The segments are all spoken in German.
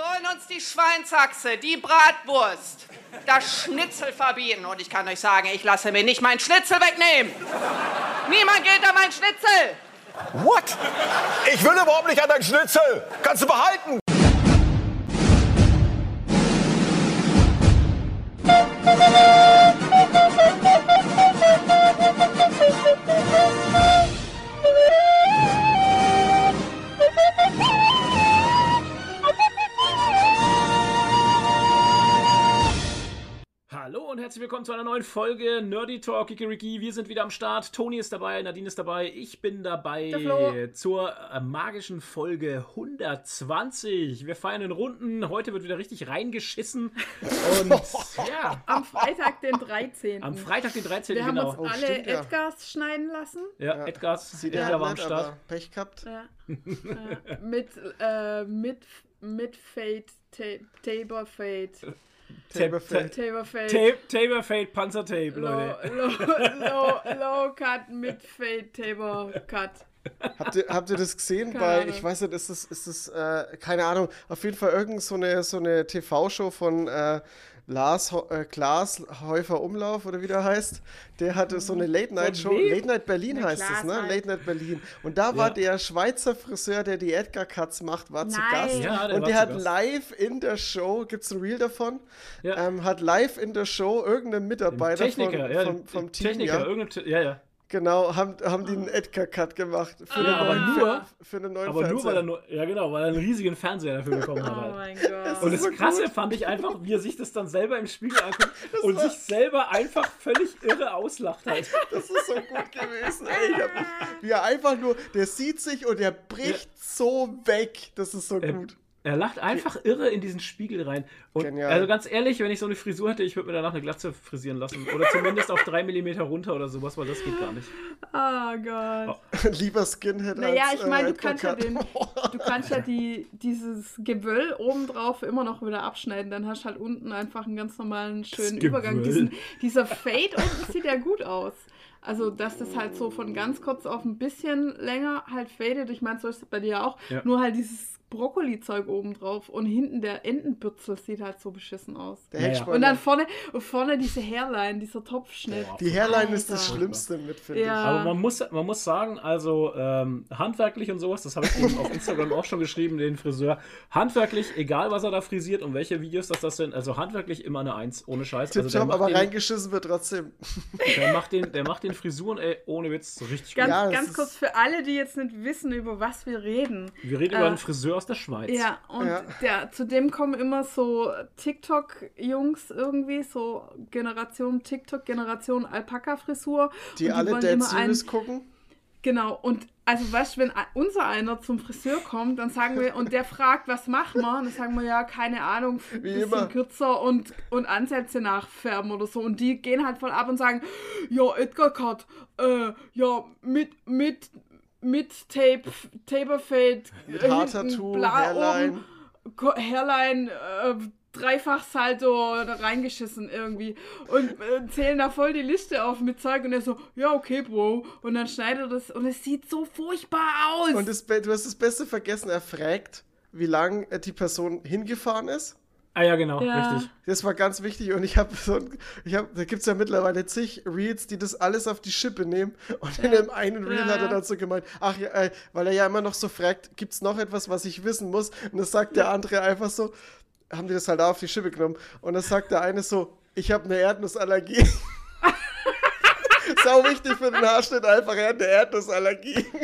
wollen uns die Schweinsachse, die Bratwurst, das Schnitzel verbieten. Und ich kann euch sagen, ich lasse mir nicht mein Schnitzel wegnehmen. Niemand geht an mein Schnitzel. What? Ich will überhaupt nicht an dein Schnitzel. Kannst du behalten. Herzlich willkommen zu einer neuen Folge Nerdy Talk Kikiriki. Wir sind wieder am Start. Toni ist dabei, Nadine ist dabei, ich bin dabei zur äh, magischen Folge 120. Wir feiern in Runden. Heute wird wieder richtig reingeschissen. Und ja, Am Freitag, den 13. am Freitag, den 13. Wir haben genau. uns Oh, alle stimmt, ja. Edgars schneiden lassen. ja, Edgars, Sieht der ja war am Start. Pech gehabt. Ja. ja. Mit, äh, mit, mit Fade, Ta- Tabor Fade. Taberfeld. Tabor Fade. Tape, Tabor Fade, Panzertape, Low, Leute. low, low, low Cut mit Fade, Tabor Cut. Habt ihr, habt ihr das gesehen Keine bei, Ahnung. ich weiß nicht, ist das, ist das äh, keine Ahnung, auf jeden Fall irgend so eine, so eine TV-Show von äh, Lars äh, Klaas Häufer Umlauf oder wie der heißt. Der hatte so eine Late-Night-Show. Von wem? Late-Night Berlin Na, heißt es, ne? halt. Late-Night Berlin. Und da war Ja. der Schweizer Friseur, der die Edgar-Cuts macht, war zu Nein. Gast. Ja, der und der zu hat Gast. live in der Show, gibt's ein Reel davon? Ja. Ähm, hat live in der Show irgendeinen Mitarbeiter Techniker, von, ja, vom, vom Team, Techniker, ja, irgendein, Te- ja, ja. Genau, haben, haben die einen Edgar-Cut gemacht. Für Ja, aber neuen, nur- für, für einen neuen Aber nur, weil Fernseher. er nur, ja genau, weil er einen riesigen Fernseher dafür bekommen hat. Oh halt. mein Gott. Und das so Krasse gut. fand ich einfach, wie er sich das dann selber im Spiegel anguckt und sich selber einfach völlig irre auslacht halt. Das ist so gut gewesen, ey. Ich hab wie er einfach nur, der sieht sich und er bricht so weg. Das ist so Ähm, gut. Er lacht einfach irre in diesen Spiegel rein. Und Genial. also ganz ehrlich, wenn ich so eine Frisur hätte, ich würde mir danach eine Glatze frisieren lassen. Oder zumindest auf drei Millimeter runter oder sowas, weil das geht gar nicht. Oh Gott. Lieber Skinhead Naja, als ich meine, äh, du kannst ja den, du kannst ja die, dieses Gewöll obendrauf immer noch wieder abschneiden. Dann hast du halt unten einfach einen ganz normalen, schönen Das Übergang. Diesen, dieser Fade unten sieht ja gut aus. Also, dass das halt so von ganz kurz auf ein bisschen länger halt fadet. Ich meine, so ist es bei dir auch. Ja. Nur halt dieses Brokkoli-Zeug obendrauf und hinten der Entenbürzel sieht halt so beschissen aus. Der. Heckspoiler. Und dann vorne, vorne diese Hairline, dieser Topfschnitt. Boah. Die Hairline ist das Alter. Schlimmste mit, finde Ja. Aber man muss, man muss sagen, also ähm, handwerklich und sowas, das habe ich eben auf Instagram auch schon geschrieben, den Friseur. Handwerklich, egal was er da frisiert und welche Videos das, das sind, also handwerklich immer eine Eins, ohne Scheiß. ich. Also der aber den, reingeschissen wird trotzdem. der, macht den, der macht den Frisuren, ey, ohne Witz, so richtig Ganz, gut. Ja, ganz kurz für alle, die jetzt nicht wissen, über was wir reden. Wir reden Äh, über einen Friseur aus der Schweiz. Ja, und Ja. Der, zu dem kommen immer so TikTok-Jungs irgendwie, so Generation TikTok, Generation Alpaka-Frisur. Die Und alle Dead Series gucken. Genau, und also weißt du, wenn unser einer zum Friseur kommt, dann sagen wir, und der fragt, was machen wir? Und dann sagen wir, ja, keine Ahnung, ein Wie bisschen immer. kürzer und, und Ansätze nachfärben oder so. Und die gehen halt voll ab und sagen, ja, Edgar Cut, äh, ja, mit, mit, mit Tape, Taperfade, Mit Haartattoo, hinten bla Hairline. oben, Ko- Hairline, äh, Dreifach-Salto reingeschissen irgendwie und äh, zählen da voll die Liste auf mit Zeug und er so, ja, okay, Bro. Und dann schneidet er das und es sieht so furchtbar aus. Und das, du hast das Beste vergessen, er fragt, wie lang äh, die Person hingefahren ist. Ah ja, genau, Ja. richtig. Das war ganz wichtig und ich habe so ein, ich habe, da gibt es ja mittlerweile zig Reels, die das alles auf die Schippe nehmen und in dem einen Reel Ja. hat er dann so gemeint, ach ja, äh, weil er ja immer noch so fragt, gibt es noch etwas, was ich wissen muss? Und das sagt der andere einfach so, haben die das halt auch auf die Schippe genommen und dann sagt der eine so, ich habe eine Erdnussallergie. Sau wichtig für den Haarschnitt einfach, er hat eine Erdnussallergie.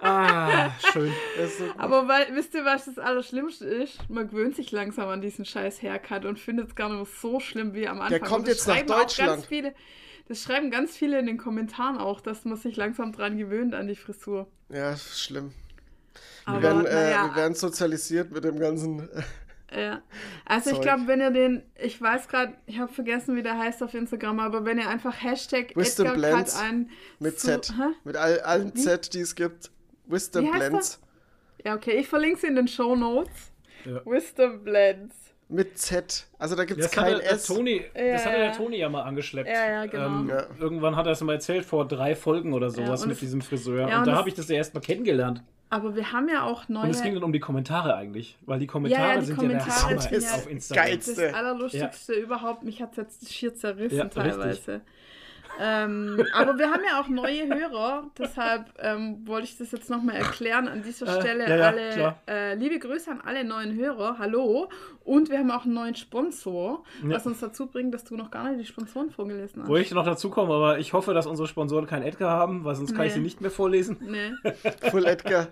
Ah, schön. So. Aber weil, wisst ihr, was das Allerschlimmste ist? Man gewöhnt sich langsam an diesen scheiß Haircut und findet es gar nicht mehr so schlimm wie am Anfang. kommt Und das jetzt nach Deutschland. Ganz viele, das schreiben ganz viele in den Kommentaren auch, dass man sich langsam dran gewöhnt an die Frisur. ja, ist schlimm. Aber, Wir werden, äh, naja, wir werden sozialisiert mit dem ganzen. Ja. Also ich Zeug. glaube, wenn ihr den, ich weiß gerade, ich habe vergessen, wie der heißt auf Instagram, aber wenn ihr einfach Hashtag Wisdom Edgar Blends ein Mit so- Z. Hä? Mit all, allen Z, die es gibt. Wisdom Wie Blends. Ja, okay, ich verlinke es in den Show Notes. Ja. Wisdom Blends. Mit Z. Also da gibt es kein der S. Toni, Ja, das hatte der ja. Toni ja mal angeschleppt. Ja, ja, genau. Ähm, Ja. Irgendwann hat er es mal erzählt, vor drei Folgen oder sowas mit es- diesem Friseur. Ja, und und da habe ich das ja erst mal kennengelernt. Aber wir haben ja auch neue. Und es ging dann um die Kommentare eigentlich, weil die Kommentare Ja, ja, die sind Kommentare ja der Hammer sind ja auf Instagram. geilste. das Allerlustigste überhaupt. Mich hat es jetzt schier zerrissen Ja, teilweise. Ähm, aber wir haben ja auch neue Hörer, deshalb ähm, wollte ich das jetzt nochmal erklären an dieser Äh, Stelle. ja, ja, alle äh, liebe Grüße an alle neuen Hörer, hallo. Und wir haben auch einen neuen Sponsor, Ja. was uns dazu bringt, dass du noch gar nicht die Sponsoren vorgelesen hast. Wo ich noch dazu komme, aber ich hoffe, dass unsere Sponsoren keinen Edgar haben, weil sonst kann ich Nee. sie nicht mehr vorlesen. Nee, Full Edgar.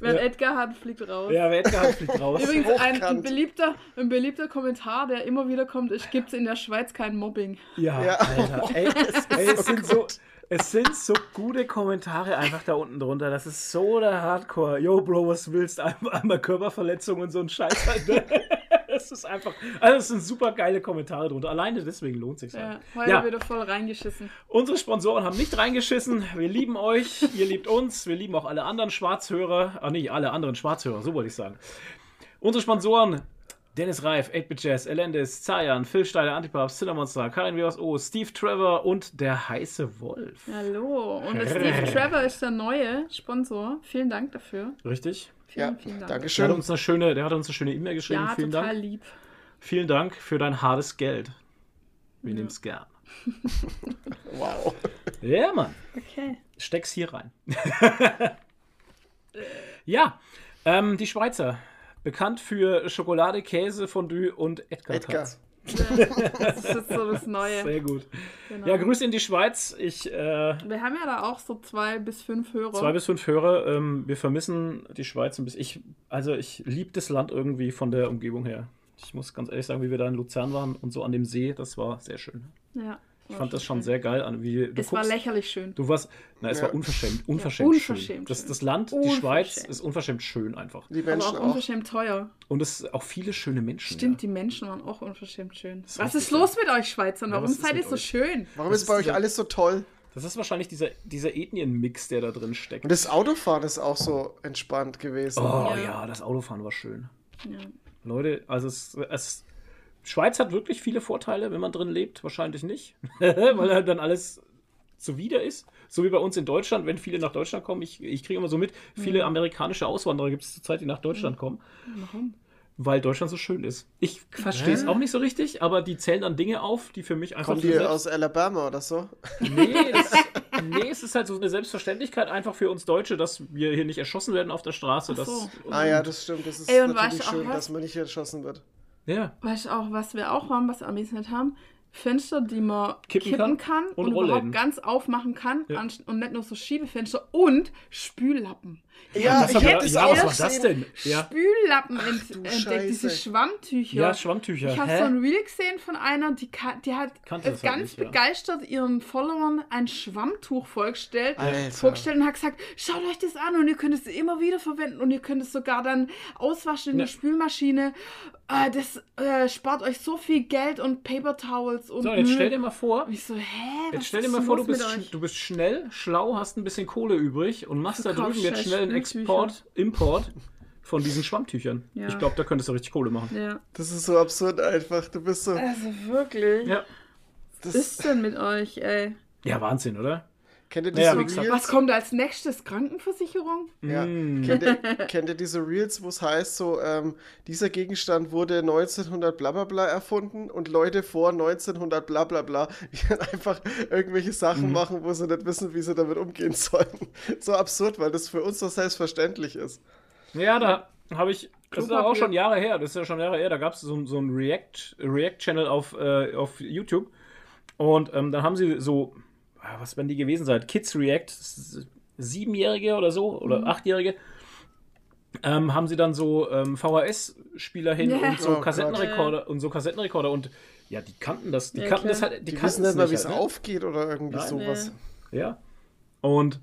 wer Ja. Edgar hat, fliegt raus. Ja, wer Edgar hat, fliegt raus. Übrigens, ein, ein, beliebter, ein beliebter Kommentar, der immer wieder kommt, ist, gibt es in der Schweiz kein Mobbing. Ja, Ja. Alter. Ey, ey, es, sind so, es sind so gute Kommentare einfach da unten drunter. Das ist so der Hardcore. Yo, Bro, was willst? Einmal, einmal Körperverletzung und so ein Scheiß. Halt, ne? Es ist einfach. Also, es sind super geile Kommentare drunter. Alleine deswegen lohnt sich Ja, halt. heute Ja, wieder voll reingeschissen. unsere Sponsoren haben nicht reingeschissen. Wir lieben euch. Ihr liebt uns. Wir lieben auch alle anderen Schwarzhörer. Ah, nee, alle anderen Schwarzhörer, so wollte ich sagen. Unsere Sponsoren. Dennis Reif, 8-Bit Jazz, Elendis, Zayan, Phil Steiler, Antipapst, Cinnamonster, Karin WSO, Steve Trevor und der heiße Wolf. Hallo. Und der Steve Trevor ist der neue Sponsor. Vielen Dank dafür. Richtig? Vielen, Ja, vielen Dank. Der hat Dankeschön. uns eine schöne, der hat uns eine schöne E-Mail geschrieben. Ja, Vielen total Dank. lieb. Vielen Dank für dein hartes Geld. Wir nehmen es gern. Wow. Ja, Mann. Okay. Steck's hier rein. ja, ähm, die Schweizer. Bekannt für Schokolade, Käse, Fondue und Edgar. Edgar. Katz. Das ist jetzt so das Neue. Sehr gut. Genau. Ja, Grüße in die Schweiz. Ich, äh, Wir haben ja da auch so zwei bis fünf Hörer. zwei bis fünf Hörer. Ähm, wir vermissen die Schweiz ein bisschen. Ich, also ich liebe das Land irgendwie von der Umgebung her. Ich muss ganz ehrlich sagen, wie wir da in Luzern waren und so an dem See, das war sehr schön. ja, Ich fand das schon sehr geil an, wie du Es war guckst- lächerlich schön. Du warst, na, es Ja. war unverschämt, unverschämt, unverschämt schön. Das, schön. das Land, die Unverschämt. Schweiz, ist unverschämt schön einfach. Die Aber Menschen auch auch. unverschämt teuer. Und es sind auch viele schöne Menschen. Stimmt, Ja. die Menschen waren auch unverschämt schön. ist Was ist los mit euch Schweizern? Ja, Warum seid ihr so schön? Warum Das ist bei euch alles so toll? Das ist wahrscheinlich dieser, dieser Ethnienmix, der da drin steckt. Und das Autofahren ist auch so entspannt gewesen. Oh Ja. ja. das Autofahren war schön. Ja. Leute, also es, es. Schweiz hat wirklich viele Vorteile, wenn man drin lebt. Wahrscheinlich nicht. Weil halt dann alles zuwider ist. So wie bei uns in Deutschland, wenn viele nach Deutschland kommen. Ich, ich kriege immer so mit, viele amerikanische Auswanderer gibt es zurzeit, die nach Deutschland kommen. Warum? Weil Deutschland so schön ist. Ich verstehe es auch nicht so richtig, aber die zählen dann Dinge auf, die für mich einfach Kommen die aus Alabama oder so? Nee, das, nee, es ist halt so eine Selbstverständlichkeit einfach für uns Deutsche, dass wir hier nicht erschossen werden auf der Straße. Ach so. Ah ja, das stimmt. Das ist Ey, natürlich schön, dass man nicht erschossen wird. Ja. Weißt du auch, was wir auch haben, was Amis nicht haben? Fenster, die man Kippen kippen, kann kann, und und, überhaupt ganz aufmachen kann Ja. und nicht nur so Schiebefenster und Spüllappen. Ja, ich hätte es ja, auch was war das denn? Ja, Spüllappen ent entdeckt, diese Scheiße. Schwammtücher. ja Schwammtücher. Ich habe so ein Reel gesehen von einer, die, die hat halt ganz nicht, ja. begeistert ihren Followern ein Schwammtuch vorgestellt, Alter. vorgestellt und hat gesagt, schaut euch das an und ihr könnt es immer wieder verwenden und ihr könnt es sogar dann auswaschen in Ja. der Spülmaschine. Äh, das äh, spart euch so viel Geld und Paper Towels und So, jetzt stell dir mal vor, ich so, hä? jetzt stell dir mal vor, du bist, du bist schnell, schlau, hast ein bisschen Kohle übrig und machst da drüben jetzt schnell einen. Export, Import von diesen Schwammtüchern. Ja. Ich glaube, da könntest du richtig Kohle machen. Ja, Das ist so absurd einfach. Du bist so. also wirklich. Ja, Das, Was ist denn mit euch, ey? ja Wahnsinn, oder? Kennt ihr diese gesagt, Reels? Was kommt als nächstes? Krankenversicherung? Ja. Mm. Kennt, ihr, kennt ihr diese Reels, wo es heißt, so, ähm, dieser Gegenstand wurde 1900 bla bla bla erfunden und Leute vor 1900 bla bla bla die dann einfach irgendwelche Sachen Mhm. machen, wo sie nicht wissen, wie sie damit umgehen sollen. So absurd, weil das für uns so selbstverständlich ist. Ja, da habe ich. Das ist aber auch schon Jahre her. Das ist ja schon Jahre her. Da gab es so, so einen React- React-Channel auf, äh, auf YouTube. Und ähm, dann haben sie so, was werden die gewesen sein? Kids React, Siebenjährige oder so, oder Mhm. Achtjährige. Ähm, haben sie dann so ähm, VHS-Spieler hin Ja. und so Oh Gott. Kassettenrekorder und so Kassettenrekorder und ja, die kannten das, die Ja, kannten klar. das halt, die, Die kannten wissen nicht mal, wie es halt, ne? aufgeht oder irgendwie Nein. sowas. Ja. Und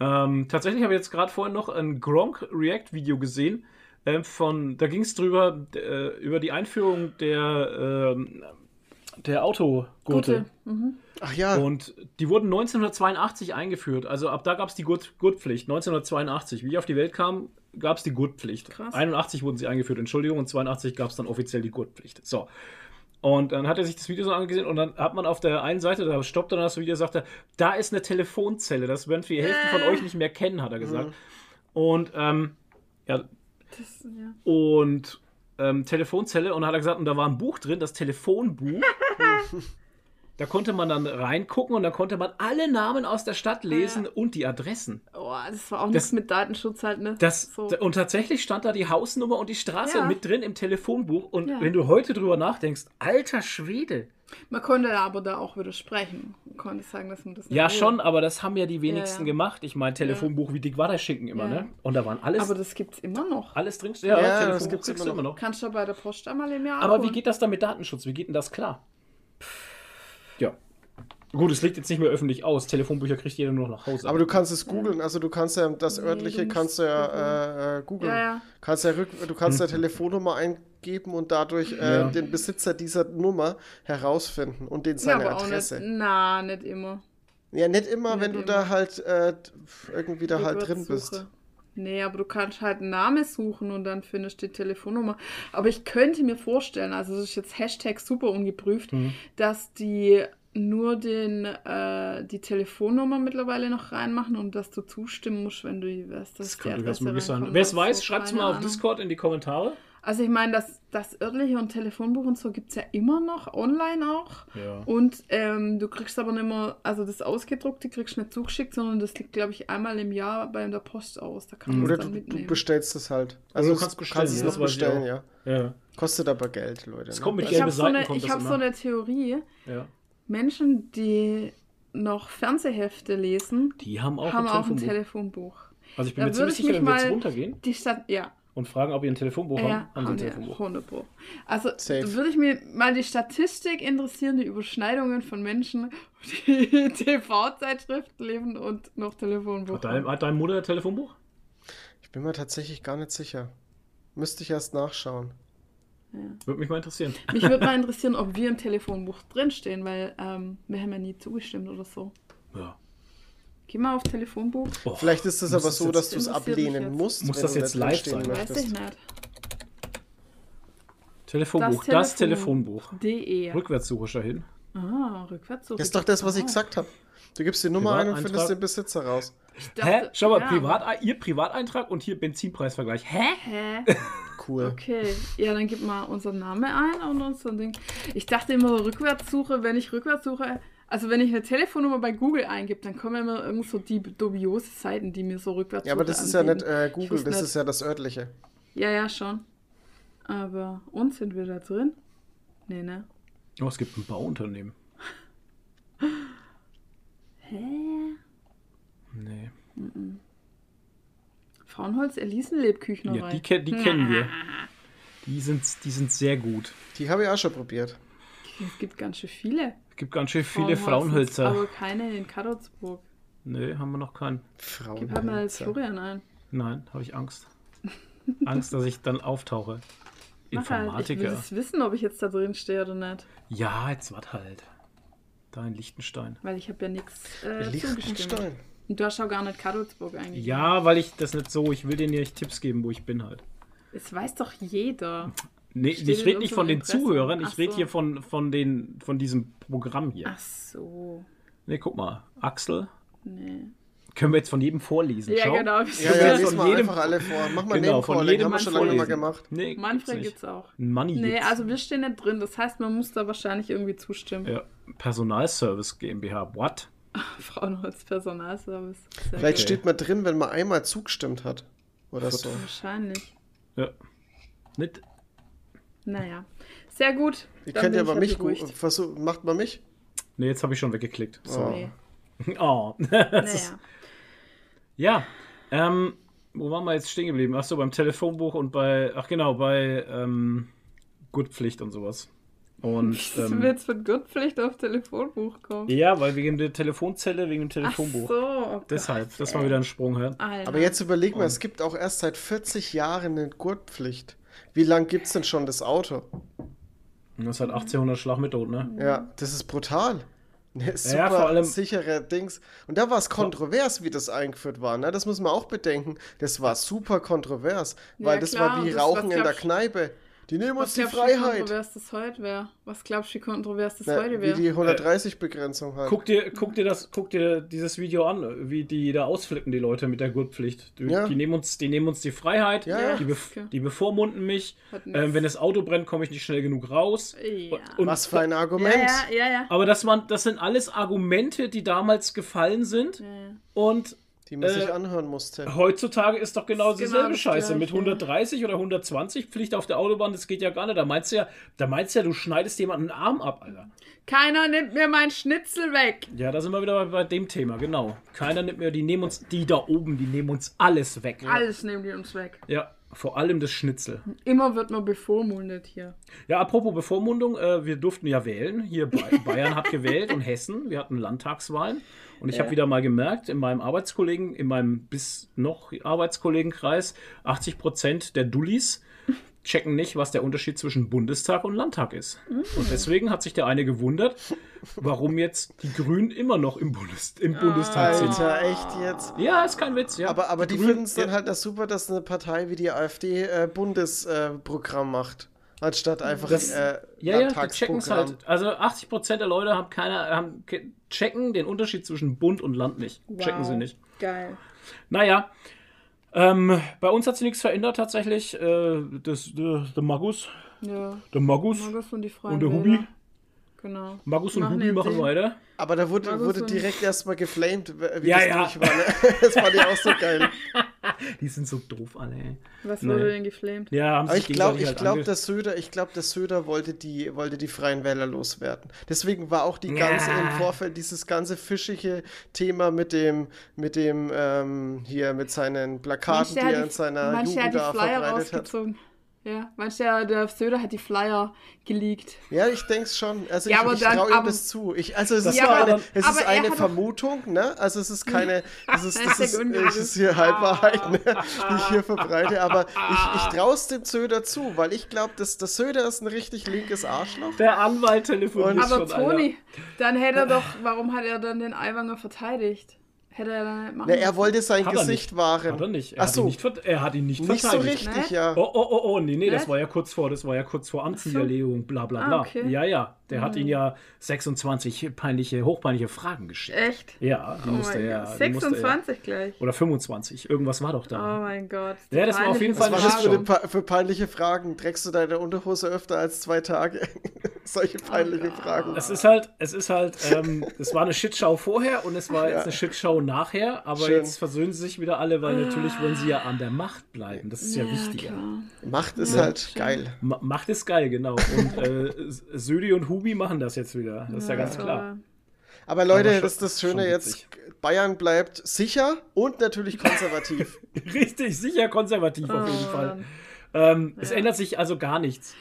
ähm, tatsächlich habe ich jetzt gerade vorhin noch ein Gronk React-Video gesehen. Ähm, von, da ging es drüber, äh, über die Einführung der, ähm, der Autogurte. Mhm. Ach ja, Und die wurden 1982 eingeführt. Also ab da gab es die Gurt Gurtpflicht. 1982. Wie ich auf die Welt kam, gab es die Gurtpflicht. Krass. 81 wurden sie eingeführt, Entschuldigung, und 82 gab es dann offiziell die Gurtpflicht. So. Und dann hat er sich das Video so angesehen und dann hat man auf der einen Seite, da stoppt dann das Video, sagt er, da ist eine Telefonzelle, das werden die Hälfte von euch nicht mehr kennen, hat er gesagt. Und, ähm, ja, Das, ja. und ähm, Telefonzelle und hat er gesagt, und da war ein Buch drin, das Telefonbuch. da konnte man dann reingucken und da konnte man alle Namen aus der Stadt lesen und die Adressen. Oh, das war auch Das- nichts mit Datenschutz halt, ne? Das, so. Und tatsächlich stand da die Hausnummer und die Straße Ja. mit drin im Telefonbuch. Und Ja. wenn du heute drüber nachdenkst, alter Schwede. Man konnte aber da auch widersprechen. Man konnte sagen, dass man das nicht Ja, will. schon, aber das haben ja die wenigsten ja. gemacht. Ich meine, Telefonbuch, wie dick war der Schinken immer, Ja. ne? Und da waren alles, Aber das gibt's immer noch. alles drin. Ja, das Telefonbuch gibt's immer du noch. Kannst du bei der Post einmal im Jahr Aber wie abholen. geht das dann mit Datenschutz? Wie geht denn das klar? Ja. Gut, es liegt jetzt nicht mehr öffentlich aus. Telefonbücher kriegt jeder nur noch nach Hause. Aber du kannst es googeln, also du kannst ja das Nee, örtliche du kannst du ja äh, äh, googeln. Ja, ja. Kannst ja rück, du kannst ja Telefonnummer eingeben und dadurch äh, Ja. den Besitzer dieser Nummer herausfinden und den Ja, seine aber auch nicht. Adresse. Na, nicht immer. Ja, nicht immer, Nicht wenn du immer. da halt äh, irgendwie da halt drin bist. Nee, aber du kannst halt einen Namen suchen und dann findest du die Telefonnummer. Aber ich könnte mir vorstellen, also das ist jetzt Hashtag super ungeprüft, Mhm. dass die nur den, äh, die Telefonnummer mittlerweile noch reinmachen und dass du zustimmen musst, wenn du weißt, dass das die Adresse möglich sein. Wer es weiß, schreibt es mal auf. Discord in die Kommentare. Also ich meine, das, das örtliche und Telefonbuch und so gibt es ja immer noch, online auch. Ja. Und ähm, du kriegst aber nicht mehr, also das Ausgedruckte kriegst du nicht zugeschickt, sondern das liegt, glaube ich, einmal im Jahr bei der Post aus. Da kann man Oder es dann du, du mitnehmen. bestellst es halt. Also du du kannst kannst, bestellen, es ja, noch bestellen, ja. Ja. Kostet aber Geld, Leute. Es ne? kommt mit ich habe so eine, ich hab so eine Theorie. ja. Menschen, die noch Fernsehhefte lesen, Die haben auch haben ein auch ein Telefonbuch. Telefonbuch. Also ich bin Da mir ziemlich sicher, wenn wir jetzt mal- runtergehen Die Stadt, ja, und fragen, ob ihr ein Telefonbuch ja, haben, haben sie ein Telefonbuch. wir 100 Pro. Also Safe. würde ich mir mal die Statistik interessieren, die Überschneidungen von Menschen, die TV-Zeitschriften leben und noch Telefonbuch. Hat, dein, hat deine Mutter ein Telefonbuch? Ich bin mir tatsächlich gar nicht sicher. Müsste ich erst nachschauen. Würde mich mal interessieren. Mich würde mal interessieren, ob wir im Telefonbuch drinstehen, weil ähm, wir haben ja nie zugestimmt oder so. Ja. Geh mal auf Telefonbuch. Boah, Vielleicht ist es aber so, jetzt- dass du es ablehnen jetzt. musst. Muss das jetzt live sein? Weiß ich nicht. Telefonbuch, das, Telefonbuch. De. Rückwärtssuche dahin. Ah, rückwärts so. Das ist doch das, was ich gesagt habe. Du gibst die Nummer ein und findest den Besitzer raus. Hä? Schau mal, ja. Privat, ihr Privateintrag und hier Benzinpreisvergleich. Hä? Hä? Cool. Okay. Ja, dann gib mal unseren Namen ein und unser Ding. Ich dachte immer, Rückwärtssuche, wenn ich Rückwärtssuche. Also wenn ich eine Telefonnummer bei Google eingebe, dann kommen immer irgend so die dubiose Seiten, die mir so rückwärts Ja, aber das ist ja nicht äh, Google, das nicht. ist ja das örtliche. Ja, ja, schon. Aber uns sind wir da drin? Nee, ne? Oh, es gibt ein Bauunternehmen. Hä? Nee. Frauenholz Elisen Lebküchnerei. Ja, die, ke die kennen wir. Die sind, die sind sehr gut. Die habe ich auch schon probiert. Es gibt ganz schön viele. Es gibt ganz schön viele Frauenhölzer. Aber keine in Kadolsburg. Nee, haben wir noch keinen. Gib halt mal Frauenhölzer. Florian ein. Nein, habe ich Angst. Angst, dass ich dann auftauche. Mach halt. Ich will Informatiker. es wissen, ob ich jetzt da drin stehe oder nicht. Ja, jetzt wart halt. Da in Liechtenstein. Weil ich habe ja nichts äh. Liechtenstein. Und du hast auch gar nicht Kadolsburg eigentlich. Ja, weil ich das nicht so, ich will dir nicht Tipps geben, wo ich bin halt. Es weiß doch jeder. Nee, Steht ich rede nicht von den Impressum. Zuhörern, ich rede so. hier von, von, den, von diesem Programm hier. Ach so. Nee, guck mal. Axel. Nee. Können wir jetzt von jedem vorlesen. Ja, Schau. genau. Ja, ja, von mal jedem- einfach alle vor. Mach mal Genau, von jedem haben wir schon lange vorlesen. gemacht. Nee, gibt's Manfred nicht. gibt's auch. Money Nee, gibt's. also wir stehen nicht drin. Das heißt, man muss da wahrscheinlich irgendwie zustimmen. Ja, Personalservice GmbH. What? Frauenholz Personalservice. Sehr Vielleicht Okay. steht man drin, wenn man einmal zugestimmt hat. Oder so. Wahrscheinlich. Ja. Nicht. Naja. Sehr gut. Ihr Dann könnt ja bin aber ich mich beruhigt. macht man mich? Nee, jetzt habe ich schon weggeklickt. Sorry. Nee. Oh. Das ist- Naja. Ja. Ähm, wo waren wir jetzt stehen geblieben? Achso, beim Telefonbuch und bei. Ach genau, bei ähm, Gutpflicht und sowas. Und. Du Ähm, willst mit Gurtpflicht auf Telefonbuch kommen. ja, weil wegen der Telefonzelle, wegen dem Ach Telefonbuch. so. Oh Deshalb, Gott, das war wieder ein Sprung? Alter. Aber jetzt überleg mal, es gibt auch erst seit 40 Jahren eine Gurtpflicht. Wie lang gibt es denn schon das Auto? Das hat 1800 Schlag mit Tod, ne? Ja, das ist brutal. Eine super Ja, vor allem- sichere Dings. Und da war es kontrovers, wie das eingeführt war. Ne? Das muss man auch bedenken. Das war super kontrovers, weil Ja, das klar, war wie und das Rauchen war, in der Kneipe. Die nehmen uns Was die glaubst du, wie Freiheit. kontrovers das heute wäre? Was glaubst du, wie kontrovers das Na, heute wie wäre? die 130-Begrenzung halt. Guck dir, guck dir das, guck dir dieses Video an, wie die da ausflippen, die Leute mit der Gurtpflicht. Die, Ja. die, nehmen, uns, die nehmen uns die Freiheit, Ja. Die, bef Okay. die bevormunden mich. Ähm, wenn das Auto brennt, komme ich nicht schnell genug raus. Ja. Und, Was für ein Argument. ja, ja, ja. aber das, waren, das sind alles Argumente, die damals gefallen sind. Und Die man Äh, sich anhören musste. heutzutage ist doch genau genau dieselbe das Scheiße. Mit 130 oder 120 Pflicht auf der Autobahn, das geht ja gar nicht. Da meinst du ja, da meinst du ja, du schneidest jemanden einen Arm ab, Alter. Keiner nimmt mir mein Schnitzel weg. Ja, da sind wir wieder bei, bei dem Thema, genau. Keiner nimmt mehr, die nehmen uns, die da oben, die nehmen uns alles weg. Alles nehmen die uns weg. Ja, vor allem das Schnitzel. Immer wird man bevormundet hier. Ja, apropos Bevormundung, äh, wir durften ja wählen. Hier Ba- Bayern hat gewählt und Hessen. Wir hatten Landtagswahlen. Und ich habe wieder mal gemerkt, in meinem Arbeitskollegen, in meinem bis noch Arbeitskollegenkreis, 80 Prozent der Dullis checken nicht, was der Unterschied zwischen Bundestag und Landtag ist. Und deswegen hat sich der eine gewundert, warum jetzt die Grünen immer noch im, Bundes im Bundestag sind. Alter, echt jetzt? Ja, ist kein Witz, ja. Aber, aber die Grünen- finden es dann ja. halt das super, dass eine Partei wie die AfD äh, Bundesprogramm macht. Anstatt einfach Das- äh, Ja, ja, die checken es halt. Also 80% der Leute haben keine, haben, ke- checken den Unterschied zwischen Bund und Land nicht. Checken sie nicht. Geil. Naja, ähm, bei uns hat sich nichts verändert tatsächlich. Äh, das, der, der Magus, Ja. der Magus Markus und und der Wähler. Hubi. Genau. Magus und Machen Hubi machen weiter. Aber da wurde, wurde direkt erstmal geflamed, wie Ja, das ja. durch war. Ne? Das fand ich auch so geil. Die sind so doof alle. ey. Was Nee. wurde denn geflamed? Ja, haben Aber ich glaube, ich halt glaube, der Söder, ich glaube, der Söder wollte die, wollte die Freien Wähler loswerden. Deswegen war auch die ganze Ja. im Vorfeld dieses ganze fischige Thema mit dem, mit dem ähm, hier mit seinen Plakaten, die er in seiner manche Jugend da Flyer verbreitet hat. Ja, mancher, der Söder hat die Flyer geleakt. Ja, ich denke es schon. Also Ja, ich, aber ich traue ihm aber- das zu. Ich, also es ist keine, aber- es aber ist eine Vermutung, ne? Also es ist keine, das ist, das ist, es ist hier Halbwahrheit, ne? die ich hier verbreite. Aber ich, ich traue es dem Söder zu, weil ich glaube, dass der Söder ist ein richtig linkes Arschloch. Der Anwalt telefoniert Aber schon, Toni, dann hätte er doch, warum hat er dann den Aiwanger verteidigt? Hätte er dann nicht machen Na, er wollte sein. Hat Gesicht wahren. Hat er nicht. Er, Ach hat, so, ihn nicht, er hat ihn nicht, nicht so verteidigt. richtig, Ne? ja. Oh, oh, oh, oh, nee, nee, das war ja kurz vor, das war ja kurz vor Amtsniederlegung, bla bla bla. Ah, okay. Ja, ja, der hat ihn ja 26 peinliche, hochpeinliche Fragen geschickt. Echt? Ja, die Oh musste mein er. Gott. die musste er- 26 gleich. Oder 25, irgendwas war doch Oh da. mein Gott. Ja, das war auf jeden Was Fall war eine das für, für peinliche Fragen? Trägst du deine Unterhose öfter als zwei Tage? Solche peinliche Fragen. Es ist halt, es ist halt, ähm, es war eine Shitshow vorher und es war jetzt eine Shitshow nachher, aber Schön. jetzt versöhnen sie sich wieder alle, weil natürlich wollen sie ja an der Macht bleiben. Das ist ja, wichtiger. klar. Macht ist halt geil. Ma Macht ist geil, genau. Und äh, Södi und Hubi machen das jetzt wieder. Das ist ja, ganz klar. Aber Leute, Aber schon- das ist das Schöne jetzt. Bayern bleibt sicher und natürlich konservativ. Richtig, sicher konservativ auf jeden Oh, Fall. Ähm, Es ändert sich also gar nichts.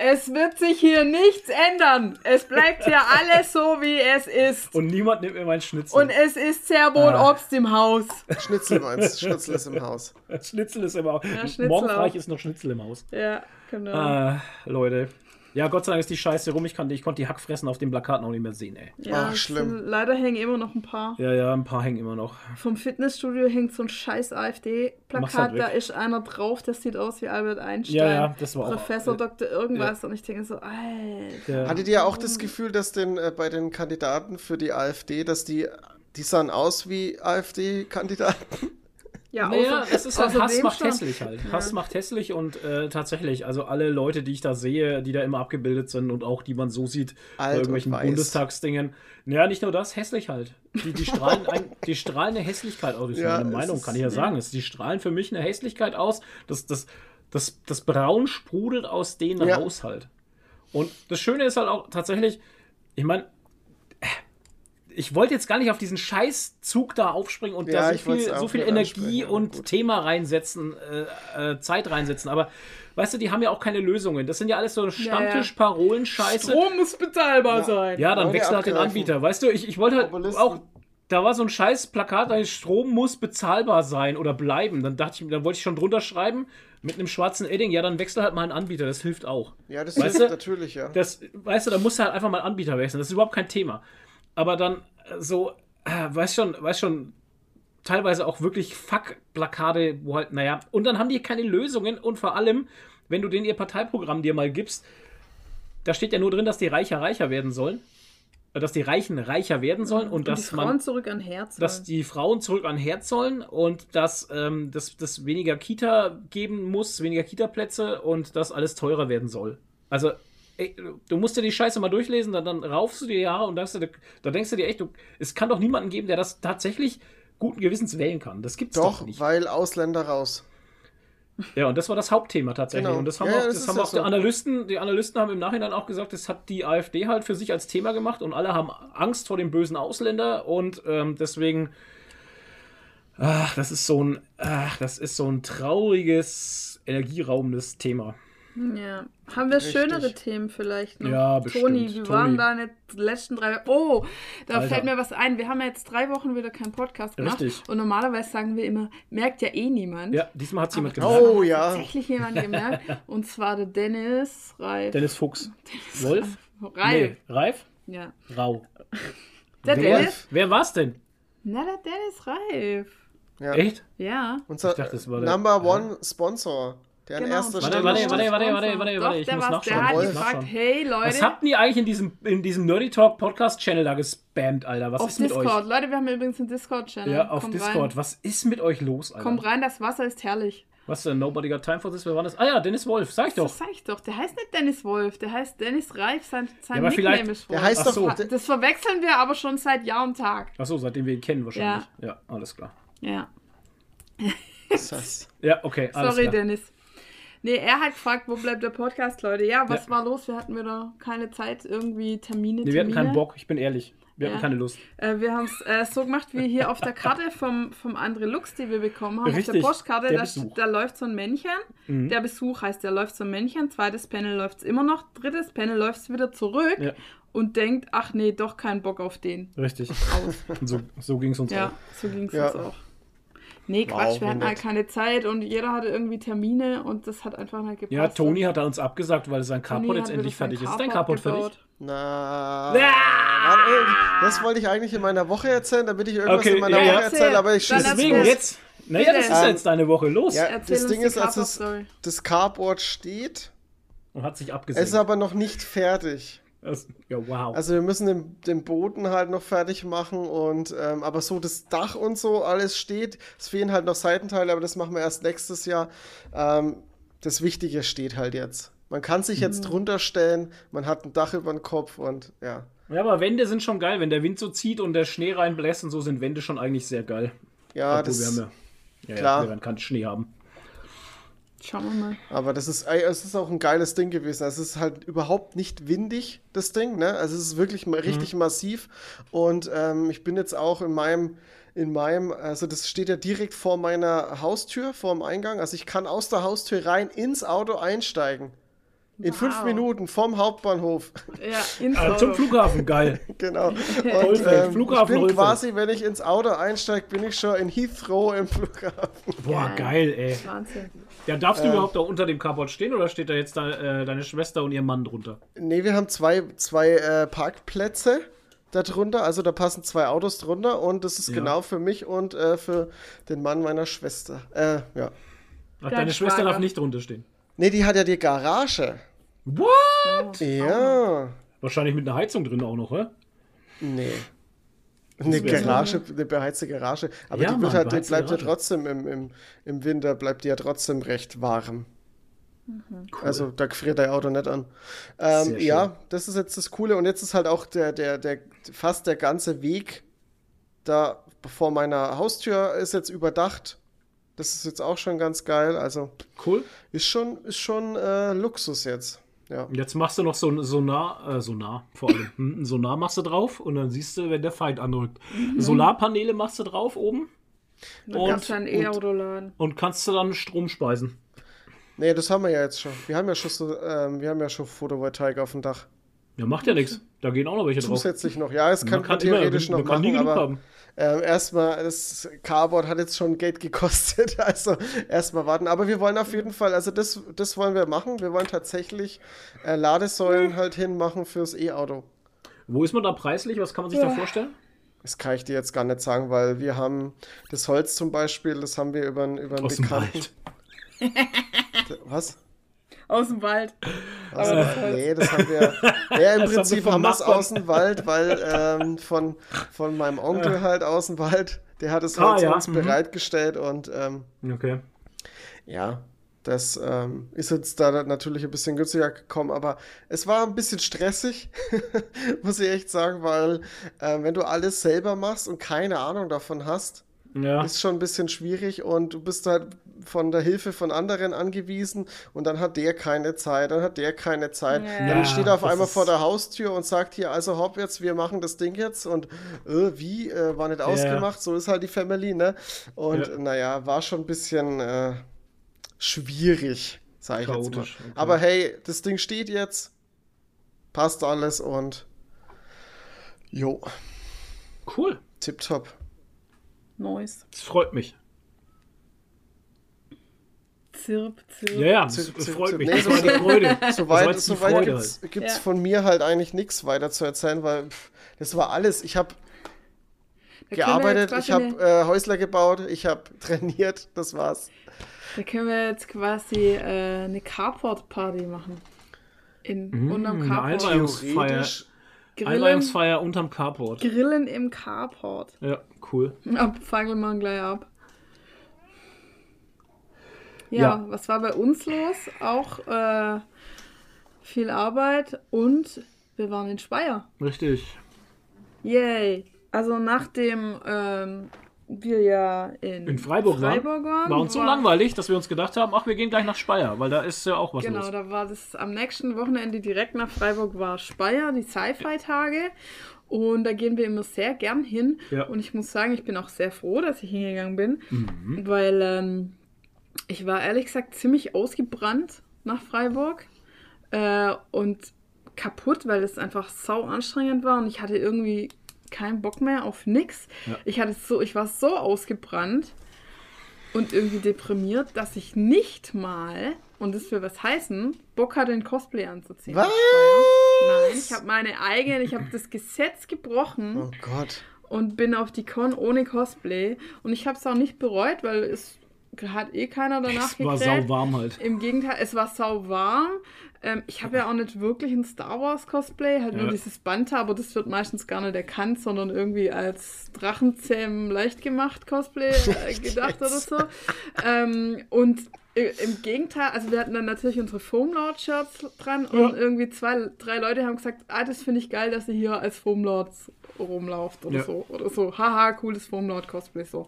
Es wird sich hier nichts ändern. Es bleibt hier alles so, wie es ist. Und niemand nimmt mir meinen Schnitzel. Und es ist sehr wohl Ah. Obst im Haus. Schnitzel meinst Schnitzel ist im Haus. Schnitzel ist immer. Schnitzel Morgen auch. frei ist noch Schnitzel im Haus. Ja, genau. Ah, Leute. Ja, Gott sei Dank ist die Scheiße rum. Ich, kann, ich konnte die Hackfressen auf den Plakaten auch nicht mehr sehen, ey. ja, ach, schlimm. sind- Leider hängen immer noch ein paar. Ja, ja, ein paar hängen immer noch. Vom Fitnessstudio hängt so ein scheiß AfD-Plakat. halt da ist einer drauf, das sieht aus wie Albert Einstein. Ja, ja, das war auch- Professor ja. Dr. irgendwas. Und ich denke so, Alter. Hattet ihr auch das Gefühl, dass den, äh, bei den Kandidaten für die AfD, dass die, die sahen aus wie AfD-Kandidaten? Ja, naja, außer- es ist halt, Hass macht schon- hässlich halt. Hass macht hässlich und äh, tatsächlich, also alle Leute, die ich da sehe, die da immer abgebildet sind und auch die man so sieht bei Alt und irgendwelchen. Bundestagsdingen. Naja, nicht nur das, hässlich halt. Die, die, strahlen, ein, die strahlen eine Hässlichkeit aus. Das ist Ja, meine es Meinung, ist- kann ich ja sagen. Es- Die strahlen für mich eine Hässlichkeit aus. Das, das, das, das Braun sprudelt aus denen Ja. raus halt. Und das Schöne ist halt auch tatsächlich, ich meine, ich wollte jetzt gar nicht auf diesen Scheißzug da aufspringen und Ja, da so viel, so viel Energie und gut. Thema reinsetzen, äh, äh, Zeit reinsetzen. Aber weißt du, die haben ja auch keine Lösungen. Das sind ja alles so Stammtisch-Parolen-Scheiße. Strom muss bezahlbar sein. Ja, dann wechsel halt den. Anbieter. Weißt du, ich, ich wollte halt Populisten. auch. Da war so ein scheiß Plakat, ein Strom muss bezahlbar sein oder bleiben. Dann dachte ich, dann wollte ich schon drunter schreiben mit einem schwarzen Edding, ja, dann wechsel halt mal einen Anbieter, das hilft auch. Ja, das Weißt ist du? natürlich, ja. Das, weißt du, da musst du halt einfach mal einen Anbieter wechseln. Das ist überhaupt kein Thema. Aber dann äh, so, äh, weißt schon, weißt schon, teilweise auch wirklich Fuck-Plakate, wo halt, naja, und dann haben die keine Lösungen und vor allem wenn du denen ihr Parteiprogramm dir mal gibst, da steht ja nur drin, dass die Reicher reicher werden sollen. Äh, Dass die Reichen reicher werden sollen und, Und die dass Frauen man. zurück an Herz. Dass sollen. die Frauen zurück an Herz sollen und dass ähm, das, das weniger Kita geben muss, weniger Kita-Plätze und dass alles teurer werden soll. Also, ey, du musst dir die Scheiße mal durchlesen, dann, dann raufst du dir die Haare und denkst dir, da denkst du dir echt, du, es kann doch niemanden geben, der das tatsächlich guten Gewissens wählen kann. Das gibt's doch, Doch, nicht. weil Ausländer raus. Ja, und das war das Hauptthema tatsächlich. Genau. Und das haben Ja, auch, das das haben auch die so. Analysten, die Analysten haben im Nachhinein auch gesagt, das hat die AfD halt für sich als Thema gemacht und alle haben Angst vor dem bösen Ausländer und ähm, deswegen, ach, das ist so ein, ach, das ist so ein trauriges, energieraubendes Thema. Ja. Haben wir Richtig. schönere Themen vielleicht noch? Ja, bestimmt. Toni, wie Toni. waren deine letzten drei Oh, da Alter. fällt mir was ein. Wir haben ja jetzt drei Wochen wieder keinen Podcast gemacht. Richtig. Und normalerweise sagen wir immer, merkt ja eh niemand. Ja, diesmal hat es jemand gemacht. Oh ja. Tatsächlich jemand gemerkt. Und zwar der Dennis Reif. Dennis Fuchs. Wolf? Reif. Nee, Reif? Ja. Rau. Der Wer, Dennis? wer war's denn? Na, der Dennis Reif. Ja. Echt? Ja. Unser Ich dachte, das war der- Number One Sponsor, der an Genau. erster Warte, Stelle warte, warte, warte, warte, warte, warte, ich der, muss nachschauen. der hat gefragt, nachschauen. hey Leute, Was habt ihr eigentlich in diesem, in diesem Nerdy Talk Podcast Channel da gespammt, Alter? Was auf ist mit Discord. euch? Leute, wir haben übrigens einen Discord-Channel. Ja, auf Kommt Discord. Rein. Was ist mit euch los, Alter? Kommt rein, das Wasser ist herrlich. Was denn? Nobody got time for this? Wer war das? Ah ja, Dennis Wolf, sag ich doch. Das sag ich doch. Der heißt nicht Dennis Wolf, der heißt Dennis Reif. Sein, sein Ja, Nickname ist Wolf. Der heißt doch. so. das verwechseln wir aber schon seit Jahr und Tag. Achso, seitdem wir ihn kennen wahrscheinlich. Ja, alles klar. Ja. Das- Ja, okay, alles Sorry, klar. Dennis. Nee, er hat gefragt, wo bleibt der Podcast, Leute? Ja, was Ja. war los? Wir hatten wieder keine Zeit, irgendwie Termine. Nee, wir hatten keinen Bock, ich bin ehrlich. Wir Ja. hatten keine Lust. Äh, wir haben es äh, so gemacht wie hier auf der Karte vom, vom André Lux, die wir bekommen haben. Auf Richtig, der Postkarte, der da, da läuft so ein Männchen. Mhm. Der Besuch heißt, der läuft so ein Männchen. Zweites Panel läuft es immer noch. Drittes Panel läuft es wieder zurück Ja. und denkt, ach nee, doch keinen Bock auf den. Richtig. Aus. Und so so ging es uns Ja, auch. so ging es Ja. uns auch. Nee, Wow, Quatsch, wir hatten halt keine Zeit und jeder hatte irgendwie Termine und das hat einfach nicht gepasst. Ja, Toni hat da uns abgesagt, weil sein Carport jetzt endlich fertig ist. Ist dein Carport fertig? Na. Warte, Das wollte ich eigentlich in meiner Woche erzählen, damit ich irgendwas Okay, in meiner ja. Woche erzähle, aber ich schieße Deswegen jetzt. Naja, das ist Bitte. jetzt deine Woche. Los. Ja, das Ding ist, als das, Carport-Story. das Carport steht, Und hat sich es abgesenkt. ist aber noch nicht fertig. Das- ja, wow. Also wir müssen den, den Boden halt noch fertig machen und ähm, aber so das Dach und so alles steht. Es fehlen halt noch Seitenteile, aber das machen wir erst nächstes Jahr. Ähm, das Wichtige steht halt jetzt. Man kann sich jetzt drunter stellen, man hat ein Dach über dem Kopf und ja. ja, aber Wände sind schon geil. Wenn der Wind so zieht und der Schnee reinbläst und so, sind Wände schon eigentlich sehr geil. Ja, Obwohl das, wir haben ja, ja, klar. Ja, wir werden keinen Schnee haben. Schauen wir mal. aber das ist, es ist auch ein geiles Ding gewesen. Es ist halt überhaupt nicht windig, das Ding, ne? Also es ist wirklich ma- richtig massiv. Und ähm, ich bin jetzt auch in meinem, in meinem, also das steht ja direkt vor meiner Haustür, vor dem Eingang. Also ich kann aus der Haustür rein ins Auto einsteigen. In fünf Wow. Minuten vom Hauptbahnhof. Ja, ins Ah, zum Auto. Flughafen, geil. genau. Und ähm, Flughafen ich bin quasi, wenn ich ins Auto einsteige, bin ich schon in Heathrow im Flughafen. Boah, geil, ey. Wahnsinn. Ja, darfst du überhaupt da unter dem Carport stehen oder steht da jetzt da, äh, deine Schwester und ihr Mann drunter? Nee, wir haben zwei, zwei äh, Parkplätze da drunter, also da passen zwei Autos drunter und das ist Ja. genau für mich und äh, für den Mann meiner Schwester. Äh, ja. Ach, Dein deine Schwester darf nicht drunter stehen. Nee, die hat ja die Garage. What? Ja. Wahrscheinlich mit einer Heizung drin auch noch, hä? Nee. Eine Garage, eine beheizte Garage. Aber Ja, die, wird Mann, halt, die bleibt ja Garage. trotzdem im, im, im Winter, bleibt die ja trotzdem recht warm. Also da friert dein Auto nicht an. Ähm, ja, das ist jetzt das Coole. Und jetzt ist halt auch der, der, der, fast der ganze Weg da vor meiner Haustür ist jetzt überdacht. Das ist jetzt auch schon ganz geil. Also Cool. ist schon, ist schon äh, Luxus jetzt. Ja. Und Jetzt machst du noch so ein Sonar, äh, Sonar vor allem. Hm, Ein Sonar machst du drauf und dann siehst du, wenn der Feind anrückt. Solarpaneele machst du drauf oben Dann Und- kannst du ein E-Auto laden. und kannst du dann Strom speisen. Nee, das haben wir ja jetzt schon. Wir haben ja schon so, ähm, wir haben ja schon Photovoltaik auf dem Dach. Ja, macht ja nichts. Da gehen auch noch welche drauf. Zusätzlich noch. Ja, das kann man, kann immer- theoretisch man noch kann nie machen, genug aber haben. Ähm, erstmal, das Carboard hat jetzt schon Geld gekostet, also erstmal warten. Aber wir wollen auf jeden Fall, also das, das wollen wir machen. Wir wollen tatsächlich äh, Ladesäulen halt hinmachen fürs E-Auto. Wo ist man da preislich? Was kann man sich da vorstellen? Das kann ich dir jetzt gar nicht sagen, weil wir haben das Holz zum Beispiel, das haben wir über, einen- über einen Aus dem Bekannten. Wald. Was? Aus dem Wald. Aber das heißt- nee, das haben wir. Ja, im Das Prinzip haben wir es aus dem Wald, weil ähm, von, von meinem Onkel halt aus dem Wald, der hat es Ah, Holz ja, uns mhm. bereitgestellt und ähm, Okay. ja, das ähm, ist jetzt da natürlich ein bisschen günstiger gekommen, aber es war ein bisschen stressig, muss ich echt sagen, weil ähm, wenn du alles selber machst und keine Ahnung davon hast, Ja. ist schon ein bisschen schwierig und du bist halt von der Hilfe von anderen angewiesen und dann hat der keine Zeit, dann hat der keine Zeit. Ja. Dann steht er auf einmal vor der Haustür und sagt hier, also hopp jetzt, wir machen das Ding jetzt und äh, wie, äh, war nicht ausgemacht, so ist halt die Family, ne? Und Ja. naja, war schon ein bisschen äh, schwierig, sag ich jetzt mal. Okay. Aber hey, das Ding steht jetzt, passt alles und jo, Cool. tipptopp. Nice. Das freut mich. Zirp, zirp. Ja, ja, das Zip, zip, freut zip. mich. Nee, das war die Freude. Soweit, Freude gibt's, halt. gibt's Ja. von mir halt eigentlich nichts weiter zu erzählen, weil pff, das war alles. Ich habe gearbeitet, ich habe äh, Häusler gebaut, ich habe trainiert, das war's. Da können wir jetzt quasi äh, eine Carport-Party machen. In, unterm eine Carport. Einweihungsfeier. Theoretisch, Grillen, Einweihungsfeier unterm Carport. Grillen im Carport. Ja, cool. Ab, fangen wir gleich ab. Ja, Ja. was war bei uns los? Auch äh, viel Arbeit und wir waren in Speyer. Richtig. Yay! Also nachdem ähm, wir ja in, In Freiburg, Freiburg waren, waren, war uns so langweilig, dass wir uns gedacht haben, ach, wir gehen gleich nach Speyer, weil da ist ja auch was Genau, los. da war das am nächsten Wochenende direkt nach Freiburg war Speyer, die Sci-Fi-Tage. Und da gehen wir immer sehr gern hin. Ja. Und ich muss sagen, ich bin auch sehr froh, dass ich hingegangen bin, Mhm. weil ähm, ich war ehrlich gesagt ziemlich ausgebrannt nach Freiburg äh, und kaputt, weil es einfach sau anstrengend war und ich hatte irgendwie keinen Bock mehr auf nix. Ja. Ich hatte so, ich war so ausgebrannt und irgendwie deprimiert, dass ich nicht mal, und das will was heißen, Bock hatte, ein Cosplay anzuziehen. Was? Nein, ich habe meine eigene, ich habe das Gesetz gebrochen Oh Gott. und bin auf die Con ohne Cosplay. Und ich habe es auch nicht bereut, weil es hat eh keiner danach Es war gekräht. sau warm halt. Im Gegenteil, es war sau warm. Ähm, ich habe ja auch nicht wirklich ein Star Wars Cosplay, halt nur Ja. dieses Banta, aber das wird meistens gar nicht erkannt, sondern irgendwie als Drachenzähm leicht gemacht Cosplay äh, gedacht oder so. Ähm, und i- im Gegenteil, also wir hatten dann natürlich unsere Foamlord-Shirts dran und Ja. irgendwie zwei, drei Leute haben gesagt, ah, das finde ich geil, dass ihr hier als Foamlords rumlauft oder Ja. so. Oder so, haha, cooles Foamlord-Cosplay so.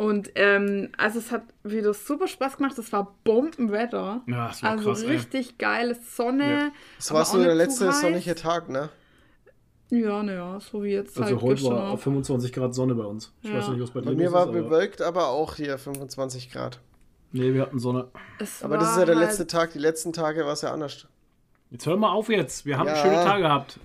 Und ähm, also es hat wieder super Spaß gemacht. Es war Bombenwetter. Ja, es war also krass, ey. richtig geile Sonne. Ja. Es aber war so der letzte heiß. sonnige Tag, ne? Ja, naja, so wie jetzt Also halt heute gestern war auch. 25 Grad Sonne bei uns. Ich Ja. weiß nicht, was bei dir Bei mir war ist, aber- bewölkt, aber auch hier 25 Grad. Nee, wir hatten Sonne. Es Aber das war ist ja der halt, letzte Tag, die letzten Tage war es ja anders. Jetzt hör mal auf jetzt. Wir haben Ja. schöne Tage gehabt.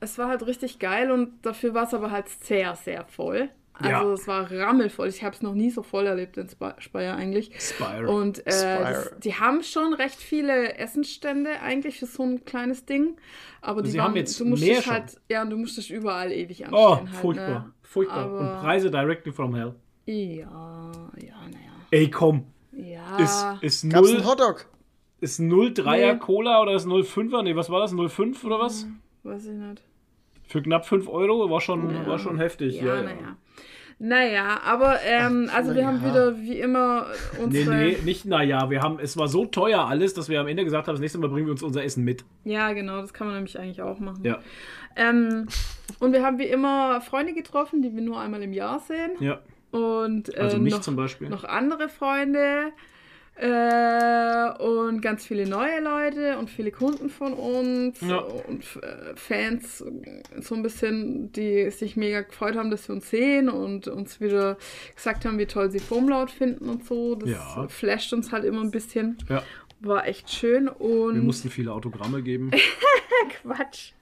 Es war halt richtig geil und dafür war es aber halt sehr, sehr voll. Also Ja. es war rammelvoll. Ich habe es noch nie so voll erlebt in Spe- Speyer eigentlich. Spire. Und äh, Spire. das, die haben schon recht viele Essensstände eigentlich für so ein kleines Ding. Aber die Sie waren, haben jetzt du musst mehr dich halt, ja, du musst dich überall ewig anstehen. oh, halt, furchtbar. Ne? Furchtbar. Aber- Und Preise directly from hell. Ja, ja, naja. Ey, komm. Ja. Ist, ist Gab's 0, einen Hotdog? ist 0,3er Nee. Cola oder ist 0,5er? Nee, was war das? 0,5 oder was? Weiß ich nicht. Für knapp 5 Euro war schon, Ja. war schon heftig. Ja, Ja, ja. naja. Naja, aber ähm, also wir na haben ja. wieder wie immer Nee, unsere. nee, nicht, naja, wir haben, es war so teuer alles, dass wir am Ende gesagt haben, das nächste Mal bringen wir uns unser Essen mit. Ja, genau, das kann man nämlich eigentlich auch machen. Ja, Ähm, und wir haben wie immer Freunde getroffen, die wir nur einmal im Jahr sehen. ja. Und äh, Also mich noch, zum Beispiel. noch andere Freunde. Äh, und ganz viele neue Leute und viele Kunden von uns Ja. und äh, Fans, so ein bisschen, die sich mega gefreut haben, dass wir uns sehen und uns wieder gesagt haben, wie toll sie Foamloud finden und so. Das Ja. flasht uns halt immer ein bisschen. Ja, War echt schön und wir mussten viele Autogramme geben. Quatsch.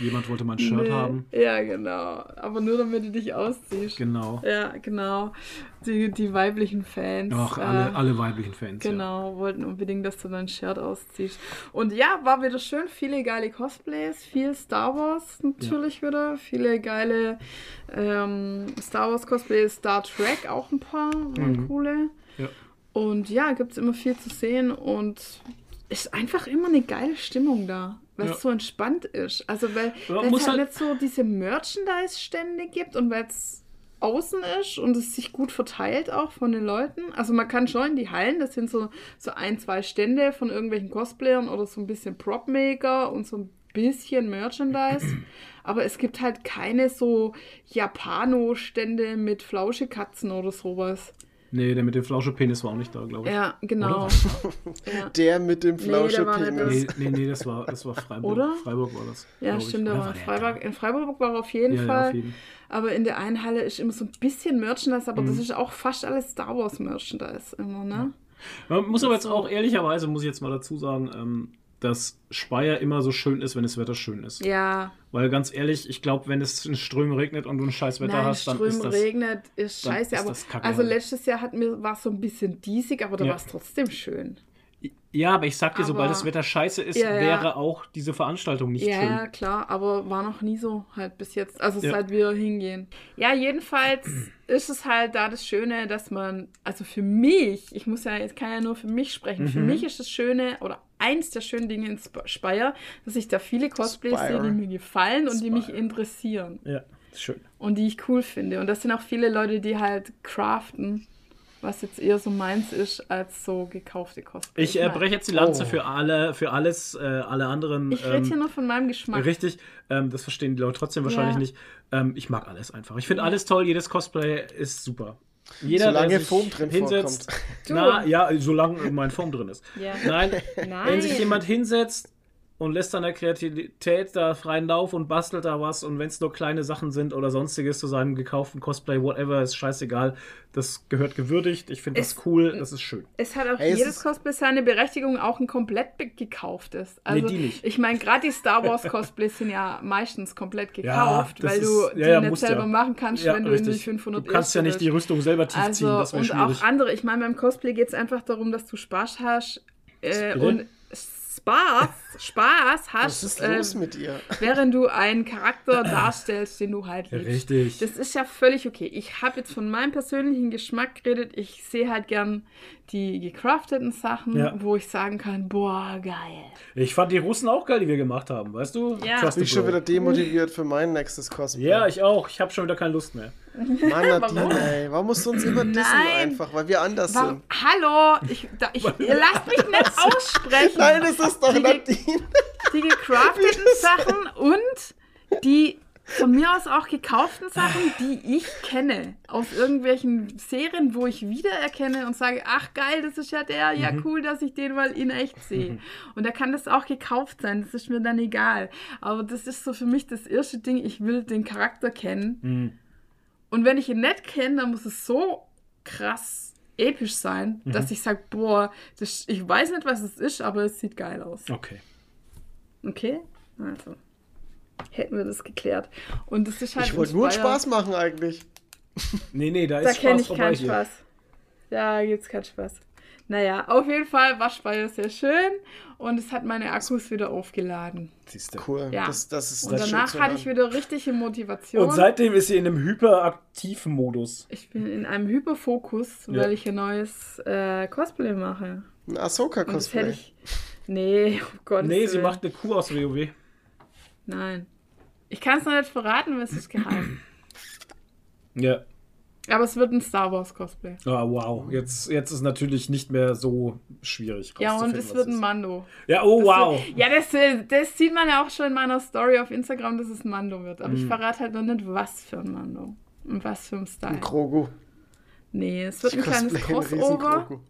Jemand wollte mein Shirt Nee. haben. Ja, genau. Aber nur damit du dich ausziehst. Genau. Ja, genau. Die, die weiblichen Fans. Ach, äh, alle, alle weiblichen Fans. Ja. Genau, wollten unbedingt, dass du dein Shirt ausziehst. Und ja, war wieder schön. Viele geile Cosplays, viel Star Wars natürlich wieder. Viele geile ähm, Star Wars Cosplays, Star Trek auch ein paar, waren Mhm. coole. Ja. Und ja, gibt es immer viel zu sehen und ist einfach immer eine geile Stimmung da, weil Ja. es so entspannt ist. Also weil Ja, es halt halt- nicht so diese Merchandise-Stände gibt und weil es außen ist und es sich gut verteilt auch von den Leuten. Also man kann schon in die Hallen, das sind so, so ein, zwei Stände von irgendwelchen Cosplayern oder so ein bisschen Prop-Maker und so ein bisschen Merchandise. Aber es gibt halt keine so Japano-Stände mit Flauschekatzen oder sowas. Nee, der mit dem Flauschepenis war auch nicht da, glaube ich. Ja, genau. Oder? Ja. Der mit dem war Flauschepenis. Nee, nee, nee, das war, das war Freiburg. Oder? Freiburg war das. Ja, stimmt, der Oder war in der Freiburg. da? In Freiburg war er auf jeden Ja, ja, Fall. auf jeden. Aber in der einen Halle ist immer so ein bisschen Merchandise, aber Mhm. das ist auch fast alles Star Wars Merchandise immer, ne? Man muss aber jetzt auch ehrlicherweise, muss ich jetzt mal dazu sagen, ähm, dass Speyer immer so schön ist, wenn das Wetter schön ist. Ja, Weil ganz ehrlich, ich glaube, wenn es in Strömen regnet und du ein scheiß Wetter nein, hast, dann Strömen ist das. regnet, ist scheiße. ist aber das kacke also letztes Jahr hat mir war es so ein bisschen diesig, aber da Ja. war es trotzdem schön. Ja, aber ich sag dir, sobald Aber- das Wetter scheiße ist, Ja, ja. wäre auch diese Veranstaltung nicht ja, schön. ja, klar, aber war noch nie so halt bis jetzt, also Ja. seit wir hingehen. Ja, jedenfalls ist es halt da das Schöne, dass man, also für mich, ich muss ja, jetzt kann ja nur für mich sprechen, Mhm. für mich ist das Schöne oder eins der schönen Dinge in Sp- Speyer, dass ich da viele Cosplays sehe, Spire. die mir gefallen und die mich Spire. interessieren Ja, ist schön. und die ich cool finde. Und das sind auch viele Leute, die halt craften, was jetzt eher so meins ist, als so gekaufte Cosplays. Ich äh, breche jetzt die Lanze Oh. für alle, für alles, äh, alle anderen. Ich rede hier ähm, nur von meinem Geschmack. Richtig, ähm, das verstehen die Leute trotzdem wahrscheinlich Ja. nicht. Ähm, ich mag alles einfach. Ich finde alles toll, jedes Cosplay ist super. Jeder, Solange der sich Foam drin hinsetzt, vorkommt. Na ja, solange mein Foam drin ist. Ja. Nein, Nein. wenn sich jemand hinsetzt und lässt seiner Kreativität da freien Lauf und bastelt da was und wenn es nur kleine Sachen sind oder sonstiges zu seinem gekauften Cosplay, whatever, ist scheißegal. Das gehört gewürdigt. Ich finde das cool, das ist schön. Es hat auch Hey, es jedes Cosplay seine Berechtigung, auch ein komplett gekauftes. Also, die nicht. Ich meine, gerade die Star Wars Cosplays sind ja meistens komplett gekauft, das weil ist- du ja, die ja, nicht selber ja. machen kannst, Ja, wenn du richtig. in die 500 Du kannst ja nicht die Rüstung selber tief ziehen, also, das Und schwierig. auch andere. Ich meine, beim Cosplay geht es einfach darum, dass du Spaß hast äh, Bitte? und Spaß, Spaß Was hast, ist äh, los mit ihr? während du einen Charakter darstellst, den du halt liebst. Richtig. Das ist ja völlig okay. Ich habe jetzt von meinem persönlichen Geschmack geredet. Ich sehe halt gern die gecrafteten Sachen, Ja. wo ich sagen kann, boah, geil. Ich fand die Russen auch geil, die wir gemacht haben, weißt du? Ja. Trust Bin ich schon Bro. wieder demotiviert für mein nächstes Cosplay. Ja, ich auch. Ich habe schon wieder keine Lust mehr. Mann, Nadine, ey. Warum musst du uns immer dissen Nein. einfach? Weil wir anders Warum? sind. Hallo, ich, da, ich, ihr lasst mich nicht aussprechen. Nein, das ist doch Die- Nadine. Die gecrafteten Sachen und die von mir aus auch gekauften Sachen, die ich kenne. Aus irgendwelchen Serien, wo ich wiedererkenne und sage, ach geil, das ist ja der, ja Mhm. cool, dass ich den mal in echt sehe. Und da kann das auch gekauft sein, das ist mir dann egal. Aber das ist so für mich das erste Ding, ich will den Charakter kennen. Mhm. Und wenn ich ihn nicht kenne, dann muss es so krass episch sein, Mhm. dass ich sage, boah, das, ich weiß nicht, was es ist, aber es sieht geil aus. Okay. Okay, also hätten wir das geklärt. Und das ist halt. Ich wollte nur Inspire- Spaß machen eigentlich. Nee, nee, da Da ist kenne Spaß ich vorbei keinen hier. Spaß. Da gibt's keinen Spaß. Naja, auf jeden Fall war Speyer sehr schön und es hat meine Akkus wieder aufgeladen. Siehste. Cool. Ja. Das, das ist Und das danach hatte ich wieder richtige Motivation. Und seitdem ist sie in einem hyperaktiven Modus. ich bin in einem Hyperfokus, Ja. weil ich ein neues äh, Cosplay mache. ein Ahsoka-Cosplay. ich. Nee, oh Gott. Nee, sie macht eine Kuh aus WoW. Nein. Ich kann es noch nicht verraten, weil es ist geheim. Ja. Aber es wird ein Star Wars Cosplay. Ah, wow. Jetzt, jetzt ist natürlich nicht mehr so schwierig. Ja, und es wird ein. Mando. Ja, oh, Das wow. wird- Ja, das, äh, das sieht man ja auch schon in meiner Story auf Instagram, dass es ein Mando wird. Mhm. Aber ich verrate halt noch nicht, was für ein Mando. Und was für ein Style. Ein Grogu. Nee, es wird ein Ich kleines einen riesen Crossover.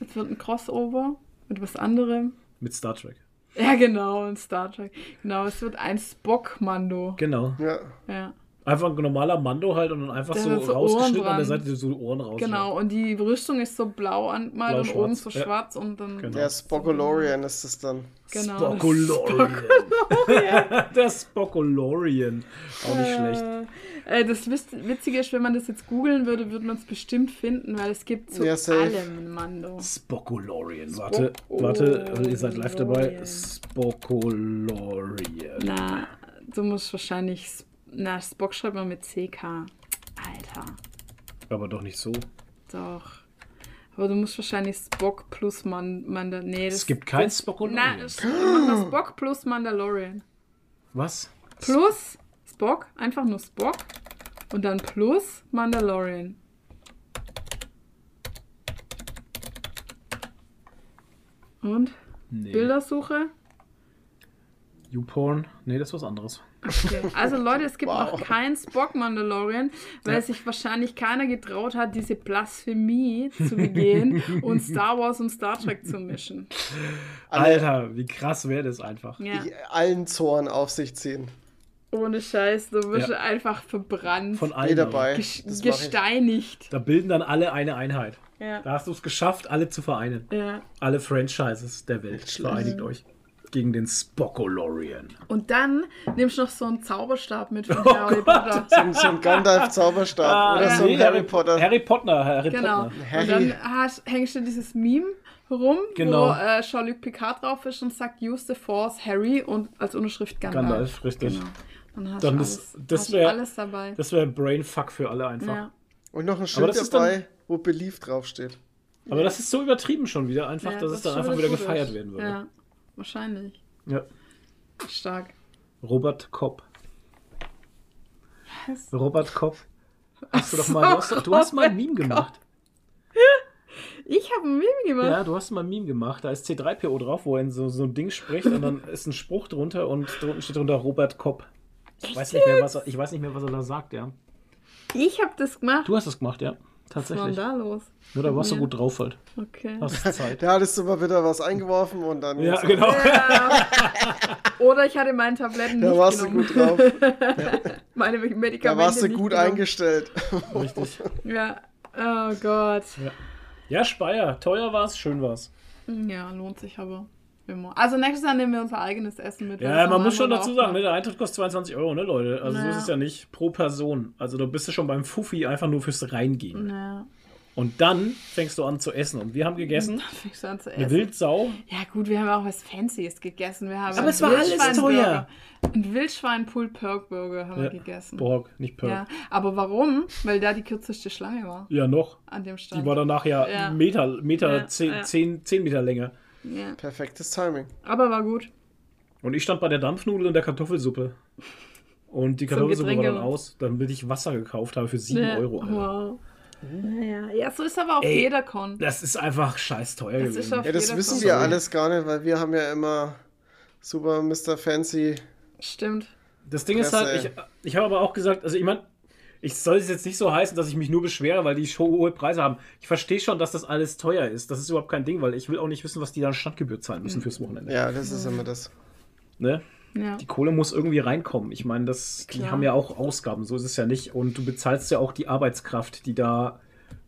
Es wird ein Crossover mit was anderem. Mit Star Trek. Ja, genau, ein Star Trek. Genau, es wird ein Spock-Mando. Genau. Ja. Ja, Einfach ein normaler Mando halt und dann einfach so so rausgeschnitten an der. Seite so Ohren raus. genau. Und die Rüstung ist so blau angemalt und oben so ja. schwarz und dann. Genau. Der Spokolorian ist es dann. Genau. Spokolorian. der Spokolorian. Auch nicht schlecht. Äh, äh, das Witz- Witzige ist, wenn man das jetzt googeln würde, würde man es bestimmt finden, weil es gibt zu Ja, allem Mando. Spokolorian. Warte, warte, ihr seid live dabei. Spokolorian. Na, du musst wahrscheinlich. Sp- Na, Spock schreibt man mit CK. Alter, Aber doch nicht so. doch. Aber du musst wahrscheinlich Spock plus Man Mandalorian. Nee, das, Es gibt kein das-. Nein, es- mach mal Spock plus Mandalorian. Was? Plus Spock, einfach nur Spock. Und dann plus Mandalorian. Und? Nee. Bildersuche? YouPorn? Nee, das ist was anderes. Okay. Also Leute, es gibt Wow. noch keinen Spock Mandalorian, weil Ja. sich wahrscheinlich keiner getraut hat, diese Blasphemie zu begehen und Star Wars und Star Trek zu mischen. Alter, wie krass wäre das einfach. Ja. Die allen Zorn auf sich ziehen. Ohne Scheiß, du wirst Ja. einfach verbrannt, Von allen. Dabei. ges gesteinigt. Da bilden dann alle eine Einheit. Ja. Da hast du es geschafft, alle zu vereinen. ja. Alle Franchises der Welt. Vereinigt euch. Gegen den Spockolorian. Und dann nimmst du noch so einen Zauberstab mit von Oh Harry Potter. So, ein- so ein Gandalf-Zauberstab oder so ein Ah, nee, Harry Potter. Harry Potter, Harry Genau. Potter. Harry. Und dann hast, hängst du dieses Meme rum, Genau. wo äh, Jean-Luc Picard drauf ist und sagt, use the force, Harry und als Unterschrift Gandalf. Gandalf, richtig. Genau. Dann hast Dann du alles, das hast wär- alles dabei. Das wäre ein Brainfuck für alle einfach. ja. Und noch ein Schild ist dann- dabei, wo Belief draufsteht. Aber das ist so übertrieben schon wieder, einfach, Ja, dass es das dann schon einfach wieder gefeiert ist. werden würde. Ja, wahrscheinlich. Ja. Stark. Robert Kopp. Was? Robert Kopp. Hast du doch mal, du hast, du hast mal ein Meme gemacht. Ich habe ein Meme gemacht. Ja, du hast mal ein Meme gemacht. Da ist C3PO drauf, wo er in so, so ein Ding spricht und dann ist ein Spruch drunter und drunten steht drunter Robert Kopp. Ich weiß, nicht mehr, was er, ich weiß nicht mehr, was er da sagt, ja. Ich habe das gemacht. Du hast das gemacht, ja. Was war denn Tatsächlich. da los? Nur da warst du Ja. gut drauf halt. Okay. Hast Zeit. Da hattest du mal wieder was eingeworfen und dann. Ja, genau. Ja. Oder ich hatte meine Tabletten Da nicht warst du genommen. gut drauf. Meine Medikamente Da warst du nicht gut genommen. eingestellt. Richtig. Ja. Oh Gott. Ja, Speyer. Teuer war's, schön war's. Ja, lohnt sich aber immer. Also nächstes Jahr nehmen wir unser eigenes Essen mit. Ja, man muss schon dazu sagen, noch. ne, der Eintritt kostet 22 Euro, ne, Leute? Also so Naja. ist es ja nicht pro Person. Also da bist du schon beim Fuffi einfach nur fürs Reingehen. Ja. Und dann fängst du an zu essen. Und wir haben gegessen Dann fängst du an zu eine essen. Wildsau. Ja gut, wir haben auch was Fancyes gegessen. Wir haben Aber es war alles Wildschweinburger. teuer. Ein Wildschwein Pulled Pork Burger haben Ja, wir gegessen. Borg, nicht Perk. Ja, aber warum? Weil da die kürzeste Schlange war Ja, noch. an dem Stand. Die war danach ja, Ja. Meter, Meter Ja, zehn, ja. Zehn, zehn Meter länger. Ja. Perfektes Timing. Aber war gut. Und ich stand bei der Dampfnudel und der Kartoffelsuppe. Und die Kartoffelsuppe war dann aus, damit ich Wasser gekauft habe für 7 Ja. Euro. Alter. Wow. Naja, ja, so ist aber auch Ey, jeder Con. Das ist einfach scheiß teuer Das ist gewesen. auf Ja, das wissen Con. wir alles gar nicht, weil wir haben ja immer super Mr. Fancy. Stimmt. Das Ding ist Klasse, halt, ich, ich habe aber auch gesagt, also ich meine, ich soll es jetzt nicht so heißen, dass ich mich nur beschwere, weil die Show hohe Preise haben. Ich verstehe schon, dass das alles teuer ist. Das ist überhaupt kein Ding, weil ich will auch nicht wissen, was die dann Standgebühr zahlen müssen fürs Wochenende. Ja, das ist immer das. Ne? Ja. Die Kohle muss irgendwie reinkommen. Ich meine, das, die haben ja auch Ausgaben, so ist es ja nicht. Und du bezahlst ja auch die Arbeitskraft, die da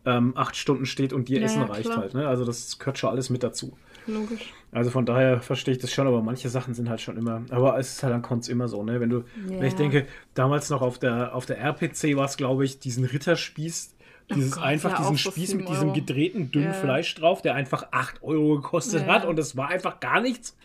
ähm, acht Stunden steht und dir Ja, Essen ja, reicht klar. halt. Ne? Also das gehört schon alles mit dazu. Logisch. Also von daher verstehe ich das schon, aber manche Sachen sind halt schon immer. Aber es ist halt an Cons immer so, ne? Wenn du, wenn ich Ja. denke, damals noch auf der auf der RPC war es, glaube ich, diesen Ritterspieß, dieses Gott, einfach ja, diesen so Spieß mit diesem Euro. gedrehten dünnen Ja. Fleisch drauf, der einfach 8 Euro gekostet Ja. hat und es war einfach gar nichts.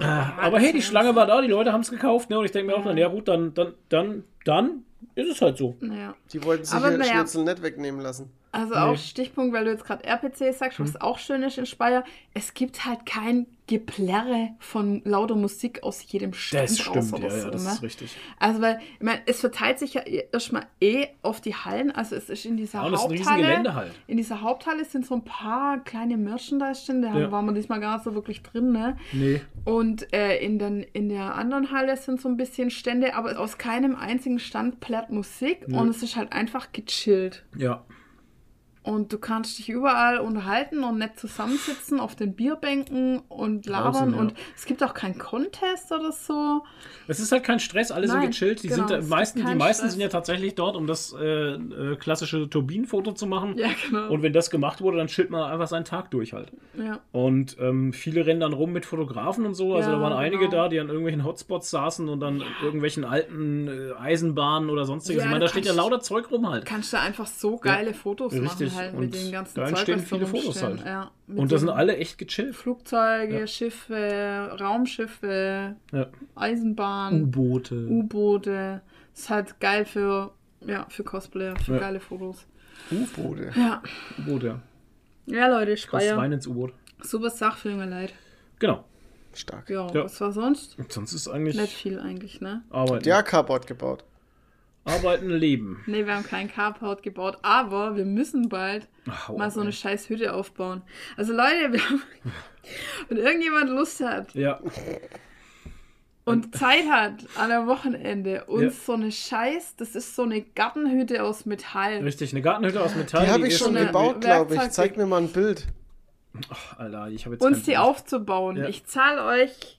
Ja. Äh, aber hey, die Schlange war da, die Leute haben es gekauft, ne? Und ich denke mir auch dann, ja gut, dann, dann, dann, dann ist es halt so. Naja. Die wollten sich Aber. Schnitzel nicht wegnehmen lassen. Also Nee. auch Stichpunkt, weil du jetzt gerade RPC sagst, Hm. was auch schön ist in Speyer, es gibt halt kein Geplärre von lauter Musik aus jedem Stand Das stimmt, ja, so, ja, das ne? ist richtig. Also weil, ich meine, es verteilt sich ja erstmal eh auf die Hallen, also es ist in dieser Ja, Haupthalle. Halt. In dieser Haupthalle sind so ein paar kleine Merchandise-Stände, da Ja. waren wir diesmal gar nicht so wirklich drin, ne? Nee. Und äh, in, den, in der anderen Halle sind so ein bisschen Stände, aber aus keinem einzigen Stand plärt Musik Nö. und es ist halt einfach gechillt. Ja. Und du kannst dich überall unterhalten und nett zusammensitzen auf den Bierbänken und labern. Draußen, ja. Und es gibt auch keinen Contest oder so. Es ist halt kein Stress, alle sind Nein, gechillt. Die, genau, sind, äh, meisten, gibt die meisten Stress. sind ja tatsächlich dort, um das äh, äh, klassische Turbinenfoto zu machen. Ja, genau. Und wenn das gemacht wurde, dann chillt man einfach seinen Tag durch halt. ja. Und ähm, viele rennen dann rum mit Fotografen und so. Also Ja, da waren einige genau. da, die an irgendwelchen Hotspots saßen und dann irgendwelchen alten äh, Eisenbahnen oder sonstiges. Ich meine, da steht ja lauter Zeug rum halt. Kannst du einfach so geile Fotos richtig. machen halt Und mit den ganzen da Zeug, entstehen da viele Fotos halt. Ja, Und da sind alle echt gechillt. Flugzeuge, Ja. Schiffe, Raumschiffe, Ja. Eisenbahn, U-Boote. U-Boote. Ist halt geil für, ja, für Cosplayer, für Ja. geile Fotos. U-Boote. Ja, U-Boote. Ja, Leute, Speyer. rein ins U-Boot. Super Sache für junge Leute. Genau. Stark. Ja, Ja. was war sonst? Und sonst ist eigentlich Nicht viel eigentlich, ne? arbeiten. Ja, Carport gebaut. Arbeiten, leben. Ne, wir haben keinen Carport gebaut, aber wir müssen bald Ach, hau mal so eine ey. scheiß Hütte aufbauen. Also Leute, wir haben, wenn irgendjemand Lust hat Ja, und Zeit hat an einem Wochenende uns Ja. so eine scheiß, das ist so eine Gartenhütte aus Metall. richtig. Eine Gartenhütte aus Metall. Die habe ich schon gebaut, glaube ich. Zeig mir mal ein Bild. Ach, Alter, ich habe jetzt uns die Bild. aufzubauen. Ja. Ich zahle euch,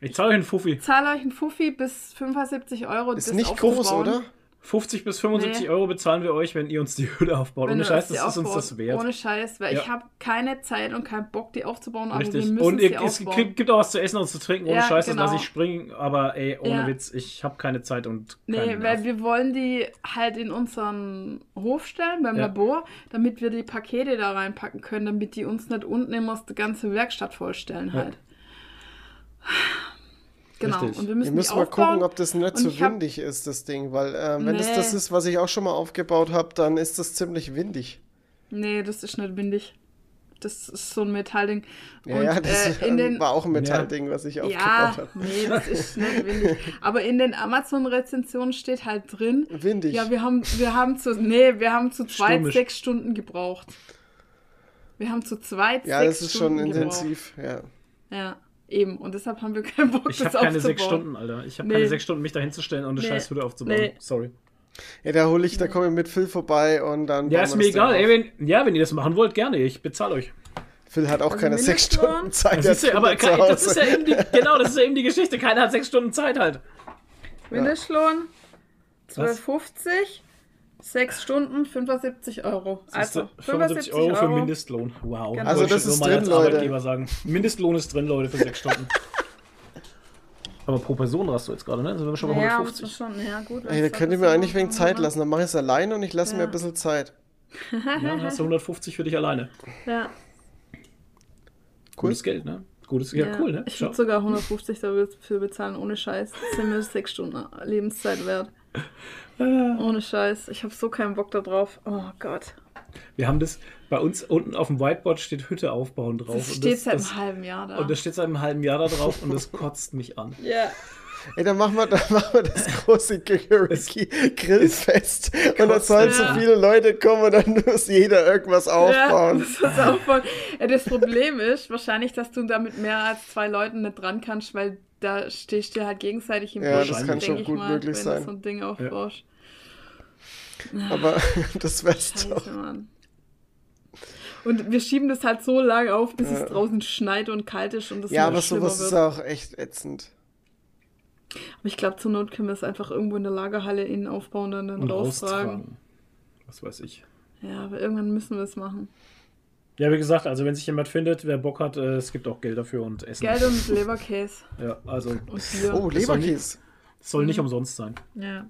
Ich zahle euch einen Fuffi. zahle euch einen Fuffi bis 75 Euro. Ist das nicht groß, oder? 50 bis 75 Nee. Euro bezahlen wir euch, wenn ihr uns die Hütte aufbaut. Wenn Ohne Scheiß, das ist uns das wert. Ohne Scheiß, weil Ja. ich habe keine Zeit und keinen Bock, die aufzubauen, aber wir Richtig. müssen Und sie ihr, es aufbauen. gibt, auch was zu essen und zu trinken. Ohne Ja, Scheiß, genau. das lasse ich springen. Aber ey, ohne Ja. Witz, ich habe keine Zeit und Nee, weil Nerv. wir wollen die halt in unseren Hof stellen, beim Ja. Labor, damit wir die Pakete da reinpacken können, damit die uns nicht unten immer die ganze Werkstatt vollstellen halt. Genau, Richtig. und wir Wir müssen, müssen die mal aufbauen. gucken, ob das nicht Und so ich hab- windig ist, das Ding. Weil, ähm, wenn das Nee. das ist, was ich auch schon mal aufgebaut habe, dann ist das ziemlich windig. Nee, das ist nicht windig. Das ist so ein Metallding. Ja, Und, ja, das äh, in den, war auch ein Metallding, was ich Ja, aufgebaut habe. nee, das ist nicht windig. Aber in den Amazon-Rezensionen steht halt drin, Windig. ja, wir haben, wir haben zu, nee, wir haben zu zweit Stürmisch. sechs Stunden gebraucht. Wir haben zu zweit Ja, sechs das ist schon Stunden intensiv. Ja. Gebraucht. Ja, eben. Und deshalb haben wir keinen Bock, Ich das habe keine aufzubauen. sechs Stunden, Alter. Ich habe Nee. keine sechs Stunden, mich da hinzustellen und eine Nee. scheiß Hütte aufzubauen. Nee. Sorry. ja, da hole ich, da komme ich mit Phil vorbei und dann. Ja, ist mir egal. Ey, wenn, ja, wenn ihr das machen wollt, gerne. Ich bezahle euch. Phil hat auch Also keine sechs? Stunden Zeit. Das ist ja, aber kein, das ist ja eben die, genau, das ist ja eben die Geschichte. Keiner hat sechs Stunden Zeit halt. Mindestlohn 12,50. Sechs Stunden, 75 Euro. Also 75 Euro für Mindestlohn. Wow. Genau. Also das ist drin, als Leute. Arbeitgeber sagen. Mindestlohn ist drin, Leute, für sechs Stunden. Aber pro Person hast du jetzt gerade, ne? Sind wir schon bei Ja, 150. muss man schon, ja gut. Ey, da könnt ihr mir eigentlich wegen Zeit lassen. Dann mache ich es alleine und ich lasse mir Ja. ein bisschen Zeit. Ja, dann hast du 150 für dich alleine. Ja, Gutes Geld, ne? Gutes, ja, cool, ne? Ich würde sogar 150 dafür bezahlen, ohne Scheiß. Das sind mir sechs Stunden Lebenszeit wert. Ohne Scheiß. Ich habe so keinen Bock da drauf. Oh Gott. Wir haben das, bei uns unten auf dem Whiteboard steht Hütte aufbauen drauf. Das Und steht seit das, einem halben Jahr da. Und das steht seit einem halben Jahr da drauf und das kotzt mich an. ja. Ey, dann machen wir, dann machen wir das große Kikeriki Grillfest. Und da sollen so Ja. viele Leute kommen und dann muss jeder irgendwas Ja, aufbauen. das, ist aufbauen. Ja, das Problem ist wahrscheinlich, dass du da mit mehr als zwei Leuten nicht dran kannst, weil da stehst du halt gegenseitig im Ja, Busch, das kann schon ich gut mal, möglich wenn sein. du so ein Ding aufbaust. Aber das wär's doch. Mann. Und wir schieben das halt so lange auf, bis Ja. es draußen schneit und kalt ist und das Ja, aber sowas ist wird. auch echt ätzend. Aber ich glaube, zur Not können wir es einfach irgendwo in der Lagerhalle innen aufbauen und dann Und raustragen. Was weiß ich. Ja, aber irgendwann müssen wir es machen. Ja, wie gesagt, also wenn sich jemand findet, wer Bock hat, äh, es gibt auch Geld dafür und Essen. Geld und Leberkäse Ja, also. Oh, Das soll nicht- Leberkäse. es soll nicht Mhm. umsonst sein. Ja.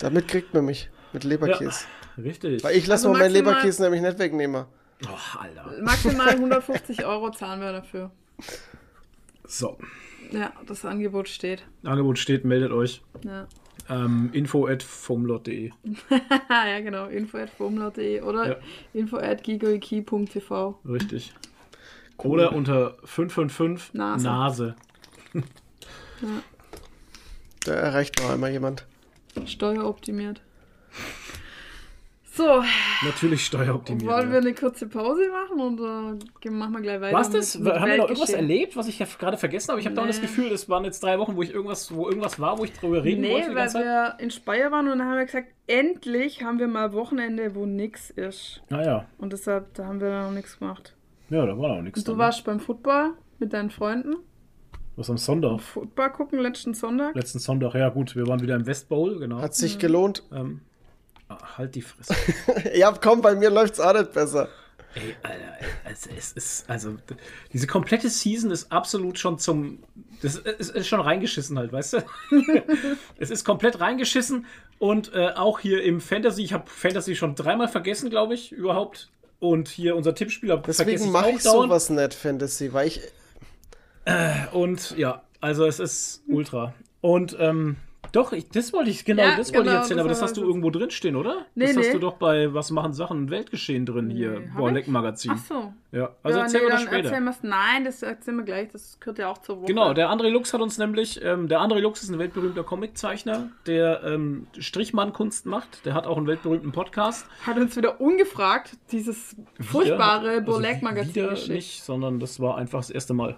Damit kriegt man mich. Mit Leberkäse. Richtig. Weil ich lasse Also mal meinen Leberkäse nämlich nicht wegnehmen. Oh, Alter. Maximal 150 Euro zahlen wir dafür. So. Ja, das Angebot steht. Angebot steht, meldet euch. Ja, Ähm, info at fomlot.de. ja genau. Info at formlaut.de oder Ja. info at gigoiki.tv. Richtig. Oder unter 555 Nase. Nase. Da erreicht noch einmal jemand. Steueroptimiert. So, Natürlich steueroptimiert. wollen wir eine kurze Pause machen oder gehen- machen wir gleich weiter? Was das? mit- mit Haben wir noch irgendwas erlebt, was ich ja gerade vergessen habe? Ich habe da das Nee. Gefühl, das waren jetzt drei Wochen, wo ich irgendwas, wo irgendwas war, wo ich drüber reden Nee, wollte die weil wir in Speyer waren und dann haben wir gesagt, endlich haben wir mal Wochenende, wo nix ist. Naja, Und deshalb, da haben wir noch nichts gemacht. ja, da war auch nichts. Und du dann, warst beim Football mit deinen Freunden. Was am Sonntag? Football gucken letzten Sonntag. Letzten Sonntag, ja gut, wir waren wieder im West Bowl, genau. Hat sich gelohnt. Ähm, ah, halt die Fresse. Ja, komm, bei mir läuft's auch nicht besser. Ey, Alter, also es ist, also, diese komplette Season ist absolut schon zum, das ist, ist schon reingeschissen halt, weißt du? es ist komplett reingeschissen und äh, auch hier im Fantasy, ich habe Fantasy schon dreimal vergessen, glaube ich, überhaupt. Und hier unser Tippspieler Deswegen ich mache ich dauernd. sowas nicht, Fantasy, weil ich. Und ja, also es ist ultra. Und ähm, Doch, ich, das wollte ich, genau, Ja, das wollte genau, ich erzählen, das aber das hast du irgendwo drin stehen, oder? Nee, das hast nee. du doch bei Was machen Sachen Weltgeschehen drin hier, hab Borleck? Magazin. Ach so. Ja, also ja, erzähl nee, mir das später. erzählen wir's. Nein, das erzählen wir gleich. Das gehört ja auch zur Woche. Genau, der André Lux hat uns nämlich, ähm, der André Lux ist ein weltberühmter Comiczeichner, der ähm, Strichmann-Kunst macht. Der hat auch einen weltberühmten Podcast. hat uns wieder ungefragt dieses furchtbare Wieder- Burlek-Magazin wieder geschickt. nicht, sondern das war einfach das erste Mal.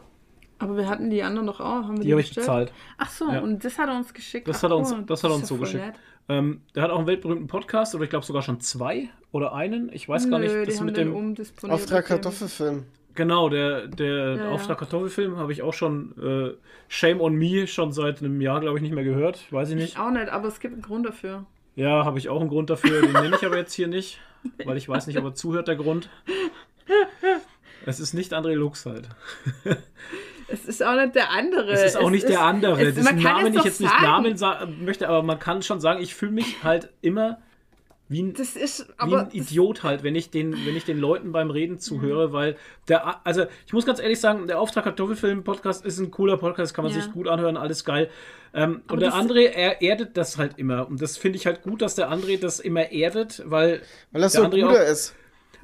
Aber wir hatten die anderen doch auch. Haben wir Die habe ich bezahlt. Ach so, Ja. und das hat er uns geschickt. Das Ach, hat er uns, oh, das hat er uns so geschickt. Ähm, der hat auch einen weltberühmten Podcast oder ich glaube sogar schon zwei oder einen. Ich weiß gar nicht. Nö, die Das haben mit den dem. Auftrag Kartoffelfilm. genau der der Ja, Auftrag ja. Kartoffelfilm habe ich auch schon äh, Shame on Me schon seit einem Jahr glaube ich nicht mehr gehört. Weiß ich nicht. Ich auch nicht, aber es gibt einen Grund dafür. Ja, habe ich auch einen Grund dafür. Den nenne ich aber jetzt hier nicht, weil ich weiß nicht, ob er zuhört, der Grund. Es ist nicht André Lux halt. Es ist auch nicht der andere. Es ist auch nicht der andere, es- kann Namen es ich jetzt nicht sagen. Namen sagen möchte, aber man kann schon sagen, ich fühle mich halt immer wie ein, Das ist, wie ein Idiot halt, wenn ich den, wenn ich den Leuten beim Reden zuhöre, weil der, also ich muss ganz ehrlich sagen, der Auftrag Kartoffelfilm Podcast ist ein cooler Podcast, kann man Ja. sich gut anhören, alles geil. Ähm, und der das- André, er erdet das halt immer. Und das finde ich halt gut, dass der André das immer erdet, weil, Weil er der so ein André auch, ist.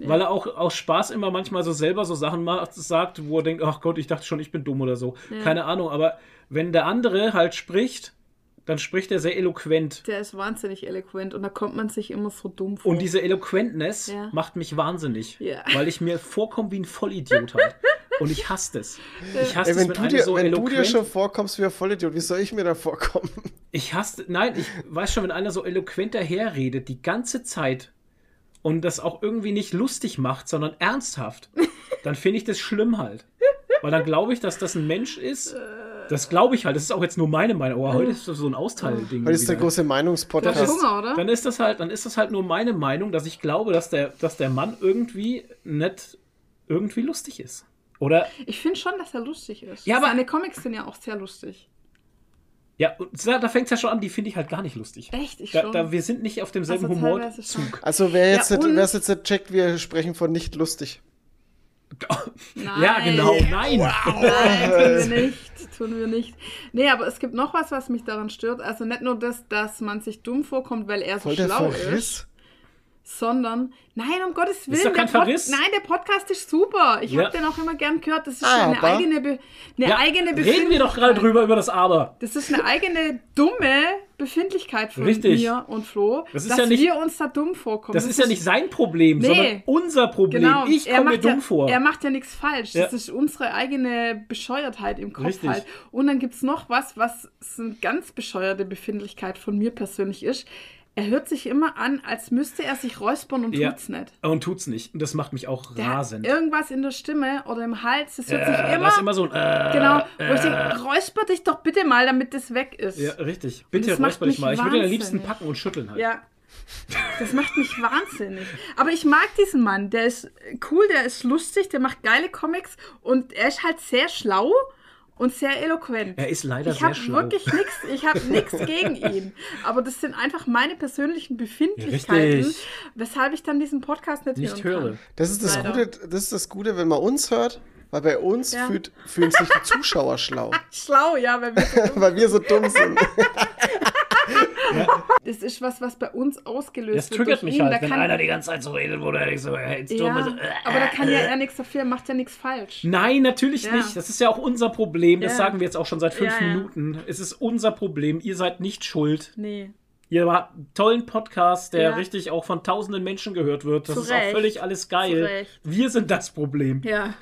Weil er auch aus Spaß immer manchmal so selber so Sachen macht, sagt, wo er denkt, ach Gott, ich dachte schon, ich bin dumm oder so. Keine Ahnung, aber wenn der andere halt spricht, dann spricht er sehr eloquent. der ist wahnsinnig eloquent und da kommt man sich immer so dumm vor. Und diese Eloquentness Ja. macht mich wahnsinnig, Ja. weil ich mir vorkomme wie ein Vollidiot halt. Und ich hasse das. Ich hasse Ey, das, wenn wenn, du, dir, so wenn du eloquent... dir schon vorkommst wie ein Vollidiot, wie soll ich mir da vorkommen? ich hasse... Nein, ich weiß schon, wenn einer so eloquent daherredet, die ganze Zeit und das auch irgendwie nicht lustig macht, sondern ernsthaft, dann finde ich das schlimm halt. Weil dann glaube ich, dass das ein Mensch ist... Das glaube ich halt. Das ist auch jetzt nur meine Meinung. Aber heute ist das so ein Austeil-Ding. Das ist der große Das Meinungspodcast. ist Hunger, oder? Dann ist das halt, dann ist das halt nur meine Meinung, dass ich glaube, dass der, dass der Mann irgendwie nicht irgendwie lustig ist. Oder Ich finde schon, dass er lustig ist. Ja, aber- Seine Comics sind ja auch sehr lustig. Ja, und da, da fängt es ja schon an, die finde ich halt gar nicht lustig. Echt? Ich Da, schon. da, wir sind nicht auf demselben Also. Humorzug. Also wer jetzt, Ja, nicht- wer's jetzt nicht checkt, wir sprechen von nicht lustig. Ja, genau. Nein. Nein, tun wir nicht. Tun wir nicht. Nee, aber es gibt noch was, was mich daran stört. Also nicht nur das, dass man sich dumm vorkommt, weil er so Voll der schlau ist. Sondern, nein, um Gottes Willen. doch kein der Pod- Verriss. Nein, der Podcast ist super. Ich Ja. habe den auch immer gern gehört. Das ist Aber- eine eigene, Be eine Ja, eigene reden wir doch gerade Befindlichkeit. drüber, über das Aber. Das ist eine eigene dumme Befindlichkeit von Richtig. mir und Flo, Das ist dass ja nicht- wir uns da dumm vorkommen. Das ist ja nicht sein Problem, Nee. sondern unser Problem. Genau, ich er komme mir macht dumm ja, vor. Er macht ja nichts falsch. Ja. Das ist unsere eigene Bescheuertheit im Kopf Richtig. halt. Und dann gibt es noch was, was eine ganz bescheuerte Befindlichkeit von mir persönlich ist. Er hört sich immer an, als müsste er sich räuspern und Ja. tut's nicht. Und tut's nicht. Und das macht mich auch Der rasend. irgendwas in der Stimme oder im Hals, das hört sich Äh, immer, da ist immer so ein äh, genau, wo ich äh. denke, räusper dich doch bitte mal, damit das weg ist. Ja, richtig. Bitte das räusper dich mal. Ich würde ihn am liebsten packen und schütteln halt. Ja. Das macht mich wahnsinnig. Aber ich mag diesen Mann. Der ist cool, der ist lustig, der macht geile Comics und er ist halt sehr schlau und sehr eloquent. Er ist leider ich sehr habe schlau. wirklich nichts, ich habe nichts gegen ihn. Aber das sind einfach meine persönlichen Befindlichkeiten, Richtig. weshalb ich dann diesen Podcast nicht, Nicht hören höre. Kann. Das ist das, Leider. Gute, das ist das Gute, wenn man uns hört, weil bei uns Ja. fühlt, fühlen sich die Zuschauer schlau, Schlau, ja, weil wir so weil wir so dumm sind. Das ist was, was bei uns ausgelöst Das wird. triggert durch mich ihn. halt, Da wenn kann, einer die ganze Zeit so redet, wo der so, äh, jetzt ja, dumm ist. aber da kann ja er nichts dafür, macht ja nichts falsch. Nein, natürlich Ja. nicht. Das ist ja auch unser Problem. Das Ja. sagen wir jetzt auch schon seit fünf. Minuten. Es ist unser Problem. Ihr seid nicht schuld. Nee. Ihr habt einen tollen Podcast, der richtig auch von tausenden Menschen gehört wird. Das Zu ist auch völlig alles geil. Recht. Wir sind das Problem. Ja.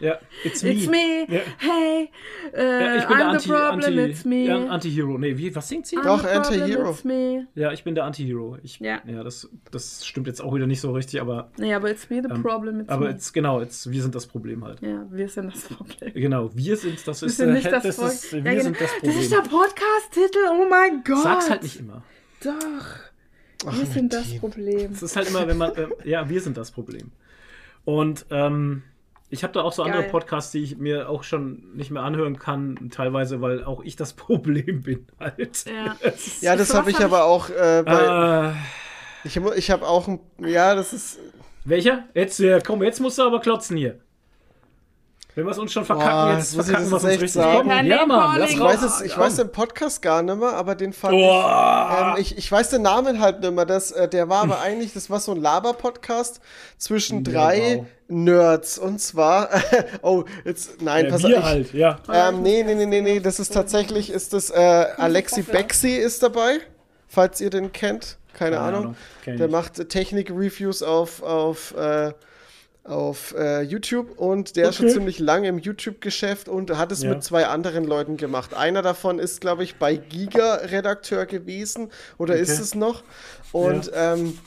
Ja, it's me. It's me. Ja. Hey. Äh, Ja, ich bin der I'm Anti, the problem, Anti, it's me. ja, Anti-Hero. Nee, wie, was singt sie? I'm Doch, Anti-Hero. It's me. Ja, ich bin der Anti-Hero. Ja, Ja. das, das stimmt jetzt auch wieder nicht so richtig, aber, Nee, aber it's me the problem, it's aber me. jetzt, genau, jetzt, wir sind das Problem halt. ja, wir sind das Problem. Genau, wir sind, das Wir ist, sind äh, nicht das, das ist, wir Ja, genau. sind das Das Problem. ist der Podcast-Titel, oh mein Gott. Sag's halt nicht immer. Doch. Wir sind das. Problem. Es ist halt immer, wenn man, äh, ja, wir sind das Problem. Und ähm, ich habe da auch so andere Geil. Podcasts, die ich mir auch schon nicht mehr anhören kann, teilweise, weil auch ich das Problem bin halt. Ja. Ja, das habe ich hab aber auch äh, bei. Äh, Ich, hab- ich habe auch ein. Ja, das ist. welcher? Jetzt, komm, jetzt musst du aber klotzen hier. Wenn wir es uns schon verkacken, Boah, jetzt verkacken wir das es uns richtig. sagen. Komm, Ja, ja, Mann, Ich weiß, es, ich weiß den Podcast gar nicht mehr, aber den fand Boah. ich, ähm, ich. Ich weiß den Namen halt nicht mehr. Das, äh, der war aber eigentlich, das war so ein Laber-Podcast zwischen drei wow. Nerds. Und zwar, oh, jetzt, nein, Ja, pass wir auf. ich- halt, ja. Ähm, nee, nee, nee, nee, nee, das ist tatsächlich, ist das, äh, Alexi Bexi ist dabei, falls ihr den kennt, keine, Keine Ahnung. Ahnung, Der macht Technik-Reviews auf, auf, äh, auf äh, YouTube und der ist schon Okay. ziemlich lange im YouTube-Geschäft und hat es Ja. mit zwei anderen Leuten gemacht. Einer davon ist, glaube ich, bei Giga Redakteur gewesen oder ist Okay. es noch. Und ähm,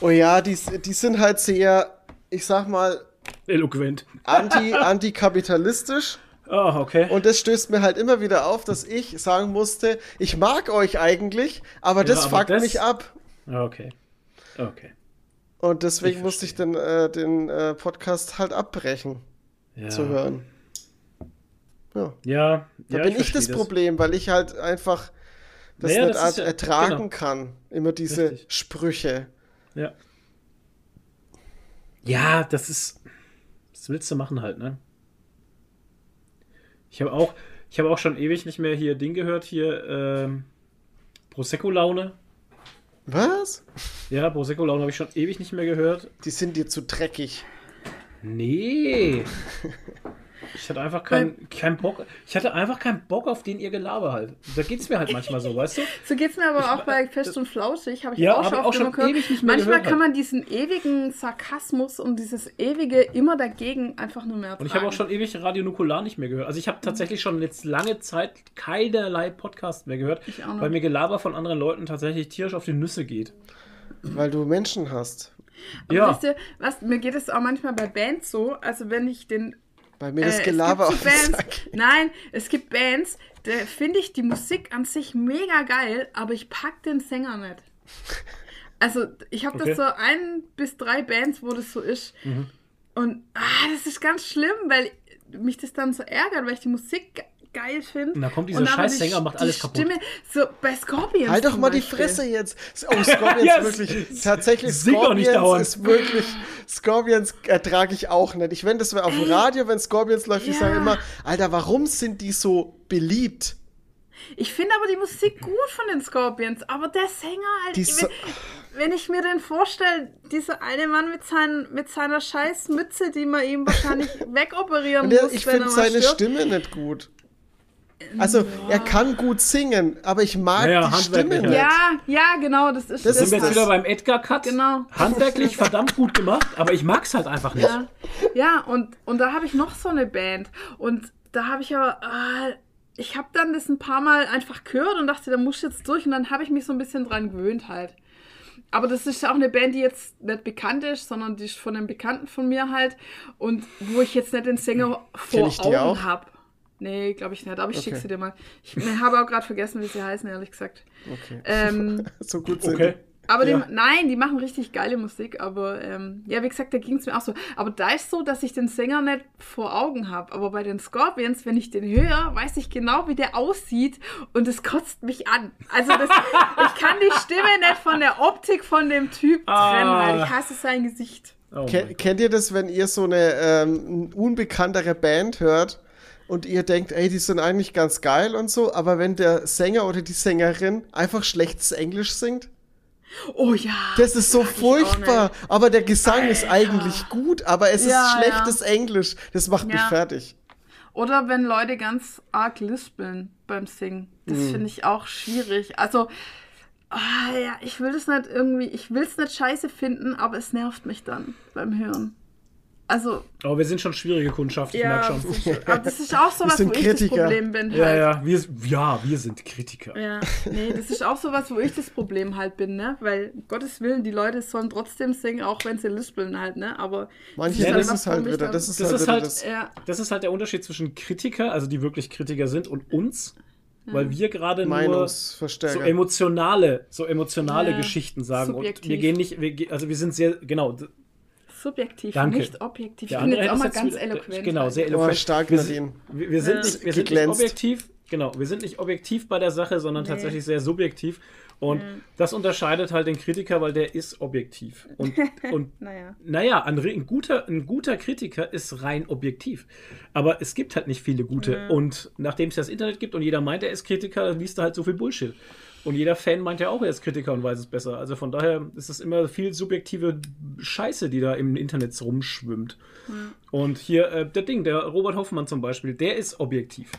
oh ja, die, die sind halt sehr, ich sag mal, Eloquent. anti, antikapitalistisch. Ah, okay. Und das stößt mir halt immer wieder auf, dass ich sagen musste, ich mag euch eigentlich, aber das aber fuckt das- mich ab. Ah, okay. Okay. Und deswegen Ich musste ich den, äh, den äh, Podcast halt abbrechen Ja. zu hören. Ja, Ja, da ja, bin ich, versteh das, Problem, weil ich halt einfach das Naja, nicht das er- ertragen genau. kann. Immer diese Richtig. Sprüche. Ja. Ja, das ist. Was willst du machen halt, ne? Ich habe auch, ich habe auch schon ewig nicht mehr hier Ding gehört, hier ähm, Prosecco-Laune. Was? Ja, Prosecco-Laune habe ich schon ewig nicht mehr gehört. Die sind dir zu dreckig. Nee. Ich hatte einfach keinen kein Bock. Ich hatte einfach keinen Bock auf den ihr Gelaber halt. Da geht's mir halt manchmal so, weißt du? So geht's mir aber auch bei Fest und Flauschig, habe ich Ja, auch schon ich auch schon gehört. ewig nicht mehr Manchmal kann man diesen ewigen Sarkasmus und dieses ewige immer dagegen einfach nur mehr ertragen. Und ich habe auch schon ewig Radio Nukular nicht mehr gehört. Also ich habe tatsächlich schon jetzt lange Zeit keinerlei Podcast mehr gehört, Ich weil mir Gelaber von anderen Leuten tatsächlich tierisch auf die Nüsse geht. Weil du Menschen hast. Aber ja. wisst ihr, was, mir geht es auch manchmal bei Bands so, also wenn ich den Bei mir das Äh, Gelaber es auf so Bands, Sack. Nein, es gibt Bands, da finde ich die Musik an sich mega geil, aber ich pack den Sänger nicht. Also, ich habe Okay. das so ein bis drei Bands, wo das so ist. Mhm. Und ah, das ist ganz schlimm, weil mich das dann so ärgert, weil ich die Musik geil finde. Und da kommt dieser Und Scheißsänger, die- macht die alles kaputt. Stimme, so bei Scorpions. Halt doch mal die. Fresse jetzt. Oh, Scorpions Yes. wirklich. Tatsächlich, Sing Scorpions ist wirklich. Scorpions ertrage ich auch nicht. Ich wenn das auf dem Radio, wenn Scorpions läuft, ich Ja. sage immer, Alter, warum sind die so beliebt? Ich finde aber die Musik gut von den Scorpions, aber der Sänger halt. Die so- wenn, wenn ich mir den vorstelle, dieser eine Mann mit, seinen, mit seiner scheiß Mütze, die man ihm wahrscheinlich wegoperieren Und der, muss, ich wenn finde seine stirbt. Stimme nicht gut. Also, er kann gut singen, aber ich mag Naja, die handwerklich Stimme halt. nicht. Ja, ja, genau, das ist Das Sind wir jetzt wieder beim Edgar-Cut? Genau. Handwerklich verdammt gut gemacht, aber ich mag's halt einfach nicht. Ja, ja und, und da habe ich noch so eine Band. Und da habe ich aber, äh, ich habe dann das ein paar Mal einfach gehört und dachte, da muss ich jetzt durch. Und dann habe ich mich so ein bisschen dran gewöhnt halt. Aber das ist auch eine Band, die jetzt nicht bekannt ist, sondern die ist von einem Bekannten von mir halt. Und wo ich jetzt nicht den Sänger vor? Augen habe. Nee, glaube ich nicht. Aber ich schicke Okay. sie dir mal. Ich habe auch gerade vergessen, wie sie heißen, ehrlich gesagt. Okay. Ähm, So gut sind Okay. aber Ja. die, nein, die machen richtig geile Musik, aber ähm, ja, wie gesagt, da ging es mir auch so. Aber da ist so, dass ich den Sänger nicht vor Augen habe. Aber bei den Scorpions, wenn ich den höre, weiß ich genau, wie der aussieht und es kotzt mich an. Also das, ich kann die Stimme nicht von der Optik von dem Typ Ah. trennen, weil ich hasse sein Gesicht. Oh Ken, kennt ihr das, wenn ihr so eine ähm, unbekanntere Band hört und ihr denkt, ey, die sind eigentlich ganz geil und so, aber wenn der Sänger oder die Sängerin einfach schlechtes Englisch singt? Oh ja. Das ist so furchtbar. Aber der Gesang ist eigentlich gut, aber es Ja, ist schlechtes Englisch. Das macht mich Ja. fertig. Oder wenn Leute ganz arg lispeln beim Singen. Das Mhm. finde ich auch schwierig. Also, ah, ja, ich will das nicht irgendwie, ich will es nicht scheiße finden, aber es nervt mich dann beim Hören. Also, Aber wir sind schon schwierige Kundschaft, ich merke ja, schon. das ist, aber das ist auch sowas, sind wo ich Kritiker. das Problem bin. Halt. Ja, ja, wir, ja, wir sind Kritiker. Ja, nee, das ist auch sowas, wo ich das Problem halt bin, ne? Weil, um Gottes Willen, die Leute sollen trotzdem singen, auch wenn sie lispeln halt, ne? Aber. Manche, das das ist halt ich wieder, da- das ist halt wieder halt- das. Ja, Das ist halt der Unterschied zwischen Kritiker, also die wirklich Kritiker sind, und uns, weil wir gerade nur so emotionale, so emotionale Ja, Geschichten sagen. Und subjektiv. wir gehen nicht, wir, also wir sind sehr, genau, subjektiv, Danke. nicht objektiv. der ich bin andere jetzt auch mal ganz eloquent. Genau, sehr Oh, eloquent. stark, wir, sind- wir, sind, Ja. nicht, wir sind nicht objektiv, Genau, wir sind nicht objektiv bei der Sache, sondern tatsächlich sehr subjektiv. Und das unterscheidet halt den Kritiker, weil der ist objektiv. Und, und Naja. naja, ein, ein, guter, ein guter Kritiker ist rein objektiv. Aber es gibt halt nicht viele gute. Und nachdem es das Internet gibt und jeder meint, er ist Kritiker, liest er halt so viel Bullshit. Und jeder Fan meint ja auch, er ist Kritiker und weiß es besser. Also von daher ist es immer viel subjektive Scheiße, die da im Internet rumschwimmt. Und hier, äh, der Ding, der Robert Hoffmann zum Beispiel, der ist objektiv.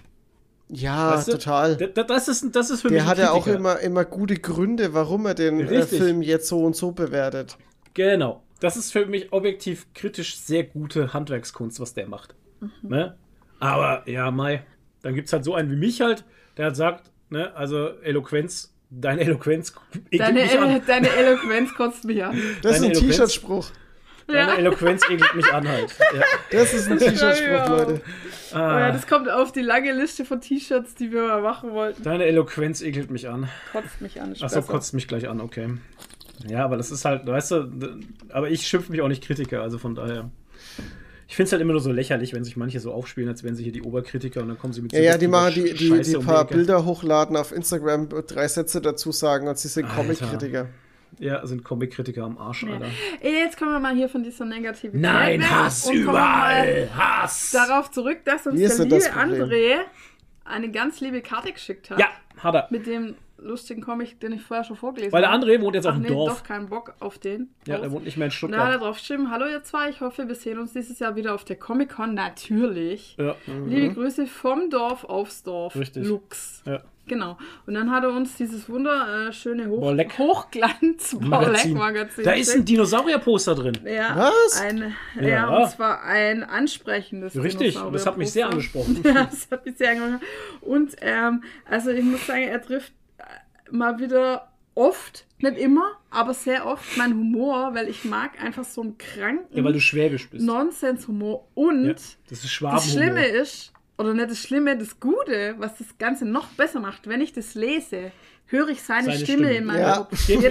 Ja, Weißt du? total. Da- da- Das ist, das ist für mich Der hat ja auch immer, immer gute Gründe, warum er den äh. Film jetzt so und so bewertet. Genau. Das ist für mich objektiv kritisch sehr gute Handwerkskunst, was der macht. Ne? Aber ja, Mai, dann gibt es halt so einen wie mich halt, der halt sagt, ne, also Eloquenz, deine Eloquenz ekelt Deine, mich an. Elo deine Eloquenz kotzt mich an. Das ist Deine ein Eloquenz- T-Shirt-Spruch. Deine Ja. Eloquenz ekelt mich an halt. Ja. Das ist ein. T-Shirt-Spruch, Leute. Oh ja, Ah, das kommt auf die lange Liste von T-Shirts, die wir mal machen wollten. deine Eloquenz ekelt mich an. Kotzt mich an. ist Achso, kotzt mich gleich an, okay. Ja, aber das ist halt, weißt du, aber ich schimpfe mich auch nicht Kritiker, also von daher. Ich finde es halt immer nur so lächerlich, wenn sich manche so aufspielen, als wären sie hier die Oberkritiker und dann kommen sie mit Ja, ja, die machen die, die, die um paar Ecke. Bilder hochladen auf Instagram, drei Sätze dazu sagen und sie sind Alter. Comic-Kritiker. Ja, sind Comic-Kritiker am Arsch, Alter. Ey, Jetzt kommen wir mal hier von dieser Negativität. Nein, Hass und kommen mal überall! Hass! Darauf zurück, dass uns der liebe. André eine ganz liebe Karte geschickt hat. Ja, hat er. Mit dem lustigen Comic, den ich vorher schon vorgelesen Weil der habe. André wohnt jetzt auf Ach dem nee, Dorf. doch keinen Bock auf den. Ja, der wohnt nicht mehr in Und da hat er Stuttgart. drauf geschrieben, hallo ihr zwei, ich hoffe, wir sehen uns dieses Jahr wieder auf der Comic-Con, natürlich. Ja, Liebe Grüße vom Dorf aufs Dorf. Richtig. Lux. ja. Genau. Und dann hat er uns dieses wunderschöne Hoch Borleck. hochglanz Magazin. magazin Da ist ein Dinosaurier-Poster drin. ja, Was? Ein, ja. Ja. und zwar ein ansprechendes Richtig, und das hat mich sehr angesprochen. Ja, das hat mich sehr angesprochen. Und ähm, also ich muss sagen, er trifft äh, mal wieder oft, nicht immer, aber sehr oft meinen Humor, weil ich mag einfach so einen kranken Ja, weil du schwäbisch bist. Nonsenshumor. Und Ja, das ist das. Schlimme ist, oder nicht das Schlimme, das Gute, was das Ganze noch besser macht, wenn ich das lese, höre ich seine, Seine Stimme, Stimme. in meinem Ja. Kopf. Geht- geht mir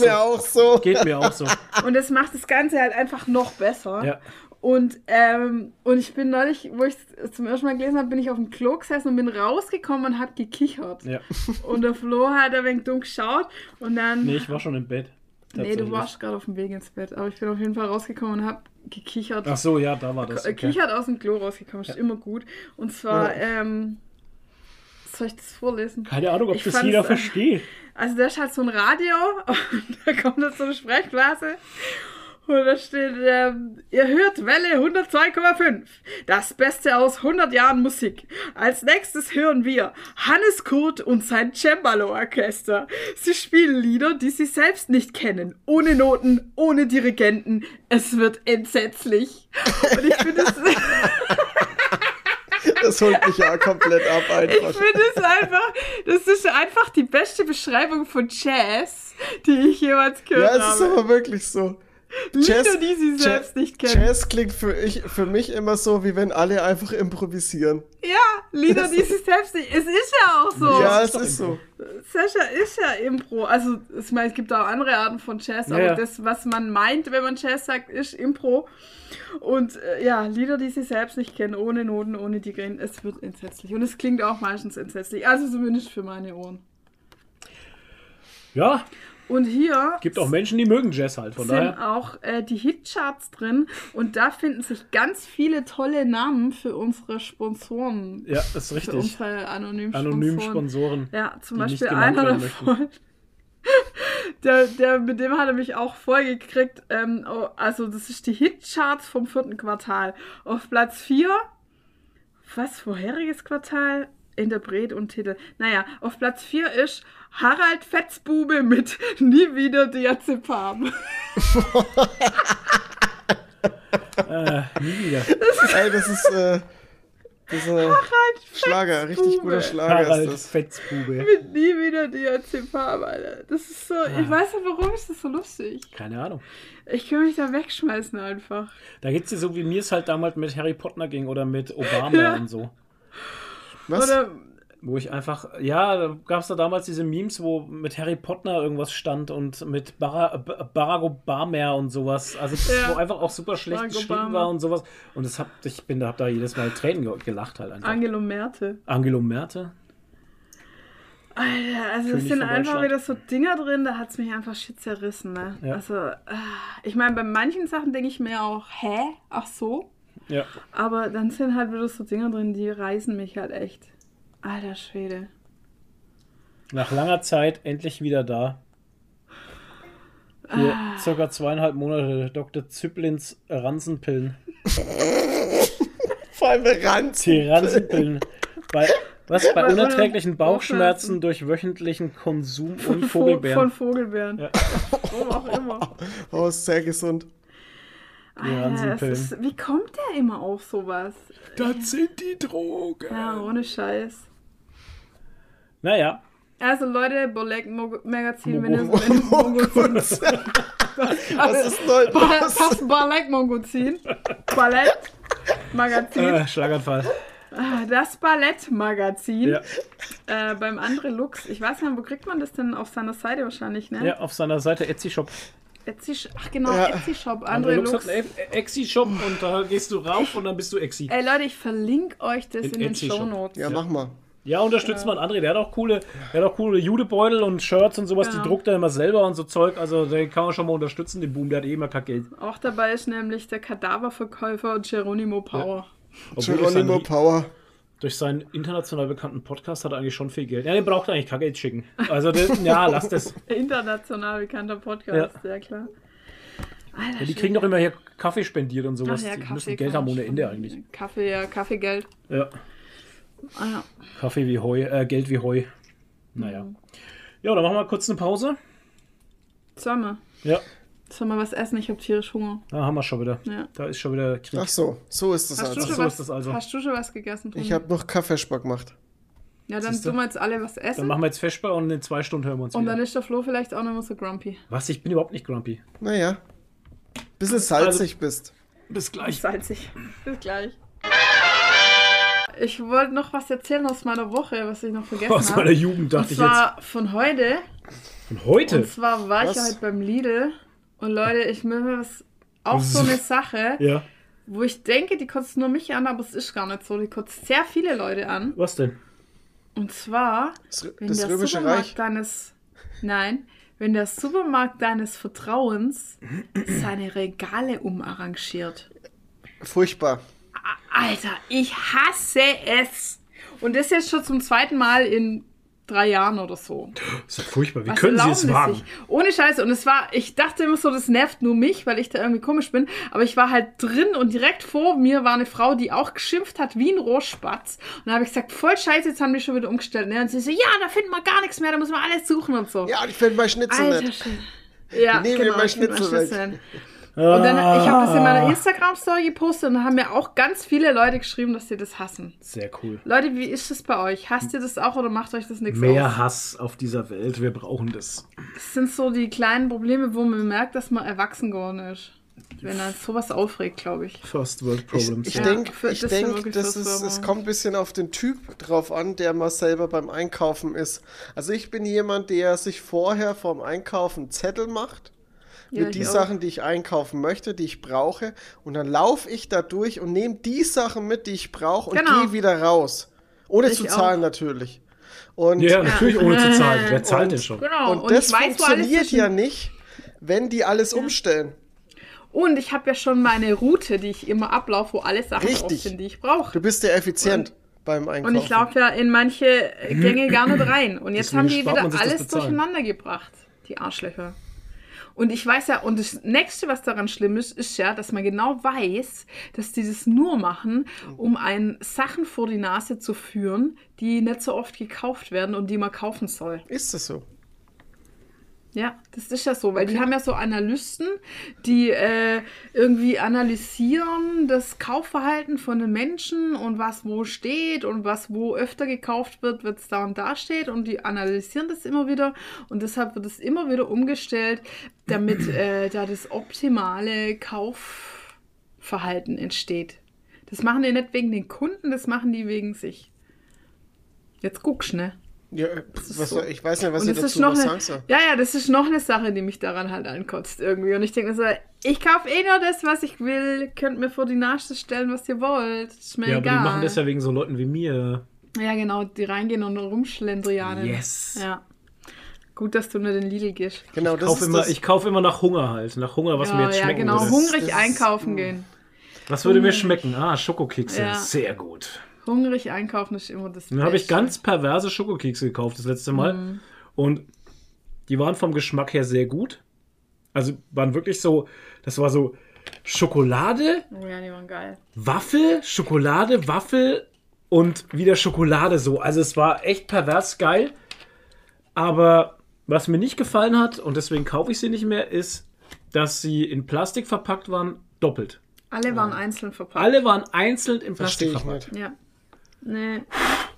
mir auch so. Geht mir auch so. und das macht das Ganze halt einfach noch besser. Ja. Und, ähm, und ich bin neulich, wo ich es zum ersten Mal gelesen habe, bin ich auf dem Klo gesessen und bin rausgekommen und hab gekichert. ja. Und der Flo hat ein wenig dumm geschaut und dann. Nee, ich war schon im Bett. Nee, du warst gerade auf dem Weg ins Bett, aber ich bin auf jeden Fall rausgekommen und hab gekichert. Ach so, ja, da war das. Okay. Kichert aus dem Klo rausgekommen, ist immer gut. Und zwar, ähm, soll ich das vorlesen? Keine Ahnung, ob Ich das jeder versteht. Also da ist halt so ein Radio und da kommt jetzt so eine Sprechblase und da steht, ähm, ihr hört Welle 102,5. Das Beste aus 100 Jahren Musik. Als nächstes hören wir Hannes Kurt und sein Cembalo-Orchester. Sie spielen Lieder, die sie selbst nicht kennen. Ohne Noten, ohne Dirigenten. Es wird entsetzlich. Und ich finde es... Das holt mich ja komplett ab Ich einfach. finde es einfach, das ist einfach die beste Beschreibung von Jazz, die ich jemals gehört Ja, es ist habe. aber wirklich so. Lieder, Jazz- die sie selbst nicht kennen. Jazz klingt für, ich, für mich immer so, wie wenn alle einfach improvisieren. Ja, Lieder, die sie selbst nicht. Es ist ja auch so. ja, es ist so. Sascha ist ja Impro. Also, ich meine, es gibt auch andere Arten von Jazz, Ja, aber ja. das, was man meint, wenn man Jazz sagt, ist Impro. Und äh, ja, Lieder, die sie selbst nicht kennen, ohne Noten, ohne die Grenzen, es wird entsetzlich. Und es klingt auch meistens entsetzlich. Also zumindest für meine Ohren. Ja, Und hier gibt auch Menschen, die mögen Jazz halt. Von sind daher. auch äh, die Hitcharts drin und da finden sich ganz viele tolle Namen für unsere Sponsoren. Ja, ist Für richtig. unsere anonymen Anonym Sponsoren. Sponsoren. Ja, zum Beispiel einer davon. Der, der, mit dem hat er mich auch vollgekriegt. Ähm, oh, also, das ist die Hitcharts vom vierten Quartal. Auf Platz 4, was, vorheriges Quartal? Interpret und Titel. Naja, auf Platz 4 ist Harald Fetzbube mit Nie wieder Diazepam. Äh, nie wieder. Ey, das ist, äh, das ist äh, Schlager, richtig guter Schlager Harald ist das. Fetzbube. mit Nie wieder Diazepam, Alter. Das ist so, ich weiß nicht, warum ist das so lustig. Keine Ahnung. Ich kann mich da wegschmeißen einfach. Da geht's dir so, wie mir es halt damals mit Harry Potter ging oder mit Obama Ja. und so. Was? Oder Wo ich einfach, ja, da gab es da damals diese Memes, wo mit Harry Potter irgendwas stand und mit Bara, B- Barack Obama und sowas. Also, Ja. wo einfach auch super schlecht Barack geschrieben Obama. war und sowas. Und das hab, ich bin da, hab da jedes Mal Tränen ge- gelacht halt einfach. Angelo Merte. Angelo Merte? Alter, also es sind einfach wieder so Dinger drin, da hat es mich einfach shit zerrissen, ne? Ja. Also, ah, ich meine, bei manchen Sachen denke ich mir auch, hä? Ach so? Ja. Aber dann sind halt wieder so Dinger drin, die reißen mich halt echt. Alter Schwede. Nach langer Zeit endlich wieder da. Hier, Ah. circa zweieinhalb Monate Dr. Zyplins Ransenpillen. Vor allem Ranz. Die Ransenpillen. Bei, was? Bei unerträglichen Bauchschmerzen. Durch wöchentlichen Konsum Von, und Vo- Vogelbeeren. von Vogelbeeren. Ja. Warum auch immer. Oh, ist sehr gesund. Alter, ist, wie kommt der immer auf sowas? Das sind die Drogen. Ja, ohne Scheiß. Naja, Also Leute, Bolek Mo- Magazin, wenn ihr Mo- wenn ihr Mongolzin. Was ist neu? Was? Das Balek Mongolzin. Ballett Magazin. äh, Schlaganfall. Ah, Das Ballett Magazin. Ja. Äh, beim Andre Lux. Ich weiß nicht, wo kriegt man das denn? Auf seiner Seite wahrscheinlich, ne? ja, auf seiner Seite Etsy Shop. Etsy, ach genau, Ja. Etsy Shop. Andre Lux Lux. hat einen Etsy Shop und da gehst du rauf und dann bist du Exi. Ey Leute, ich verlinke euch das In in, den Etsy. Show Notes. Ja, mach mal. Ja, unterstützt mal André, der hat auch coole, der hat auch coole Judebeutel und Shirts und sowas, Genau. die druckt er immer selber und so Zeug, also den kann man schon mal unterstützen, den Boom, der hat eh immer kein Geld. Auch dabei ist nämlich der Kadaververkäufer Geronimo Power. Durch Geronimo seinen, Power. durch seinen international bekannten Podcast hat er eigentlich schon viel Geld. Ja, den braucht er eigentlich kein Geld schicken. Also, den, ja, lass das. International bekannter Podcast, ja, klar. Alter, Ja, die kriegen doch immer hier Kaffee spendiert und Ach sowas. ja, die Kaffee müssen Geld haben man ohne. Ende eigentlich. Kaffee, ja, Kaffeegeld. Ja, Ah, ja. Kaffee wie Heu, äh, Geld wie Heu. Naja. Ja, dann machen wir kurz eine Pause. Sollen wir? Ja, Sollen wir was essen? Ich hab tierisch Hunger. da haben wir schon wieder. Ja. Da ist schon wieder Krieg. Ach so, so ist das Hast du, also. schon so was, ist das also. hast du schon was gegessen? Ich Toni? habe noch Kaffeespeck gemacht. ja, dann Siehste? tun wir jetzt alle was Dann essen. machen wir jetzt Feschbar und in zwei Stunden hören wir uns Und wieder. dann ist der Flo vielleicht auch noch mal so grumpy. Was? Ich bin überhaupt nicht grumpy. Naja. Bisschen salzig bist. Bis gleich. Salzig. Bis gleich. Ich wollte noch was erzählen aus meiner Woche, was ich noch vergessen Aus meiner habe. Jugend Und dachte ich jetzt. zwar von heute. Und heute? Und zwar war ich Was? ja heute beim Lidl. Und Leute, ich mir das auch so eine Sache, Ja. wo ich denke, die kotzt nur mich an, aber es ist gar nicht so. Die kotzt sehr viele Leute an. Was denn? Und zwar, Das, wenn das der Römische Supermarkt Reich. deines. Nein, wenn der Supermarkt deines Vertrauens seine Regale umarrangiert. Furchtbar. Alter, ich hasse es. Und das jetzt schon zum zweiten Mal in drei Jahren oder so. Das ist ja furchtbar. Wie Was können Sie es wagen? sich? Ohne Scheiße. Und es war, ich dachte immer so, das nervt nur mich, weil ich da irgendwie komisch bin. Aber ich war halt drin und direkt vor mir war eine Frau, die auch geschimpft hat wie ein Rohrspatz. Und da habe ich gesagt, voll scheiße, jetzt haben die schon wieder umgestellt. Ne? Und sie so, ja, da finden wir gar nichts mehr, da müssen wir alles suchen und so. Ja, ich finde mein Schnitzel Alter, nicht. Schön. Ja, Nehmen wir genau, ich Schnitzel mal weg. Schnitzel. Und dann, ich habe das in Ah. meiner Instagram-Story gepostet und da haben mir auch ganz viele Leute geschrieben, dass sie das hassen. Sehr cool. Leute, wie ist das bei euch? Hasst ihr das auch oder macht euch das nichts Mehr aus? Hass auf dieser Welt. Wir brauchen das. Das sind so die kleinen Probleme, wo man merkt, dass man erwachsen geworden ist. Wenn er sowas aufregt, glaube ich. First World Ich, Problems. ich Ja, denke, ich das denk, das ist, es kommt ein bisschen auf den Typ drauf an, der mal selber beim Einkaufen ist. Also ich bin jemand, der sich vorher vorm Einkaufen Zettel macht. Ja, mit ich die auch. Sachen, die ich einkaufen möchte, die ich brauche. Und dann laufe ich da durch und nehme die Sachen mit, die ich brauche und Genau. gehe wieder raus. Ohne Ich zu zahlen auch. natürlich. Und, Ja, natürlich ohne zu zahlen. Wer zahlt Und- denn schon? Genau. und, Und, das weiß, funktioniert ja nicht, wenn die alles umstellen. Und ich habe ja schon meine Route, die ich immer ablaufe, wo alle Sachen drauf Richtig. sind, die ich brauche. Du bist ja effizient beim Einkaufen. Und ich laufe ja in manche Gänge gar nicht rein. Und jetzt Deswegen haben die wieder alles durcheinander gebracht, die Arschlöcher. Und ich weiß ja, und das nächste, was daran schlimm ist, ist ja, dass man genau weiß, dass die das nur machen, um einen Sachen vor die Nase zu führen, die nicht so oft gekauft werden und die man kaufen soll. Ist das so? Ja, das ist ja so, weil die haben ja so Analysten, die äh, irgendwie analysieren das Kaufverhalten von den Menschen und was wo steht und was wo öfter gekauft wird, wird es da und da steht und die analysieren das immer wieder und deshalb wird es immer wieder umgestellt, damit äh, da das optimale Kaufverhalten entsteht. Das machen die nicht wegen den Kunden, das machen die wegen sich. Jetzt guckst, ne? Ja, was, so. ich weiß nicht, was und ich ist dazu noch was eine, sagen soll. ja, ja, das ist noch eine Sache, die mich daran halt ankotzt irgendwie. Und ich denke mir so, ich kaufe eh nur das, was ich will. Könnt mir vor die Nase stellen, was ihr wollt. Ist mir Ja, aber egal. die machen das ja wegen so Leuten wie mir. Ja, genau, die reingehen und rumschlendrianen. Yes. Ja. Gut, dass du nur den Lidl gehst. Genau, Ich das kaufe immer, das. ich kauf immer nach Hunger halt. Nach Hunger, was mir ja, jetzt ja, schmecken genau. würde. Hungrig Das ist- einkaufen gehen. Was würde mir schmecken? Ah, Schokokekse. Ja. Sehr gut. Hungrig einkaufen ist immer das Dann habe ich ganz perverse Schokokekse gekauft das letzte Mal. Mhm. Und die waren vom Geschmack her sehr gut. Also waren wirklich so, das war so Schokolade, Oh ja, die waren geil. Waffel, Schokolade, Waffel und wieder Schokolade so. Also es war echt pervers geil. Aber was mir nicht gefallen hat, und deswegen kaufe ich sie nicht mehr, ist, dass sie in Plastik verpackt waren, doppelt. Alle waren einzeln verpackt. Alle waren einzeln in Plastik verpackt. Ja. Nee.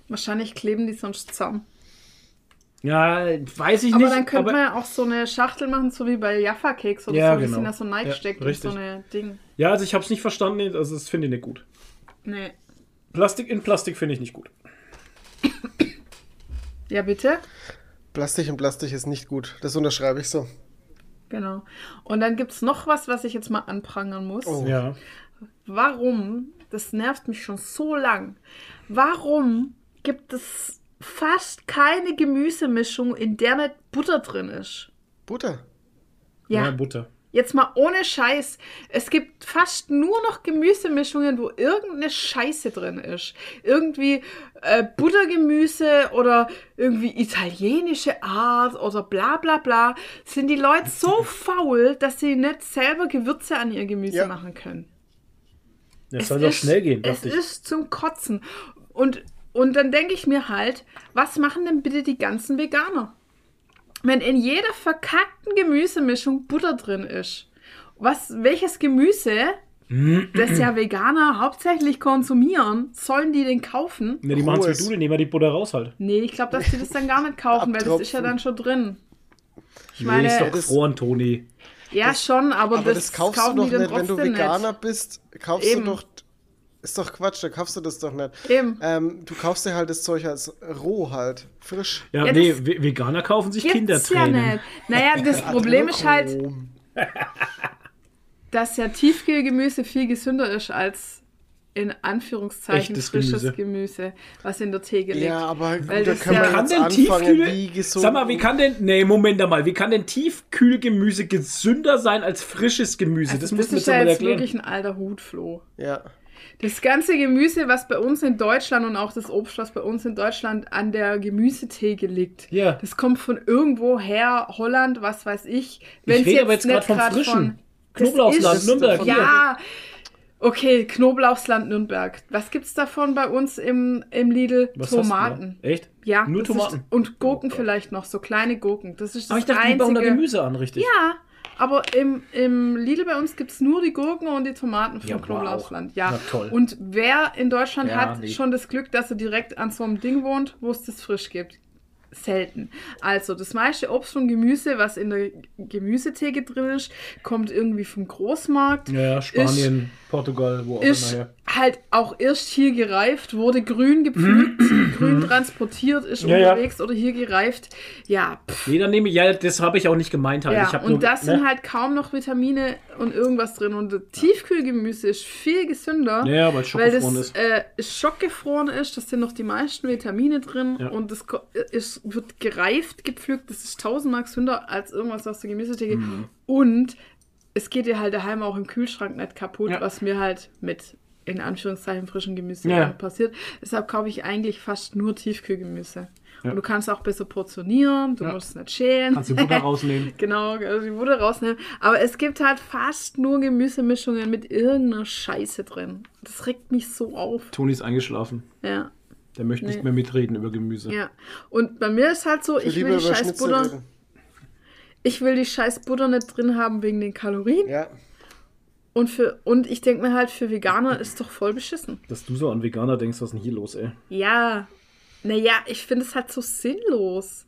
Wahrscheinlich kleben die sonst zusammen. Ja, weiß ich Aber nicht. dann könnte aber- man ja auch so eine Schachtel machen, so wie bei Jaffa Cakes oder Ja, so. Die genau. sind ja so Ja, neigesteckt und richtig. so eine Ding. Ja, also ich habe es nicht verstanden, also das finde ich nicht gut. Nee. Plastik in Plastik finde ich nicht gut. Ja, bitte? Plastik in Plastik ist nicht gut. Das unterschreibe ich so. Genau. Und dann gibt es noch was, was ich jetzt mal anprangern muss. Oh. Ja. Warum, das nervt mich schon so lang, warum gibt es fast keine Gemüsemischung, in der nicht Butter drin ist? Butter. Ja, Ja, Butter. jetzt mal ohne Scheiß. Es gibt fast nur noch Gemüsemischungen, wo irgendeine Scheiße drin ist. Irgendwie äh, Buttergemüse oder irgendwie italienische Art oder bla bla bla. Sind die Leute so faul, dass sie nicht selber Gewürze an ihr Gemüse Ja. machen können? Das Es soll doch ist- schnell gehen, Es dachte ich. ist zum Kotzen. Und, und dann denke ich mir halt, was machen denn bitte die ganzen Veganer? Wenn in jeder verkackten Gemüsemischung Butter drin ist, was, welches Gemüse, das ja Veganer hauptsächlich konsumieren, sollen die denn kaufen? Ja, die machen es wie du, die nehmen ja die Butter raus halt. Nee, ich glaube, dass die das dann gar nicht kaufen, weil das ist ja dann schon drin. Ich nee, meine, ist doch gefroren, Toni. Ja schon, aber, Aber das, das, kaufst du doch nicht, wenn du Veganer bist. Kaufst Eben. du doch. Ist doch Quatsch, da kaufst du das doch nicht. Eben. Ähm, du kaufst dir halt das Zeug als roh halt, frisch. Ja, Ja, nee, das Ve- Veganer kaufen sich Gibt's ja Kindertränen. nicht. Naja, das Problem ist halt, dass ja Tiefkühlgemüse viel gesünder ist als in Anführungszeichen Echtes frisches Gemüse. Gemüse. was in der Theke liegt. Ja, aber gut, Weil da das ja- wir Kann jetzt denn anfangen, Tiefkühl... wie gesund. Sag mal, wie kann denn... Nee, Moment einmal. Wie kann denn Tiefkühlgemüse gesünder sein als frisches Gemüse? also das das, muss man ist jetzt ja mal jetzt erklären. wirklich ein alter Hutfloh. Ja. Das ganze Gemüse, was bei uns in Deutschland und auch das Obst, was bei uns in Deutschland an der Gemüsetheke liegt, Ja. das kommt von irgendwo her, Holland, was weiß ich. Ich Wenn's rede aber jetzt gerade vom Frischen. Das Knoblauchsland, ist- Nürnberg. hier. Okay, Knoblauchsland Nürnberg. Was gibt's davon bei uns im, im Lidl? Was? Tomaten. Echt? Ja, Nur Tomaten. Ist, und Gurken Oh vielleicht noch, so kleine Gurken. Das ist das Aber ich dachte, die bauen da einzige. Gemüse an, richtig? Ja, aber im, im Lidl bei uns gibt es nur die Gurken und die Tomaten vom Ja, wow. Knoblauchsland. Ja. Na toll. Und wer in Deutschland Ja, hat nee. schon das Glück, dass er direkt an so einem Ding wohnt, wo es das frisch gibt? Selten. Also, das meiste Obst und Gemüse, was in der Gemüsetheke drin ist, kommt irgendwie vom Großmarkt. Ja, ja, Spanien, Portugal, wo auch Ist immer her. halt auch erst hier gereift, wurde grün gepflückt, grün transportiert, ist Mhm. Ja, ja. unterwegs oder hier gereift. Ja, pff. Nee, dann nehme ich, ja, das habe ich auch nicht gemeint halt. Ja, und nur, das ne? sind halt kaum noch Vitamine und irgendwas drin. Und Tiefkühlgemüse ist viel gesünder, Ja, weil es weil das schockgefroren ist. Äh, schockgefroren ist. Das sind noch die meisten Vitamine drin Ja. und das ist, wird gereift, gepflückt. Das ist tausendmal gesünder als irgendwas aus der Gemüsetheke. Mhm. Und es geht dir halt daheim auch im Kühlschrank nicht kaputt, Ja. was mir halt mit in Anführungszeichen frischen Gemüse Ja, passiert. Deshalb kaufe ich eigentlich fast nur Tiefkühlgemüse. Ja. Und du kannst auch besser portionieren, du Ja. musst es nicht schälen. Kannst du Butter rausnehmen. Genau, also die Butter rausnehmen. Aber es gibt halt fast nur Gemüsemischungen mit irgendeiner Scheiße drin. Das regt mich so auf. Toni ist eingeschlafen. Ja, Der möchte nicht Nee. mehr mitreden über Gemüse. ja. Und bei mir ist halt so, Ich ich will die über scheiß Schnitzel Butter, reden. Ich will die scheiß Butter nicht drin haben wegen den Kalorien. Ja. Und für und ich denke mir halt, für Veganer ist doch voll beschissen. Dass du so an Veganer denkst, was ist denn hier los, ey? Ja. Naja, ich finde es halt so sinnlos.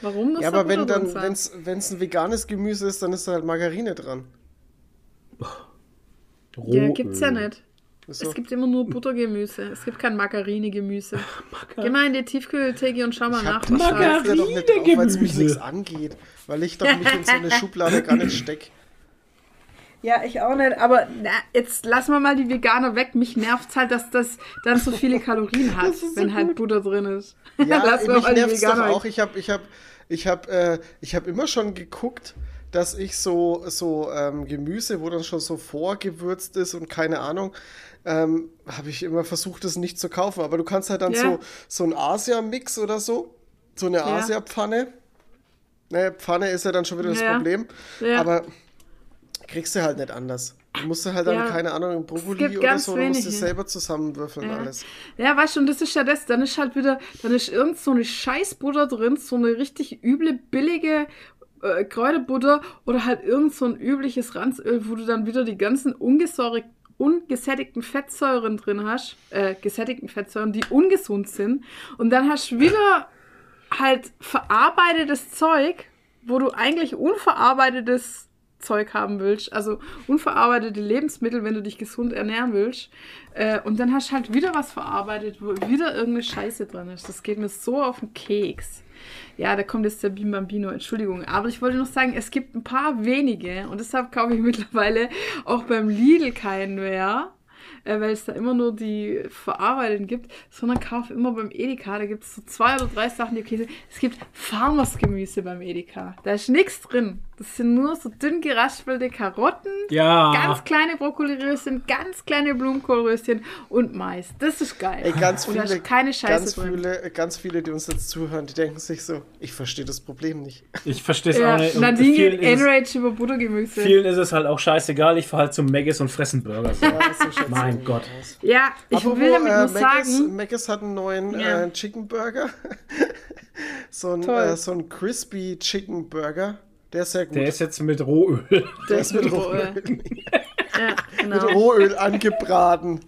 Warum muss Ja, aber wenn dann, wenn es ein veganes Gemüse ist, dann ist da halt Margarine dran. Ja, gibt's ja nicht. So. Es gibt immer nur Buttergemüse. Es gibt kein Margarine-Gemüse. Geh mal in die Tiefkühltheke und schau mal Ich nach. hab was die da ist. Margarine doch nicht drauf, weil es mich Margarine-Gemüse. nichts angeht. Weil ich doch mich in so eine Schublade gar nicht steck. Ja, ich auch nicht. Aber na, jetzt lassen wir mal die Veganer weg. Mich nervt halt, dass das dann so viele Kalorien hat, wenn halt Butter drin ist. Ja, wir mich nervt's doch auch. Ich habe ich hab, ich hab, äh, ich hab immer schon geguckt, dass ich so, so ähm, Gemüse, wo dann schon so vorgewürzt ist und keine Ahnung, ähm, habe ich immer versucht, das nicht zu kaufen. Aber du kannst halt dann Ja. so, so ein Asia-Mix oder so, so eine Ja. Asia-Pfanne. Naja, Pfanne ist ja dann schon wieder das Ja. Problem. Aber kriegst du halt nicht anders. Du musst halt dann, Ja. keine Ahnung, Brokkoli oder ganz so, du musst es selber zusammenwürfeln Ja. alles. Ja, weißt du, und das ist ja das, dann ist halt wieder, dann ist irgend so eine Scheißbutter drin, so eine richtig üble, billige äh, Kräuterbutter oder halt irgend so ein übliches Ranzöl, wo du dann wieder die ganzen ungesäurig, ungesättigten Fettsäuren drin hast, äh, gesättigten Fettsäuren, die ungesund sind. Und dann hast du wieder halt verarbeitetes Zeug, wo du eigentlich unverarbeitetes Zeug haben willst, also unverarbeitete Lebensmittel, wenn du dich gesund ernähren willst. Äh, und dann hast du halt wieder was verarbeitet, wo wieder irgendeine Scheiße drin ist. Das geht mir so auf den Keks. Ja, da kommt jetzt der Bimbambino, Entschuldigung. Aber ich wollte noch sagen, es gibt ein paar wenige und deshalb kaufe ich mittlerweile auch beim Lidl keinen mehr, äh, weil es da immer nur die verarbeiteten gibt, sondern kaufe immer beim Edeka. Da gibt es so zwei oder drei Sachen, die okay sind. Es gibt Farmersgemüse beim Edeka. Da ist nichts drin. Das sind nur so dünn geraspelte Karotten, Ja. ganz kleine Brokkoliröschen, ganz kleine Blumenkohlröschen und Mais. Das ist geil. Ey, ganz Und da viele, ist keine Scheiße ganz drin. viele, ganz viele, die uns jetzt zuhören, die denken sich so, ich verstehe das Problem nicht. Ich verstehe es Ja, auch nicht. Und Nadine vielen, ist es, Enrage über Buttergemüse. vielen ist es halt auch scheißegal. Ich fahre halt zum Maggis und fressen Burger. So. Ja, so schaut's mein Gott. Ja, ich Apropos, will damit äh, nur sagen, Maggis hat einen neuen Ja. äh, Chicken Burger. so, ein, äh, so ein Crispy Chicken Burger. Der ist sehr gut. Der ist jetzt mit Rohöl. Der ist mit Rohöl. Ja, genau. mit Rohöl angebraten.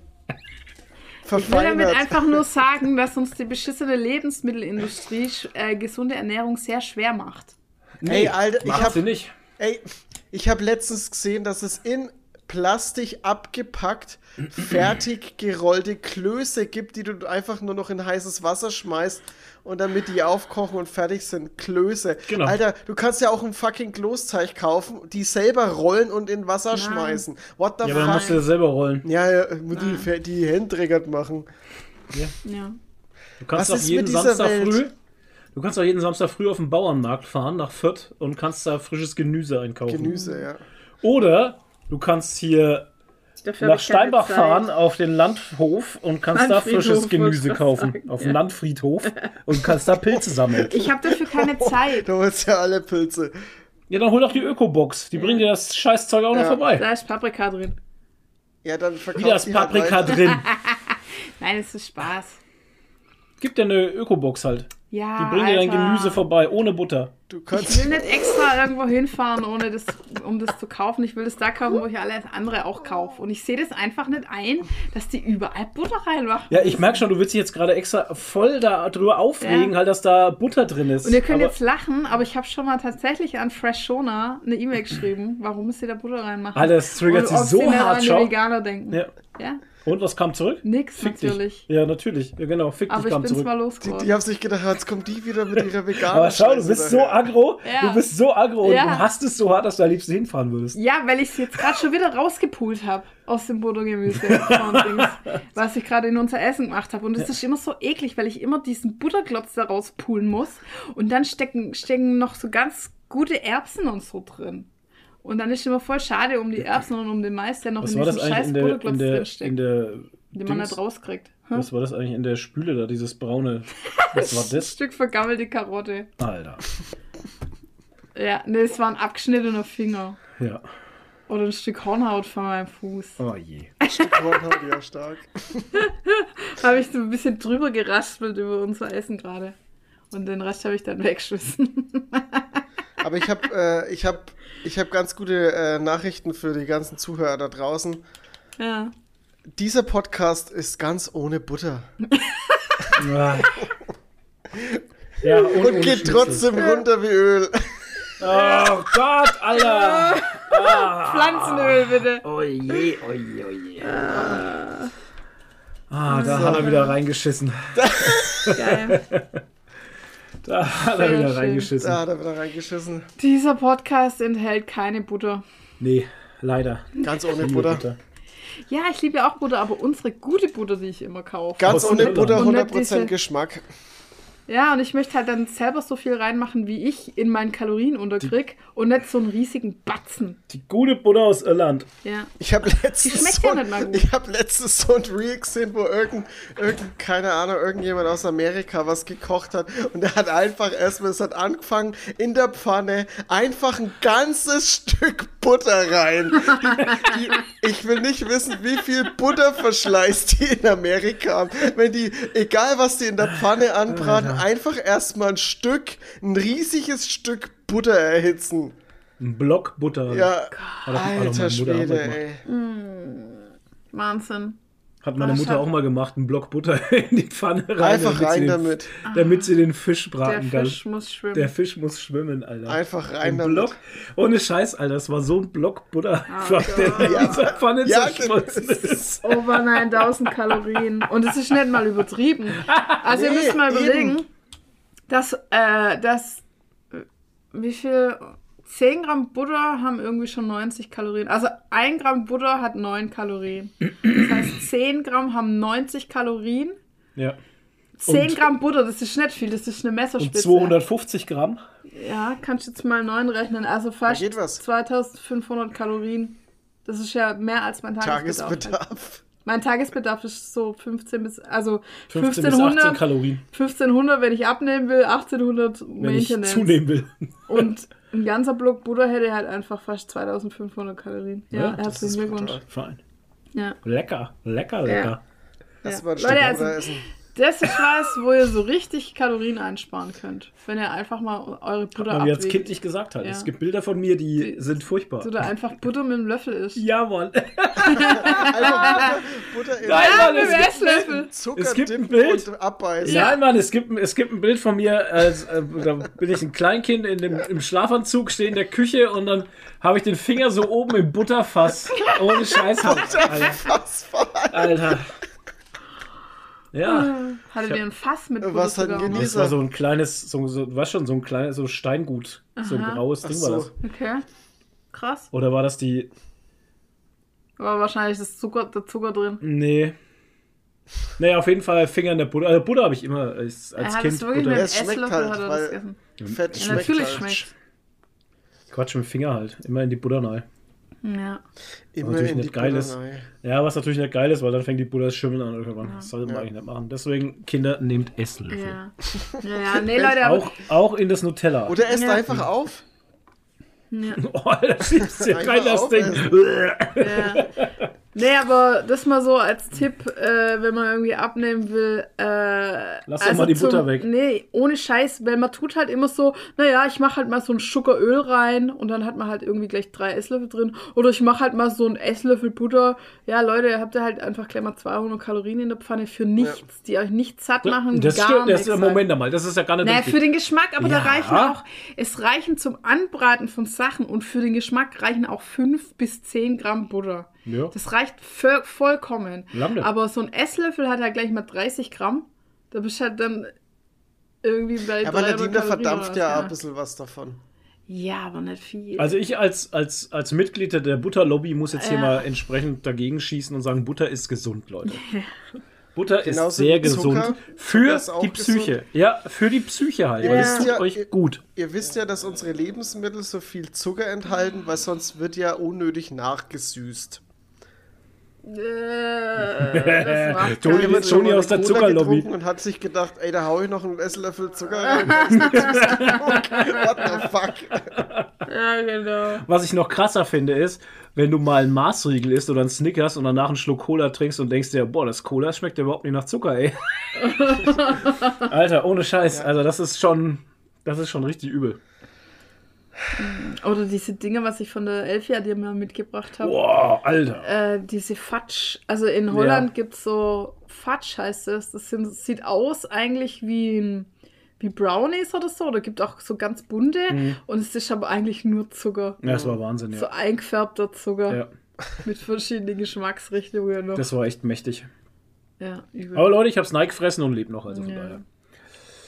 Ich will damit Verfeinert. einfach nur sagen, dass uns die beschissene Lebensmittelindustrie äh, gesunde Ernährung sehr schwer macht. Ey, Alter, ich Macht hab, sie nicht. ey, ich habe letztens gesehen, dass es in Plastik abgepackt, fertig gerollte Klöße gibt, die du einfach nur noch in heißes Wasser schmeißt und damit die aufkochen und fertig sind. Klöße. Genau. Alter, du kannst ja auch einen fucking Kloßteig kaufen, die selber rollen und in Wasser schmeißen. What the Ja, aber dann musst du fuck? das selber rollen. Ja, ja, die, die Händträger machen. Ja. Du kannst Was auch ist jeden mit dieser Samstag Welt? früh. Du kannst auch jeden Samstag früh auf den Bauernmarkt fahren nach Fürth und kannst da frisches Gemüse einkaufen. Gemüse, ja. Oder du kannst hier Dafür nach Steinbach fahren auf den Landhof und kannst da frisches Gemüse kaufen. sagen, Auf dem Landfriedhof und kannst da Pilze sammeln. Ich habe dafür keine Zeit. Du holst ja alle Pilze. Ja, dann hol doch die Öko-Box. Die bringen dir das Scheißzeug auch noch Ja. vorbei. Da ist Paprika drin. Ja, dann verkaufst Wieder ist Paprika drin. Nein, es ist Spaß. Gib dir eine Öko-Box halt. Ja, Die bringen dir dein. Gemüse vorbei, ohne Butter. Du Ich kannst. will nicht extra irgendwo hinfahren, ohne das, um das zu kaufen. Ich will das da kaufen, wo ich alles andere auch kaufe. Und ich sehe das einfach nicht ein, dass die überall Butter reinmachen. Ja, ich merke schon, du willst dich jetzt gerade extra voll darüber aufregen, Ja. halt, dass da Butter drin ist. Und ihr könnt Aber- jetzt lachen, aber ich habe schon mal tatsächlich an Freshona eine E-Mail geschrieben, warum sie da Butter reinmachen. Alter, das triggert sie so hart, schau. Veganer denken. Ja. ja? Und was kam zurück? Nix, Fick natürlich. Dich. Ja, natürlich. Ja, genau. Fick Aber dich ich kam bin's zurück. mal Die, losgeworden. die haben sich gedacht, jetzt kommt die wieder mit ihrer veganen Aber schau, du bist so aggro. Ja. Du bist so aggro Ja. und du hast es so hart, dass du am liebsten hinfahren würdest. Ja, weil ich es jetzt gerade schon wieder rausgepult habe aus dem Buttergemüse, was ich gerade in unser Essen gemacht habe. Und das ist immer so eklig, weil ich immer diesen Butterklotz da rauspulen muss. Und dann stecken, stecken noch so ganz gute Erbsen und so drin. Und dann ist immer voll schade um die Erbsen und um den Mais, der noch Was in diesem scheiß in der, in Butterklotz der, drinsteckt, in der den man nicht rauskriegt. Hm? Was war das eigentlich in der Spüle da, dieses braune? Was war Ein das? Stück vergammelte Karotte. Alter. Ja, ne, es war ein abgeschnittener Finger. Ja. Oder ein Stück Hornhaut von meinem Fuß. Oh je. Hornhaut, ja, stark. habe ich so ein bisschen drüber geraspelt über unser Essen gerade. Und den Rest habe ich dann weggeschmissen. Aber ich habe äh, ich hab, ich hab ganz gute äh, Nachrichten für die ganzen Zuhörer da draußen. ja. Dieser Podcast ist ganz ohne Butter. Ah. Ja, und, Und geht trotzdem runter wie Öl. Oh Gott, Alter. Pflanzenöl, bitte. Oh je, oh je, oh je. Ah, da hat er wieder reingeschissen. Geil. Da hat er wieder schön. reingeschissen. Da hat er wieder reingeschissen. Dieser Podcast enthält keine Butter. Nee, Leider. Ganz ohne Liebe Butter. Ja, ich liebe ja auch Butter, aber unsere gute Butter, die ich immer kaufe. Ganz ohne. Butter, Und nicht 100% diese- Geschmack. Ja, und ich möchte halt dann selber so viel reinmachen, wie ich in meinen Kalorien unterkrieg und nicht so einen riesigen Batzen. Die gute Butter aus Irland. Ja. Ich habe Die letztens, schmeckt so, ja ich hab letztens so ein Reel gesehen, wo irgend, irgend, keine Ahnung, irgendjemand aus Amerika was gekocht hat und er hat einfach erstmal, es hat angefangen, in der Pfanne einfach ein ganzes Stück Butter rein. Die, die, ich will nicht wissen, wie viel Butterverschleiß die in Amerika haben. Wenn die, egal was die in der Pfanne anbraten, einfach erstmal ein Stück, ein riesiges Stück Butter erhitzen. Ein Block Butter. Ja, alter Schwede, ey. Wahnsinn. Hat meine Ah, Mutter auch mal gemacht, einen Block Butter in die Pfanne rein. Einfach damit sie rein den, damit. Damit sie den Fisch Der braten kann. Fisch muss schwimmen. Der Fisch muss schwimmen, Alter. Einfach rein Ein damit. Block. Ohne Scheiß, Alter. Das war so ein Block Butter, Oh der in dieser Pfanne Ja, zerschmolzen ist. Over 9000 Kalorien. Und es ist nicht mal übertrieben. Also ihr Nee, müsst mal eben. überlegen, dass, äh, dass wie viel 10 Gramm Butter haben irgendwie schon 90 Kalorien. Also 1 Gramm Butter hat 9 Kalorien. Das heißt, 10 Gramm haben 90 Kalorien. Ja. 10 Und- Gramm Butter, das ist nicht viel, das ist eine Und Messerspitze. 250 Gramm. Ja, kannst du jetzt mal 9 rechnen. Also fast geht was. 2500 Kalorien. Das ist ja mehr als mein Tagesbedarf. Tagesbedarf. Mein Tagesbedarf ist so 15 bis, also 15 bis 18 1500, Kalorien, 1500, wenn ich abnehmen will, 1800 wenn ich zunehmen will. Und ein ganzer Block Butter hätte halt einfach fast 2500 Kalorien. Ja, Ja, das herzlichen ist Glückwunsch. Fein. Ja. Lecker, lecker, lecker. Lass Ja. mal ein Leute, Stück also- Butter essen. Das ist was, wo ihr so richtig Kalorien einsparen könnt. Wenn ihr einfach mal eure Butter man jetzt abwiegt. kindlich gesagt hat. Ja. Es gibt Bilder von mir, die Die- sind furchtbar. Oder einfach Butter mit einem Löffel isst. Ja, Mann. Einfach Butter, Butter in Nein, Ja, Mann, mit es dem gibt, Esslöffel. Zucker es gibt ein Bild. und abbeißen. Nein, Mann, es gibt, es gibt ein Bild von mir, als, äh, da bin ich ein Kleinkind in dem, im Schlafanzug, stehe in der Küche und dann habe ich den Finger so oben im Butterfass. Ohne Scheiß. Alter. Alter. Ja. Hattet ihr ein Fass mit Was hat sogar? Das war so ein kleines, so, so, du weißt schon, so ein kleines, so Steingut. So ein Aha. graues Ach Ding so. war das. Okay. Krass. Oder war das die. War wahrscheinlich das Zucker, der Zucker drin. Nee. Naja, auf jeden Fall Finger in der Butter. Also Butter habe ich immer als, Er als hat Kind. es wirklich Butter. mit Ja, einem es schmeckt halt, hat er das gegessen. Fett Ja, schmeckt natürlich halt. schmeckt Quatsch mit dem Finger halt. Immer in die Butter rein. Ja. Immer natürlich in die nicht geil ist. Ja, was natürlich nicht geil ist, weil dann fängt die das Schimmeln an irgendwann. Das sollte man Ja. eigentlich nicht machen. Deswegen, Kinder, nehmt Esslöffel. Ja. Ja, ja, nee, Leute. Auch, auch in das Nutella. Oder esst Ja. einfach auf. Ja. Oh, da schiebst du Einfach rein das Ding. Ja. Nee, aber das mal so als Tipp, äh, wenn man irgendwie abnehmen will. Äh, Lass doch mal die Butter weg. Nee, ohne Scheiß, weil man tut halt immer so, naja, ich mache halt mal so ein Schuckeröl rein und dann hat man halt irgendwie gleich drei Esslöffel drin. Oder ich mache halt mal so ein Esslöffel Butter. Ja, Leute, ihr habt ja halt einfach gleich mal 200 Kalorien in der Pfanne für nichts, die euch nicht satt machen. Das gar stimmt, das. Moment einmal, das ist ja gar nicht Naja, für den Geschmack, aber da Ja. reichen auch, es reichen zum Anbraten von Sachen und für den Geschmack reichen auch 5 bis 10 Gramm Butter. Ja. Das reicht für, vollkommen. Lange. Aber so ein Esslöffel hat ja gleich mal 30 Gramm. Da bist du halt dann irgendwie bei Ja, aber 300 Nadine, da verdampft ja was, ein bisschen was davon. Ja, aber nicht viel. Also ich als, als, als Mitglied der Butterlobby muss jetzt hier Ja. mal entsprechend dagegen schießen und sagen, Butter ist gesund, Leute. Butter Genauso ist sehr gesund Zucker für die Psyche. Ja, für die Psyche halt. Ihr Weil wisst es tut ja- euch ihr- gut. Ihr wisst ja, dass unsere Lebensmittel so viel Zucker enthalten, weil sonst wird ja unnötig nachgesüßt. Äh, das macht Toni- Toni aus der Zuckerlobby. Und hat sich gedacht, ey, da hau ich noch einen Esslöffel Zucker rein. What the fuck? Ja, genau. Was ich noch krasser finde, ist, wenn du mal einen Maßriegel isst oder einen Snickers und danach einen Schluck Cola trinkst und denkst dir, boah, das Cola schmeckt ja überhaupt nicht nach Zucker, ey. Alter, ohne Scheiß. Also das ist schon, das ist schon richtig übel. Oder diese Dinge, was ich von der Elfia dir mal mitgebracht habe. Boah, Alter. Äh, diese Fatsch. Also in Holland gibt's so Fatsch heißt es. Das sind, sieht aus eigentlich wie ein, wie Brownies oder so. Oder gibt auch so ganz bunte. Und es ist aber eigentlich nur Zucker. Ja, das war Wahnsinn, So ja. eingefärbter Zucker. ja. Mit verschiedenen Geschmacksrichtungen noch. Das war echt mächtig. ja, übel. Aber Leute, ich hab's Nike gefressen und lebe noch, also von Ja. daher.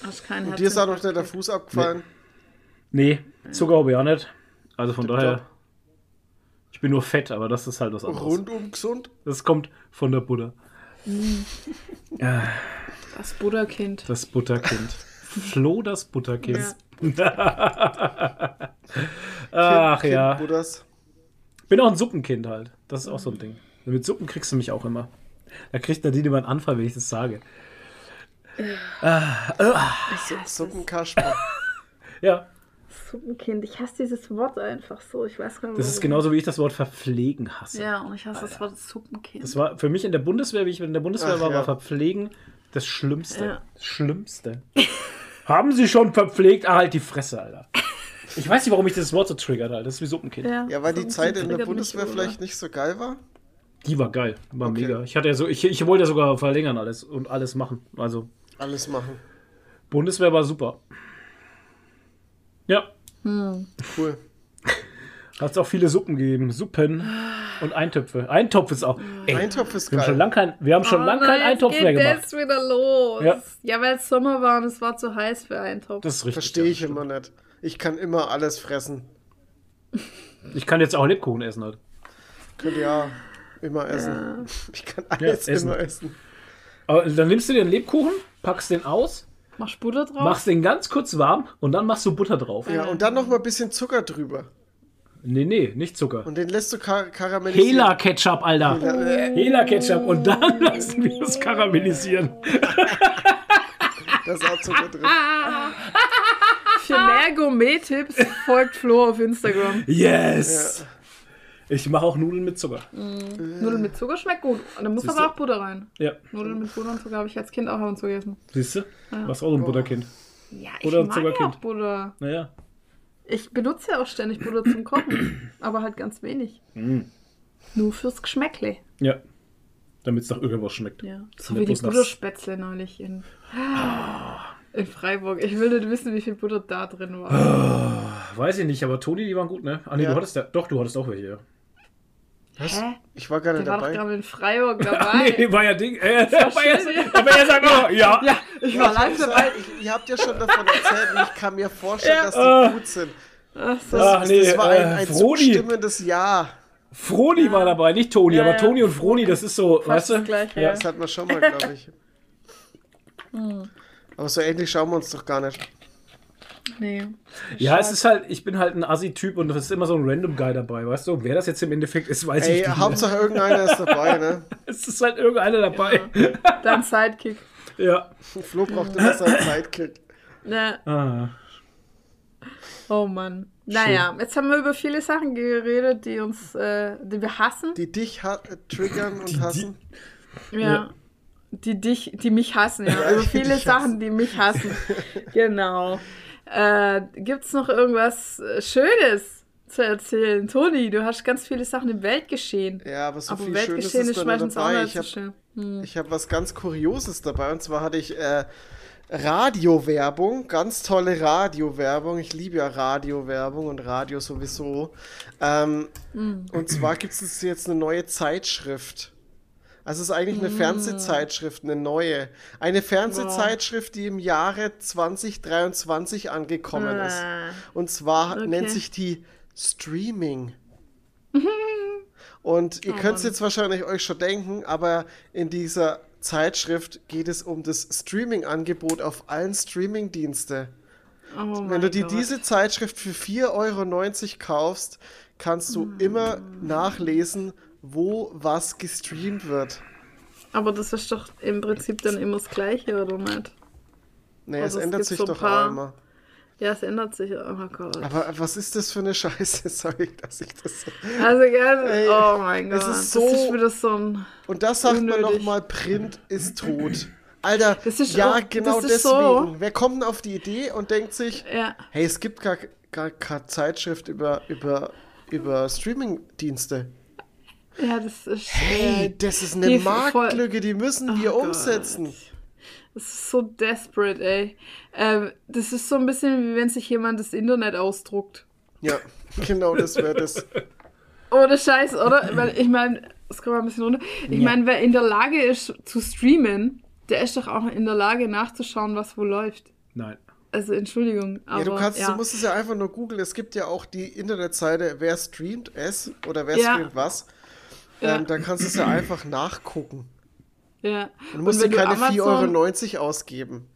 Hast kein Dir ist auch noch der Fuß abgefallen. Nee, Zucker habe ich auch nicht. Also von daher. Ich bin nur fett, aber das ist halt was anderes. Rundum gesund. Das kommt von der Butter. Das Buddha-Kind. Das Butterkind. Flo das Butterkind. Ach Kind ja. Buddhas. Bin auch ein Suppenkind halt. Das ist auch so ein Ding. Mit Suppen kriegst du mich auch immer. Da kriegt Nadine immer einen Anfall, wenn ich das sage. Suppenkasper. Ja, Suppenkind. Ich hasse dieses Wort einfach so. Ich weiß gar nicht. das ist genauso, wie ich das Wort verpflegen hasse. Ja, und ich hasse das Wort Suppenkind. Das war für mich in der Bundeswehr, wie ich in der Bundeswehr Ach, war, ja. war Verpflegen das Schlimmste. Ja. Das Schlimmste. Haben Sie schon verpflegt? Ah, halt die Fresse, Alter. Ich weiß nicht, warum mich das Wort so triggert, Alter. Das ist wie Suppenkind. Ja, weil die Zeit in der mich, Bundeswehr oder? vielleicht nicht so geil war. Die war geil. War Okay. mega. Ich hatte ja so, ich, ich wollte ja sogar verlängern alles und alles machen. Also, Alles machen. Bundeswehr war super. Ja. Cool. Hat es auch viele Suppen gegeben. Suppen und Eintöpfe. Eintopf ist auch. Ey, Eintopf ist wir haben schon geil. lang kein, wir haben schon Oh lang nein, keinen jetzt Eintopf geht mehr gemacht. Das wieder los. Ja. Ja, weil es Sommer war und es war zu heiß für Eintopf. Das ist richtig. Verstehe ja, ich immer nicht. Ich kann immer alles fressen. Ich kann jetzt auch Lebkuchen essen halt. Könnt ihr ja immer essen. Ich kann alles essen. immer essen. Aber dann nimmst du den Lebkuchen, packst den aus, Machst Butter drauf? machst den ganz kurz warm und dann machst du Butter drauf. Ja, und dann noch mal ein bisschen Zucker drüber. Nee, nee, nicht Zucker. Und den lässt du kar karamellisieren. Hela Ketchup, Alter. Äh, Hela Ketchup und dann lassen wir es karamellisieren. Da ist auch Zucker drin. Für mehr Gourmet-Tipps folgt Flo auf Instagram. Yes. Ich mache auch Nudeln mit Zucker. Nudeln mit Zucker schmeckt gut. Da muss Siehste? aber auch Butter rein. Ja, Nudeln mit Butter und Zucker habe ich als Kind auch ab und zu gegessen. siehst du? Was auch so ein Butterkind. Ja, ich Butter mag Zuckerkind. ja auch Butter. Naja. Ich benutze ja auch ständig Butter zum Kochen. aber halt ganz wenig. Mm. Nur fürs Geschmäckle. Ja. Damit es nach irgendwas schmeckt. Ja. So Ja, wie die Butterspätzle neulich in, in Freiburg. Ich will nicht wissen, wie viel Butter da drin Ah. war. Weiß ich nicht, aber Toni, die waren gut, ne? Ah, nee, Ja. du hattest ja. Doch, du hattest auch welche, ja. Was? Hä? Ich war gar nicht Der war doch dabei. gerade in Freiburg dabei. nee, war ja Ding. Äh, aber er, schön, ja. aber er sagt auch, ja. Ja, ich war live dabei. Ich, ihr habt ja schon davon erzählt und ich kann mir vorstellen, Ja. dass die Ah. gut sind. Ach so. Das, Ach nee, das war ein, äh, ein Froni. zustimmendes Ja. Froni war dabei, nicht Toni, Ja, aber ja. Toni und Froni, das ist so, Fast weißt du? Gleiche, Ja. ja. Das hatten wir schon mal, glaube ich. Aber so ähnlich schauen wir uns doch gar nicht. Nee. Ja, es ist halt, ich bin halt ein Assi-Typ und es ist immer so ein Random Guy dabei, weißt du? Wer das jetzt im Endeffekt ist, weiß Ey, ich nicht. Hauptsache irgendeiner ist dabei, ne? Es ist halt irgendeiner dabei. Dein Sidekick. Ja. Flo braucht immer seinen Sidekick. Ja. Ah. Oh Mann. Naja, jetzt haben wir über viele Sachen geredet, die uns, äh, die wir hassen. Die dich ha äh, triggern und hassen. ja. ja. Die dich, die mich hassen, ja. Die viele Sachen, die mich hassen. genau. Äh, gibt's noch irgendwas äh, Schönes zu erzählen? Toni, du hast ganz viele Sachen im Weltgeschehen. Ja, aber so Aber viel Schönes Weltgeschehen ist ist da meistens nicht auch dabei. Ich habe. Hm. hab was ganz Kurioses dabei und zwar hatte ich äh, Radiowerbung, ganz tolle Radiowerbung. Ich liebe ja Radiowerbung und Radio sowieso. Ähm, Hm. Und zwar gibt es jetzt eine neue Zeitschrift. Also es ist eigentlich eine Fernsehzeitschrift, eine neue. Eine Fernsehzeitschrift, die im Jahre 2023 angekommen ist. Ah. Und zwar Okay. nennt sich die Streaming. Und ihr Oh könnt es jetzt wahrscheinlich euch schon denken, aber in dieser Zeitschrift geht es um das Streaming-Angebot auf allen Streaming-Dienste. Oh Wenn du dir Gott. diese Zeitschrift für 4,90 Euro kaufst, kannst du Mm. immer nachlesen, wo was gestreamt wird. Aber das ist doch im Prinzip dann immer das Gleiche, oder nicht? Nee, Also es ändert sich so doch paar- auch immer. Ja, es ändert sich. Oh Gott. Aber was ist das für eine Scheiße? Sorry, dass ich das so. Also, Ey, oh mein Gott. es ist Das so- ist wieder so ein. Und das sagt man Unnötig. nochmal, Print ist tot. Alter, Das ist ja, auch- genau das deswegen. so. Wer kommt denn auf die Idee und denkt sich, Ja. hey, es gibt gar, gar keine Zeitschrift über, über, über Streaming-Dienste. Ja, das ist. Hey, das ist eine die voll- Marktlücke, die müssen wir Oh Gott. umsetzen. Das ist so desperate, ey. Ähm, das ist so ein bisschen wie wenn sich jemand das Internet ausdruckt. Ja, genau, das wäre das. Ohne Scheiß, oder? Weil ich meine, es kommt mal ein bisschen runter. Ich meine, wer in der Lage ist zu streamen, der ist doch auch in der Lage nachzuschauen, was wo läuft. Nein. Also Entschuldigung, aber Ja, du, kannst, ja. du musst es ja einfach nur googeln. Es gibt ja auch die Internetseite, wer streamt es oder wer Ja. streamt was. Ja. Ähm, da kannst du es ja einfach nachgucken. ja. Du musst Und keine du Amazon- 4,90 Euro ausgeben.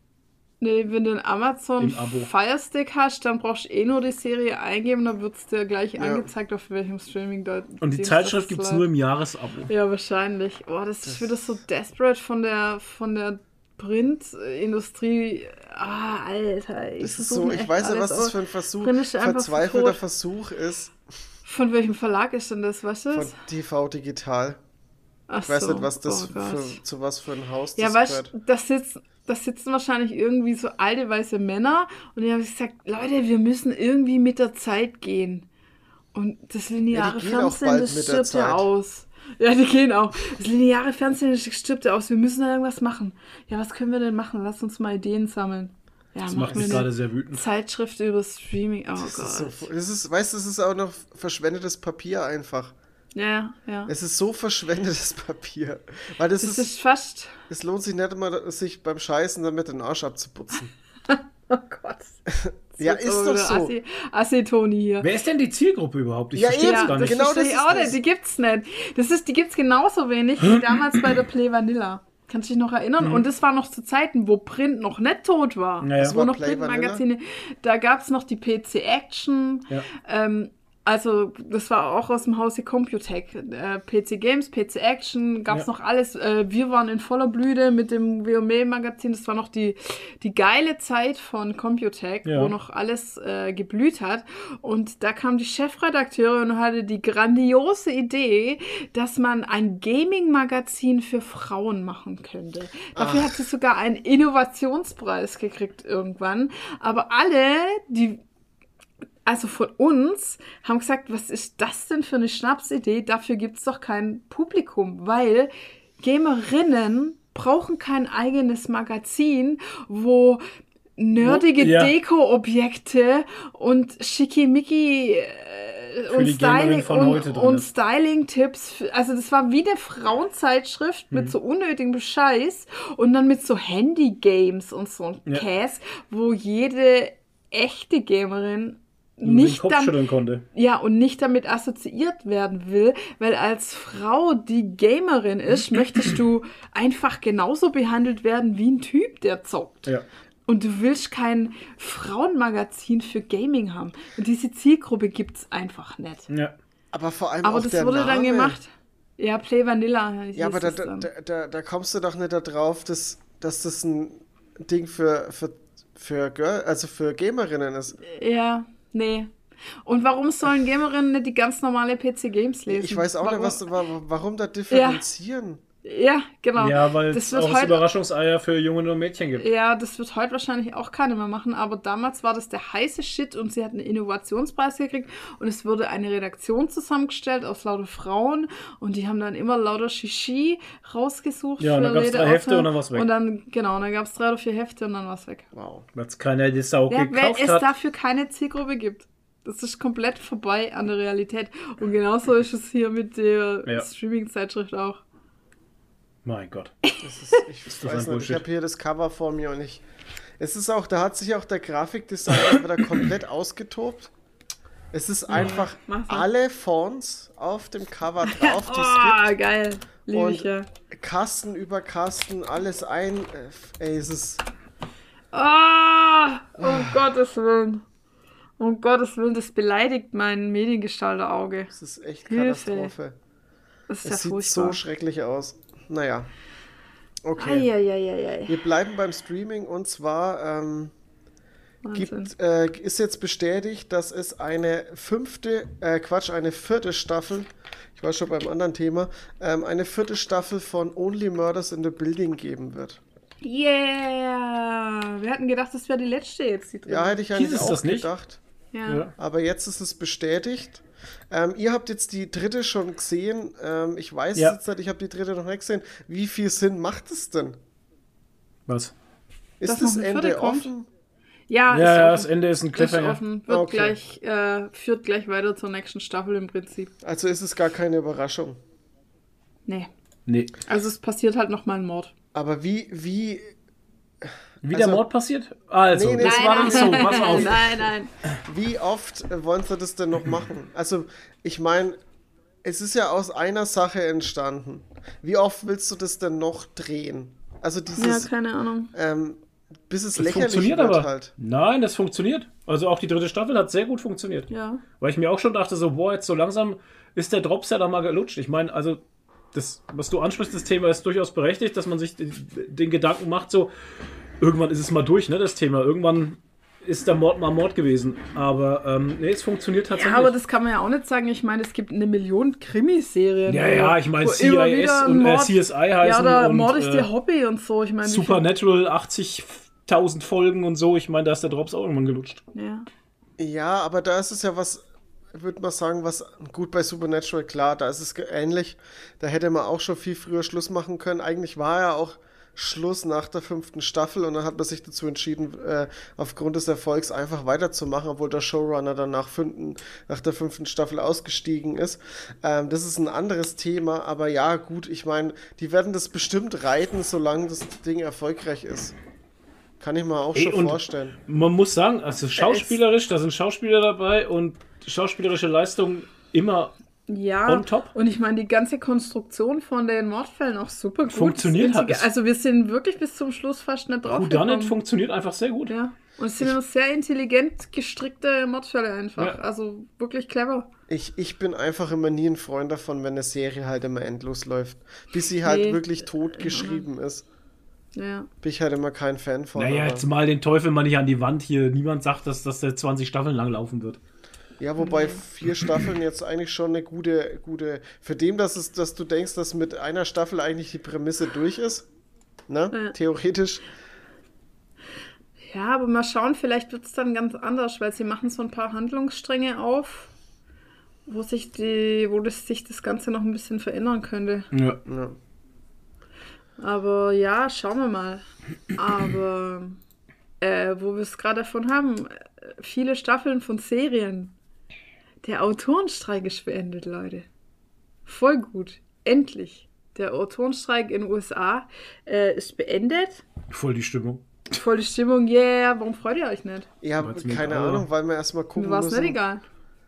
Nee, wenn du einen Amazon Im Abo. Fire Stick hast, dann brauchst du eh nur die Serie eingeben, dann wird es dir gleich Ja. angezeigt, auf welchem streaming da Und die Zeitschrift das gibt es nur im Jahresabo. Ja, wahrscheinlich. Oh, das, ist wieder so desperate von der von der Printindustrie. Ah, Alter. Ich, Das ist so, ich weiß ja, was das für ein Versuch, verzweifelter. Versuch ist Von welchem Verlag ist denn das, weißt du von das? TV Digital. Ach Ich weiß so. nicht, was das oh für, zu was für ein Haus Ja, das weißt gehört. du, da sitzen, da sitzen wahrscheinlich irgendwie so alte weiße Männer und die haben gesagt, Leute, wir müssen irgendwie mit der Zeit gehen. Und das lineare Ja, Fernsehen, das stirbt ja aus. Ja, die gehen auch. Das lineare Fernsehen das stirbt ja aus. Wir müssen da irgendwas machen. Ja, was können wir denn machen? Lass uns mal Ideen sammeln. Ja, Das macht mich gerade sehr wütend. Zeitschrift über Streaming. Oh Das Gott. ist so, das ist, weißt du, das ist auch noch verschwendetes Papier einfach. ja, ja. Es ist so verschwendetes Papier. Weil das, Das ist, ist fast. es lohnt sich nicht immer, sich beim Scheißen damit den Arsch abzuputzen. Oh Gott. ja, ist doch so. Assi, Assi-Toni hier. Wer ist denn die Zielgruppe überhaupt? Ich Ja, verstehe das gar nicht. genau das ich ist auch das. nicht. Die gibt's nicht. Das ist, die gibt's genauso wenig wie damals bei der Play Vanilla. Kannst du dich noch erinnern? Und das war noch zu Zeiten, wo Print noch nicht tot war. Ja, ja. wo war noch Printmagazine. Da gab's noch die PC Action. Ja. Ähm, also, das war auch aus dem Hause Computec. Äh, PC Games, PC Action, gab's Ja. noch alles. Äh, wir waren in voller Blüte mit dem WoMe-Magazin. Das war noch die, die geile Zeit von Computec, Ja. wo noch alles äh, geblüht hat. Und da kam die Chefredakteurin und hatte die grandiose Idee, dass man ein Gaming-Magazin für Frauen machen könnte. Dafür hat sie sogar einen Innovationspreis gekriegt irgendwann. Aber alle, die also von uns, haben gesagt, was ist das denn für eine Schnapsidee? Dafür gibt es doch kein Publikum, weil Gamerinnen brauchen kein eigenes Magazin, wo nerdige ja. Deko-Objekte und schickimicki äh, und Styling und, und. Styling-Tipps. Also das war wie eine Frauenzeitschrift Mhm. mit so unnötigem Scheiß und dann mit so Handy-Games und so ein Ja. Käse, wo jede echte Gamerin nicht Kopf dann, schütteln konnte. ja, und nicht damit assoziiert werden will, weil als Frau, die Gamerin ist, möchtest du einfach genauso behandelt werden wie ein Typ, der zockt. Ja. Und du willst kein Frauenmagazin für Gaming haben. Und diese Zielgruppe gibt's einfach nicht. ja. Aber vor allem Aber auch das der wurde Name. dann gemacht. Ja, Play Vanilla. hieß Ja, aber da, es da, da, da kommst du doch nicht darauf, dass, dass das ein Ding für, für, für Girl, also für Gamerinnen ist. Ja, nee. Und warum sollen Gamerinnen nicht die ganz normale PC Games lesen? Ich weiß auch warum? nicht, was, wa- warum da differenzieren. Ja, genau. ja, weil das es wird auch das heute Überraschungseier für Jungen und Mädchen gibt. Ja, das wird heute wahrscheinlich auch keiner mehr machen, aber damals war das der heiße Shit und sie hat einen Innovationspreis gekriegt und es wurde eine Redaktion zusammengestellt aus lauter Frauen und die haben dann immer lauter Shishi rausgesucht. Ja, und dann für gab's jede drei Hefte und dann war's weg. Und dann, genau, und dann gab es drei oder vier Hefte und dann war es weg. Wow. Weil es keiner die Sau Ja, weil gekauft es hat. dafür keine Zielgruppe gibt. Das ist komplett vorbei an der Realität. Und genauso ist es hier mit der Ja. Streaming-Zeitschrift auch. Mein Gott. Das ist, ich das weiß nicht, ich habe hier das Cover vor mir und ich. Es ist auch, da hat sich auch der Grafikdesigner wieder komplett ausgetobt. Es ist einfach mal. alle Fonts auf dem Cover drauf, die Oh, gibt. geil. Liebe ich Und ja. Kasten über Kasten, alles ein. äh, Ey, es ist. Ah, um Gottes Willen. Um Gottes Willen, das beleidigt mein Mediengestalterauge. Es ist echt Hilfe. Katastrophe. Das ist Es ja sieht furchtbar. so schrecklich aus. Naja. Okay. Eieieiei. Wir bleiben beim Streaming und zwar ähm, gibt, äh, ist jetzt bestätigt, dass es eine fünfte, äh, Quatsch, eine vierte Staffel, ich war schon beim anderen Thema, ähm, eine vierte Staffel von Only Murders in the Building geben wird. Yeah! Wir hatten gedacht, das wäre die letzte jetzt, die drin. Ja, hätte ich eigentlich Hieß auch das nicht? gedacht. Ja. Aber jetzt ist es bestätigt. Ähm, ihr habt jetzt die dritte schon gesehen. Ähm, ich weiß Ja. jetzt nicht, ich habe die dritte noch nicht gesehen. Wie viel Sinn macht es denn? Was? Ist Dass das Ende offen? Ja, Ja, ja, ist das. Ende ist ein Ist Cliffhanger. offen. Wird Okay. gleich, äh, führt gleich weiter zur nächsten Staffel im Prinzip. Also ist es gar keine Überraschung. Nee. Nee. Also es passiert halt nochmal ein Mord. Aber wie, wie Wie der Also- Mord passiert? Also, Nee, nee, das nein, war dann so, pass auf. Nein, nein. Wie oft äh, wollen sie das denn noch machen? Also, ich meine, es ist ja aus einer Sache entstanden. Wie oft willst du das denn noch drehen? Also Ja, dieses, keine Ahnung. ähm, bis es Das lächerlich funktioniert wird aber. halt. Nein, das funktioniert. Also auch die dritte Staffel hat sehr gut funktioniert. Ja. Weil ich mir auch schon dachte, so, boah, jetzt so langsam ist der Drops ja da mal gelutscht. Ich meine, also, das, was du ansprichst, das Thema ist durchaus berechtigt, dass man sich den, den Gedanken macht, so, irgendwann ist es mal durch, ne, das Thema. Irgendwann ist der Mord mal Mord gewesen. Aber, ähm, nee, es funktioniert tatsächlich. Ja, aber das kann man ja auch nicht sagen. Ich meine, es gibt eine Million Krimiserien. ja, ja, ich meine, CIS und äh, Mord- CSI heißen Ja, und Mord ist äh, ihr Hobby und so. Ich meine, Supernatural 80.000 Folgen und so. Ich meine, da ist der Drops auch irgendwann gelutscht. Ja. Ja, aber da ist es ja was, würde man sagen, was gut bei Supernatural, klar, da ist es ähnlich. Da hätte man auch schon viel früher Schluss machen können. Eigentlich war ja auch Schluss nach der fünften Staffel und dann hat man sich dazu entschieden, äh, aufgrund des Erfolgs einfach weiterzumachen, obwohl der Showrunner dann nach, fünften, nach der fünften Staffel ausgestiegen ist. Ähm, das ist ein anderes Thema, aber ja, gut, ich meine, die werden das bestimmt reiten, solange das Ding erfolgreich ist. Kann ich mir auch Ey, schon vorstellen. Man muss sagen, also schauspielerisch, da sind Schauspieler dabei und schauspielerische Leistung immer Ja, On top. und ich meine, die ganze Konstruktion von den Mordfällen auch super gut. Funktioniert hat es. Also wir sind wirklich bis zum Schluss fast nicht drauf Whodunit funktioniert einfach sehr gut. Ja, und es sind immer sehr intelligent gestrickte Mordfälle einfach. Ja. Also wirklich clever. Ich, ich bin einfach immer nie ein Freund davon, wenn eine Serie halt immer endlos läuft. Bis sie halt Nee. wirklich tot geschrieben ist. Ja. Bin ich halt immer kein Fan von. Naja, aber- jetzt mal den Teufel mal nicht an die Wand hier. Niemand sagt, dass, dass der 20 Staffeln lang laufen wird. Ja, wobei vier Staffeln jetzt eigentlich schon eine gute, gute. Für dem, dass es, dass du denkst, dass mit einer Staffel eigentlich die Prämisse durch ist. Ne? Ja. Theoretisch. Ja, aber mal schauen, vielleicht wird es dann ganz anders, weil sie machen so ein paar Handlungsstränge auf, wo sich die, wo das, sich das Ganze noch ein bisschen verändern könnte. Ja. Ja. Aber ja, schauen wir mal. Aber äh, wo wir es gerade davon haben, äh, viele Staffeln von Serien. Der Autorenstreik ist beendet, Leute. Voll gut. Endlich. Der Autorenstreik in den USA äh, ist beendet. Voll die Stimmung. Voll die Stimmung, yeah. Warum freut ihr euch nicht? Ja, keine egal war. Ahnung, weil wir erstmal gucken Mir war es nicht egal.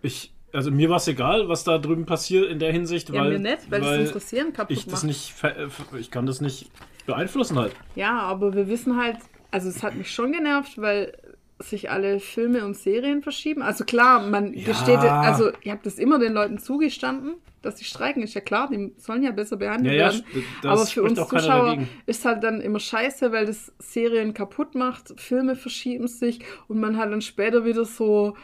Ich, also mir war es egal, was da drüben passiert in der Hinsicht, Ja, weil, mir nicht, weil, das Interessieren kaputt ich das macht. nicht, ver- ich kann das nicht beeinflussen halt. Ja, aber wir wissen halt, also es hat mich schon genervt, weil sich alle Filme und Serien verschieben. Also klar, man Ja. gesteht, also ihr habt das immer den Leuten zugestanden, dass sie streiken, ist ja klar, die sollen ja besser behandelt Ja, ja, werden. das Aber für uns Zuschauer ist halt dann immer scheiße, weil das Serien kaputt macht, Filme verschieben sich und man hat dann später wieder so,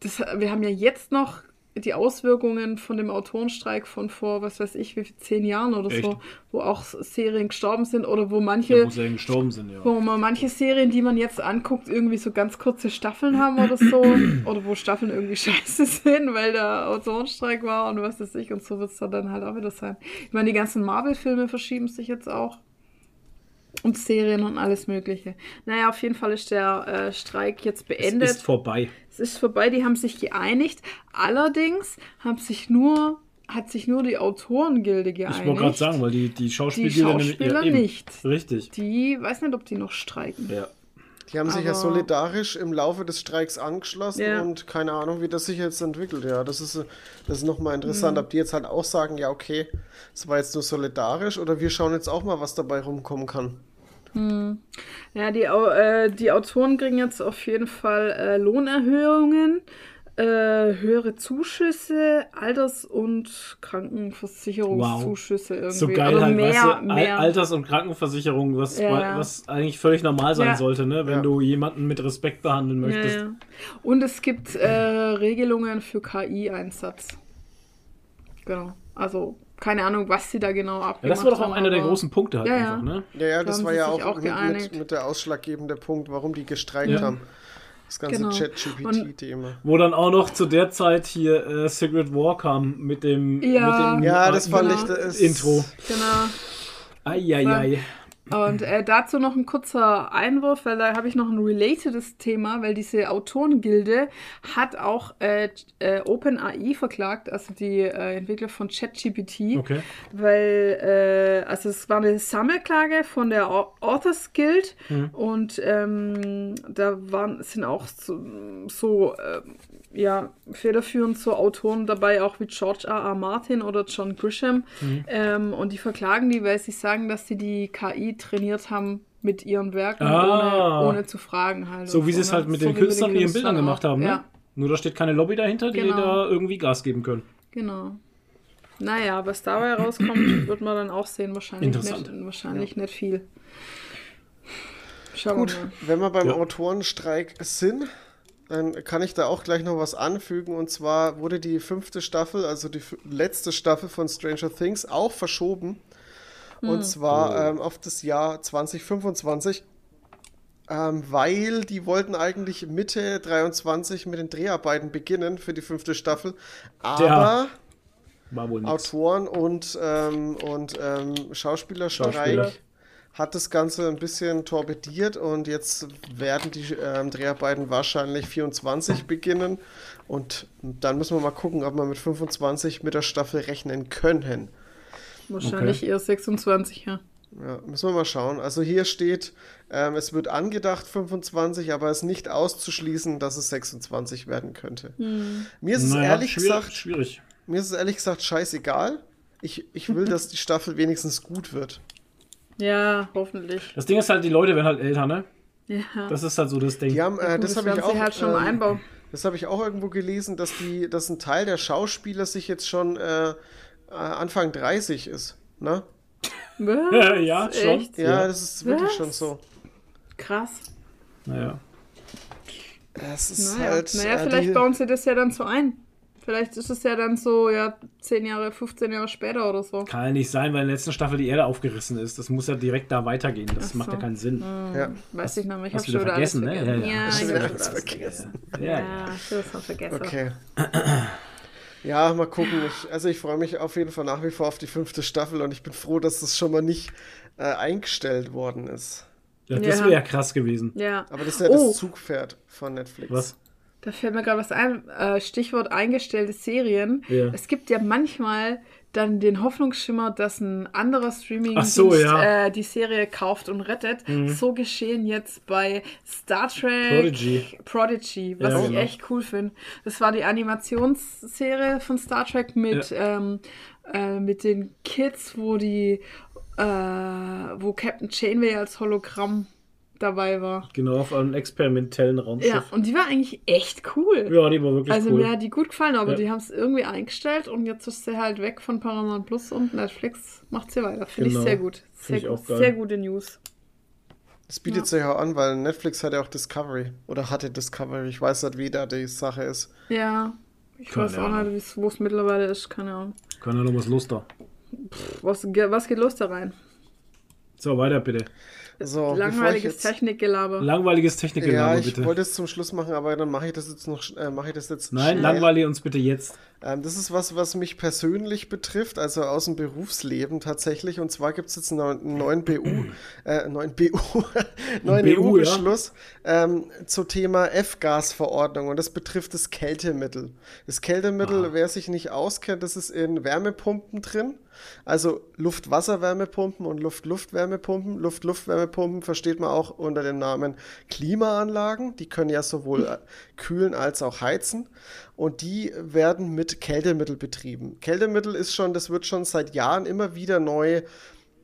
das, wir haben ja jetzt noch die Auswirkungen von dem Autorenstreik von vor, was weiß ich, wie viel, zehn Jahren oder Echt? so, wo auch Serien gestorben sind oder wo Ja, manche wo sie gestorben sind, ja. wo man manche Serien, die man jetzt anguckt, irgendwie so ganz kurze Staffeln haben oder so. oder wo Staffeln irgendwie scheiße sind, weil der Autorenstreik war und was weiß ich. Und so wird es dann halt auch wieder sein. Ich meine, die ganzen Marvel-Filme verschieben sich jetzt auch. Und Serien und alles Mögliche. Naja, auf jeden Fall ist der äh, Streik jetzt Es beendet. ist vorbei. Es ist vorbei, die haben sich geeinigt. Allerdings haben sich nur, hat sich nur die Autorengilde geeinigt. Ich wollte gerade sagen, weil die, die Schauspieler, Die Schauspieler eben. nicht. Richtig. Die, weiß nicht, ob die noch streiken. Ja. Die haben sich ja Aber- solidarisch im Laufe des Streiks angeschlossen Ja. und keine Ahnung, wie das sich jetzt entwickelt. Ja, das ist, das ist nochmal interessant, Mhm. ob die jetzt halt auch sagen, ja, okay, es war jetzt nur solidarisch oder wir schauen jetzt auch mal, was dabei rumkommen kann. Ja, die, äh, die Autoren kriegen jetzt auf jeden Fall äh, Lohnerhöhungen, äh, höhere Zuschüsse, Alters- und Krankenversicherungszuschüsse irgendwie. So geil Aber halt, mehr, weißt du, mehr. Alters- und Krankenversicherung, was, Ja. was eigentlich völlig normal sein Ja. sollte, ne? wenn Ja. du jemanden mit Respekt behandeln möchtest. ja. Und es gibt äh, Regelungen für KI-Einsatz. Genau. Also keine Ahnung, was sie da genau abgemacht Ja, das war doch auch haben, einer der großen Punkte halt Ja, einfach, ja. ne? Ja, ja, Da das haben war ja auch, auch mit, mit, der ausschlaggebende Punkt, warum die gestreikt Ja. haben. Das ganze Genau. Chat-GPT-Thema. Wo dann auch noch zu der Zeit hier äh, Secret War kam mit dem, Ja. mit dem Ja, das fand Genau. ich das Intro. Genau. Eieiei. Und äh, dazu noch ein kurzer Einwurf, weil da habe ich noch ein relatedes Thema, weil diese Autorengilde hat auch äh, äh, OpenAI verklagt, also die äh, Entwickler von ChatGPT, Okay. weil äh, also es war eine Sammelklage von der Au- Authors Guild Mhm. und ähm, da waren sind auch so, so äh, ja federführend so Autoren dabei, auch wie George R. R. Martin oder John Grisham Mhm. ähm, und die verklagen die, weil sie sagen, dass sie die KI trainiert haben mit ihren Werken, Ah. ohne, ohne zu fragen halt. So wie sie es ne? halt mit So den Künstlern und ihren Bildern gemacht haben, ne? Ja, Nur da steht keine Lobby dahinter, die Genau. da irgendwie Gas geben können. genau. Naja, was dabei rauskommt, wird man dann auch sehen. Wahrscheinlich, Interessant. nicht, wahrscheinlich nicht viel. Schauen Gut, wir mal. wenn wir beim Ja. Autorenstreik sind, dann kann ich da auch gleich noch was anfügen. Und zwar wurde die fünfte Staffel, also die letzte Staffel von Stranger Things, auch verschoben. Und zwar ähm, auf das Jahr 2025. Ähm, weil die wollten eigentlich Mitte 23 mit den Dreharbeiten beginnen für die fünfte Staffel. Aber Ja. Autoren und, ähm, und ähm, Schauspielerstreik Schauspieler. Hat das Ganze ein bisschen torpediert und jetzt werden die ähm, Dreharbeiten wahrscheinlich 24 beginnen und dann müssen wir mal gucken, ob wir mit 25 mit der Staffel rechnen können. Wahrscheinlich eher 26, ja. Ja, müssen wir mal schauen. Also hier steht, ähm, es wird angedacht 25, aber es ist nicht auszuschließen, dass es 26 werden könnte. Mir ist es Naja, ehrlich schwierig, gesagt schwierig. Mir ist es ehrlich gesagt scheißegal. Ich, ich will, dass die Staffel wenigstens gut wird. Ja, hoffentlich. Das Ding ist halt, die Leute werden halt älter, ne? Ja. Das ist halt so das Ding. Die haben, äh, das habe ich auch. halt schon ähm, einbauen. Das habe ich auch irgendwo gelesen, dass die, dass ein Teil der Schauspieler sich jetzt schon äh, äh, Anfang 30 ist. Ne? Was? Ja, schon. Echt? Ja, Ja. das ist wirklich Was? schon so. Krass. Naja. Es ist Naja, halt. naja äh, vielleicht die, bauen sie das ja dann so ein. Vielleicht ist es ja dann so, ja, 10 Jahre, 15 Jahre später oder so. Kann ja nicht sein, weil in der letzten Staffel die Erde aufgerissen ist. Das muss ja direkt da weitergehen. Das Ach macht ja so. keinen Sinn. ja. Weiß ich noch nicht. Ich du schon wieder vergessen, ne? vergessen. Ja, ja. Ja, Hast ich du hab wieder schon alles alles vergessen? Ja, ich habe das schon vergessen. Okay. Ja, mal gucken. Ich, also ich freue mich auf jeden Fall nach wie vor auf die fünfte Staffel und ich bin froh, dass das schon mal nicht äh, eingestellt worden ist. Ja, das Ja. wäre ja krass gewesen. Ja. Aber das ist ja Oh. das Zugpferd von Netflix. Was? Da fällt mir gerade was ein. Äh, Stichwort eingestellte Serien. Ja. Es gibt ja manchmal dann den Hoffnungsschimmer, dass ein anderer streaming so, ja. äh, die Serie kauft und rettet. So geschehen jetzt bei Star Trek Prodigy. Prodigy, was Ja, ich genau. echt cool finde. Das war die Animationsserie von Star Trek mit, ähm, äh, mit den Kids, wo die äh, wo Captain Janeway als Hologramm dabei war. Genau, auf einem experimentellen Raumschiff. Ja, und die war eigentlich echt cool. Ja, die war wirklich Also cool. mir hat die gut gefallen, aber Ja. die haben es irgendwie eingestellt und jetzt ist sie halt weg von Paramount Plus und Netflix macht sie weiter. Finde Genau. ich sehr gut. Sehr, Find ich gut. auch geil. sehr gute News. Das bietet sich auch an, weil Netflix hat ja auch Discovery. Oder hatte Discovery. Ich weiß nicht, wie da die Sache ist. Ja. Ich Keine weiß auch Ahnung. nicht, wo es mittlerweile ist. Keine Ahnung. Ja noch was Lust da. Was, ge- was geht los da rein? So, weiter bitte. So, ich Langweiliges jetzt, Technikgelaber. Langweiliges Technikgelaber, Ja, ich bitte. wollte es zum Schluss machen, aber dann mache ich das jetzt noch, äh, mache ich das jetzt Nein, langweile uns bitte jetzt. Ähm, das ist was, was mich persönlich betrifft, also aus dem Berufsleben tatsächlich. Und zwar gibt es jetzt einen neuen, BU, äh, neuen BU, neuen BU, ja. EU-Beschluss ähm, zum Thema F-Gas-Verordnung und das betrifft das Kältemittel. Das Kältemittel, wer sich nicht auskennt, das ist in Wärmepumpen drin. Also Luft-Wasser-Wärmepumpen und Luft-Luft-Wärmepumpen. Luft-Luft-Wärmepumpen versteht man auch unter dem Namen Klimaanlagen. Die können ja sowohl äh, kühlen als auch heizen. Und die werden mit Kältemittel betrieben. Kältemittel ist schon, das wird schon seit Jahren immer wieder neu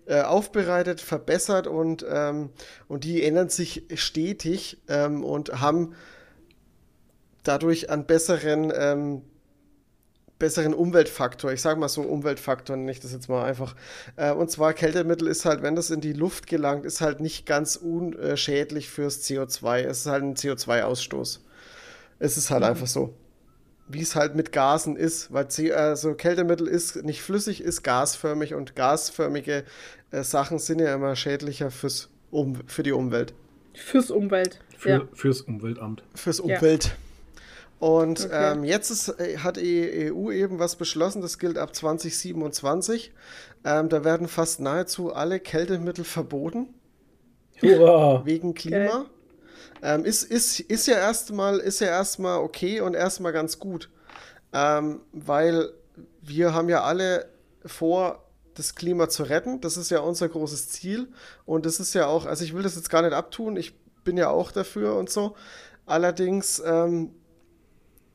äh, aufbereitet, verbessert und, ähm, und die ändern sich stetig ähm, und haben dadurch einen besseren, ähm, besseren Umweltfaktor. Ich sage mal so Umweltfaktor, nenne ich das jetzt mal einfach. Äh, und zwar Kältemittel ist halt, wenn das in die Luft gelangt, ist halt nicht ganz unschädlich fürs CO2. Es ist halt ein CO2-Ausstoß. Es ist halt einfach so. Wie es halt mit Gasen ist, weil C also Kältemittel ist nicht flüssig, ist gasförmig und gasförmige äh, Sachen sind ja immer schädlicher fürs um für die Umwelt. Fürs Umwelt. Für, ja. Fürs Umweltamt. Fürs Ja. Und ähm, jetzt ist, äh, hat die EU eben was beschlossen, das gilt ab 2027. Ähm, da werden fast nahezu alle Kältemittel verboten Hurra! wegen Klima. Ähm, ist, ist, ist ja erstmal ist ja erstmal okay und erstmal ganz gut. Ähm, weil wir haben ja alle vor, das Klima zu retten. Das ist ja unser großes Ziel. Und das ist ja auch, also ich will das jetzt gar nicht abtun, ich bin ja auch dafür und so. Allerdings ähm,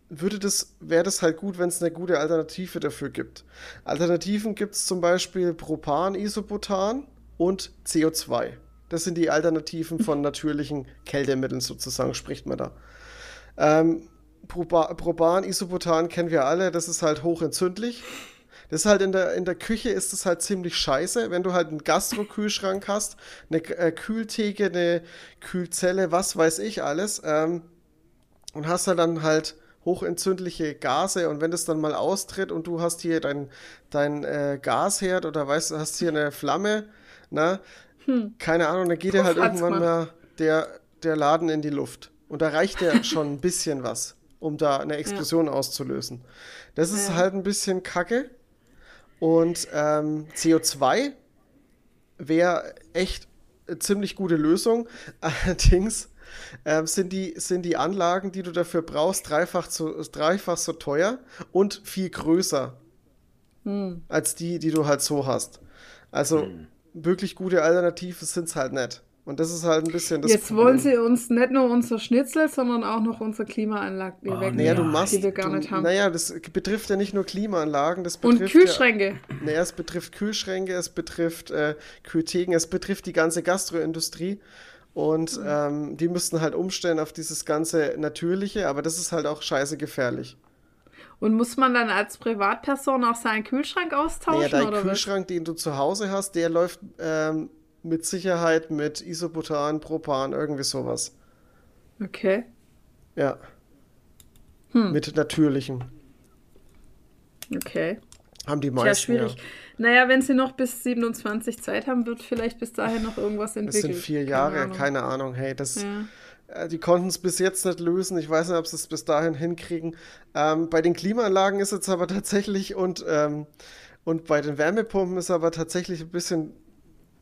würde das, wäre das halt gut, wenn es eine gute Alternative dafür gibt. Alternativen gibt es zum Beispiel Propan, Isobutan und CO2. Das sind die Alternativen von natürlichen Kältemitteln sozusagen, spricht man da. Ähm, Proba- Isobutan kennen wir alle, das ist halt hochentzündlich. Das ist halt in der, in der Küche ist das halt ziemlich scheiße, wenn du halt einen Gastro-Kühlschrank hast, eine äh, Kühltheke, eine Kühlzelle, was weiß ich alles, ähm, und hast halt dann halt hochentzündliche Gase und wenn das dann mal austritt und du hast hier dein, dein äh, Gasherd oder weißt du, hast hier eine Flamme, na, keine Ahnung, dann geht dir halt irgendwann mal der, der Laden in die Luft. Und da reicht ja schon ein bisschen was, um da eine Explosion auszulösen. Das ist Ja. halt ein bisschen kacke. Und ähm, CO2 wäre echt eine ziemlich gute Lösung. Allerdings ähm, sind, die, sind die Anlagen, die du dafür brauchst, dreifach, zu, dreifach so teuer und viel größer als die, die du halt so hast. Also wirklich gute Alternativen sind es halt nicht. Und das ist halt ein bisschen das Jetzt wollen sie uns nicht nur unser Schnitzel, sondern auch noch unsere Klimaanlage Oh, wegnehmen, Naja, du machst. die wir gar du, nicht haben. Naja, das betrifft ja nicht nur Klimaanlagen, das Und betrifft Kühlschränke. Ja, naja, es betrifft Kühlschränke, es betrifft äh, Kühltheken, es betrifft die ganze Gastroindustrie. Und ähm, die müssten halt umstellen auf dieses ganze Natürliche, aber das ist halt auch scheiße gefährlich. Und muss man dann als Privatperson auch seinen Kühlschrank austauschen? Naja, dein oder Kühlschrank, den du zu Hause hast, der läuft ähm, mit Sicherheit mit Isobutan, Propan, irgendwie sowas. was? Okay. Ja. Hm. Mit natürlichem. Okay. Haben die meisten. schwierig. Ja. Naja, wenn sie noch bis 27 Zeit haben, wird vielleicht bis dahin noch irgendwas Das entwickelt. sind vier Keine Jahre, Ahnung. keine Ahnung. Hey, das. Ja. Äh, Die konnten es bis jetzt nicht lösen. Ich weiß nicht, ob sie es bis dahin hinkriegen. Ähm, bei den Klimaanlagen ist jetzt aber tatsächlich und, ähm, und bei den Wärmepumpen ist aber tatsächlich ein bisschen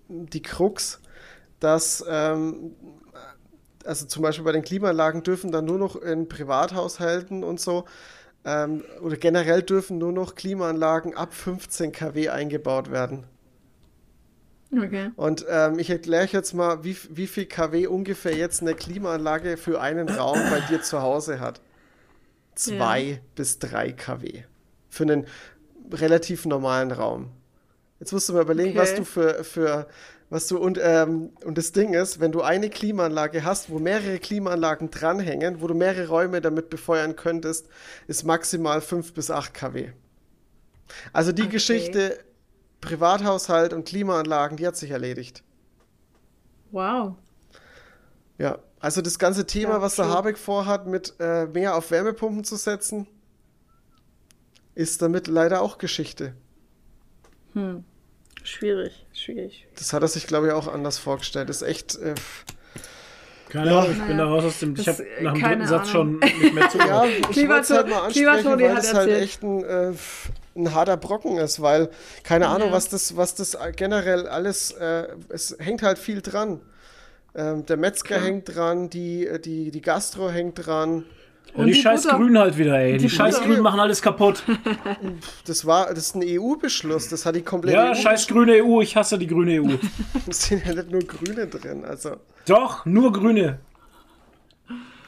die Krux, dass ähm, also zum Beispiel bei den Klimaanlagen dürfen dann nur noch in Privathaushalten und so ähm, oder generell dürfen nur noch Klimaanlagen ab 15 kW eingebaut werden. Okay. Und ähm, ich erkläre euch jetzt mal, wie, wie viel kW ungefähr jetzt eine Klimaanlage für einen Raum bei dir zu Hause hat. Zwei bis drei kW. Für einen relativ normalen Raum. Jetzt musst du mal überlegen, Okay. was du für, für was du und, ähm, und das Ding ist, wenn du eine Klimaanlage hast, wo mehrere Klimaanlagen dranhängen, wo du mehrere Räume damit befeuern könntest, ist maximal 5 bis 8 kW. Also die Okay. Geschichte Privathaushalt und Klimaanlagen, die hat sich erledigt. Wow. Ja, also das ganze Thema, Ja, was der. Habeck vorhat, mit äh, mehr auf Wärmepumpen zu setzen, ist damit leider auch Geschichte. Schwierig, schwierig. Das hat er sich, glaube ich, auch anders vorgestellt. Ist echt. Äh, Keine Ja. Ahnung, ich bin da raus aus dem. Ich Das- habe nach dem dritten Satz schon nicht mehr zugehört. ja, ich wollte es halt mal ansprechen, weil es halt echt ein, äh, ein harter Brocken ist, weil keine Ahnung, Ja. was das, was das generell alles, äh, es hängt halt viel dran. Ähm, der Metzger hängt dran, die, die, die Gastro hängt dran. Ja, die, die scheiß Butter. Grünen halt wieder, ey. Die, Die scheiß. Grünen machen alles kaputt. Das war, das ist ein EU-Beschluss, das hat die komplette Ja, EU. scheiß grüne EU. Ich hasse die grüne EU. Es sind ja nicht nur Grüne drin, also. Doch, nur grüne.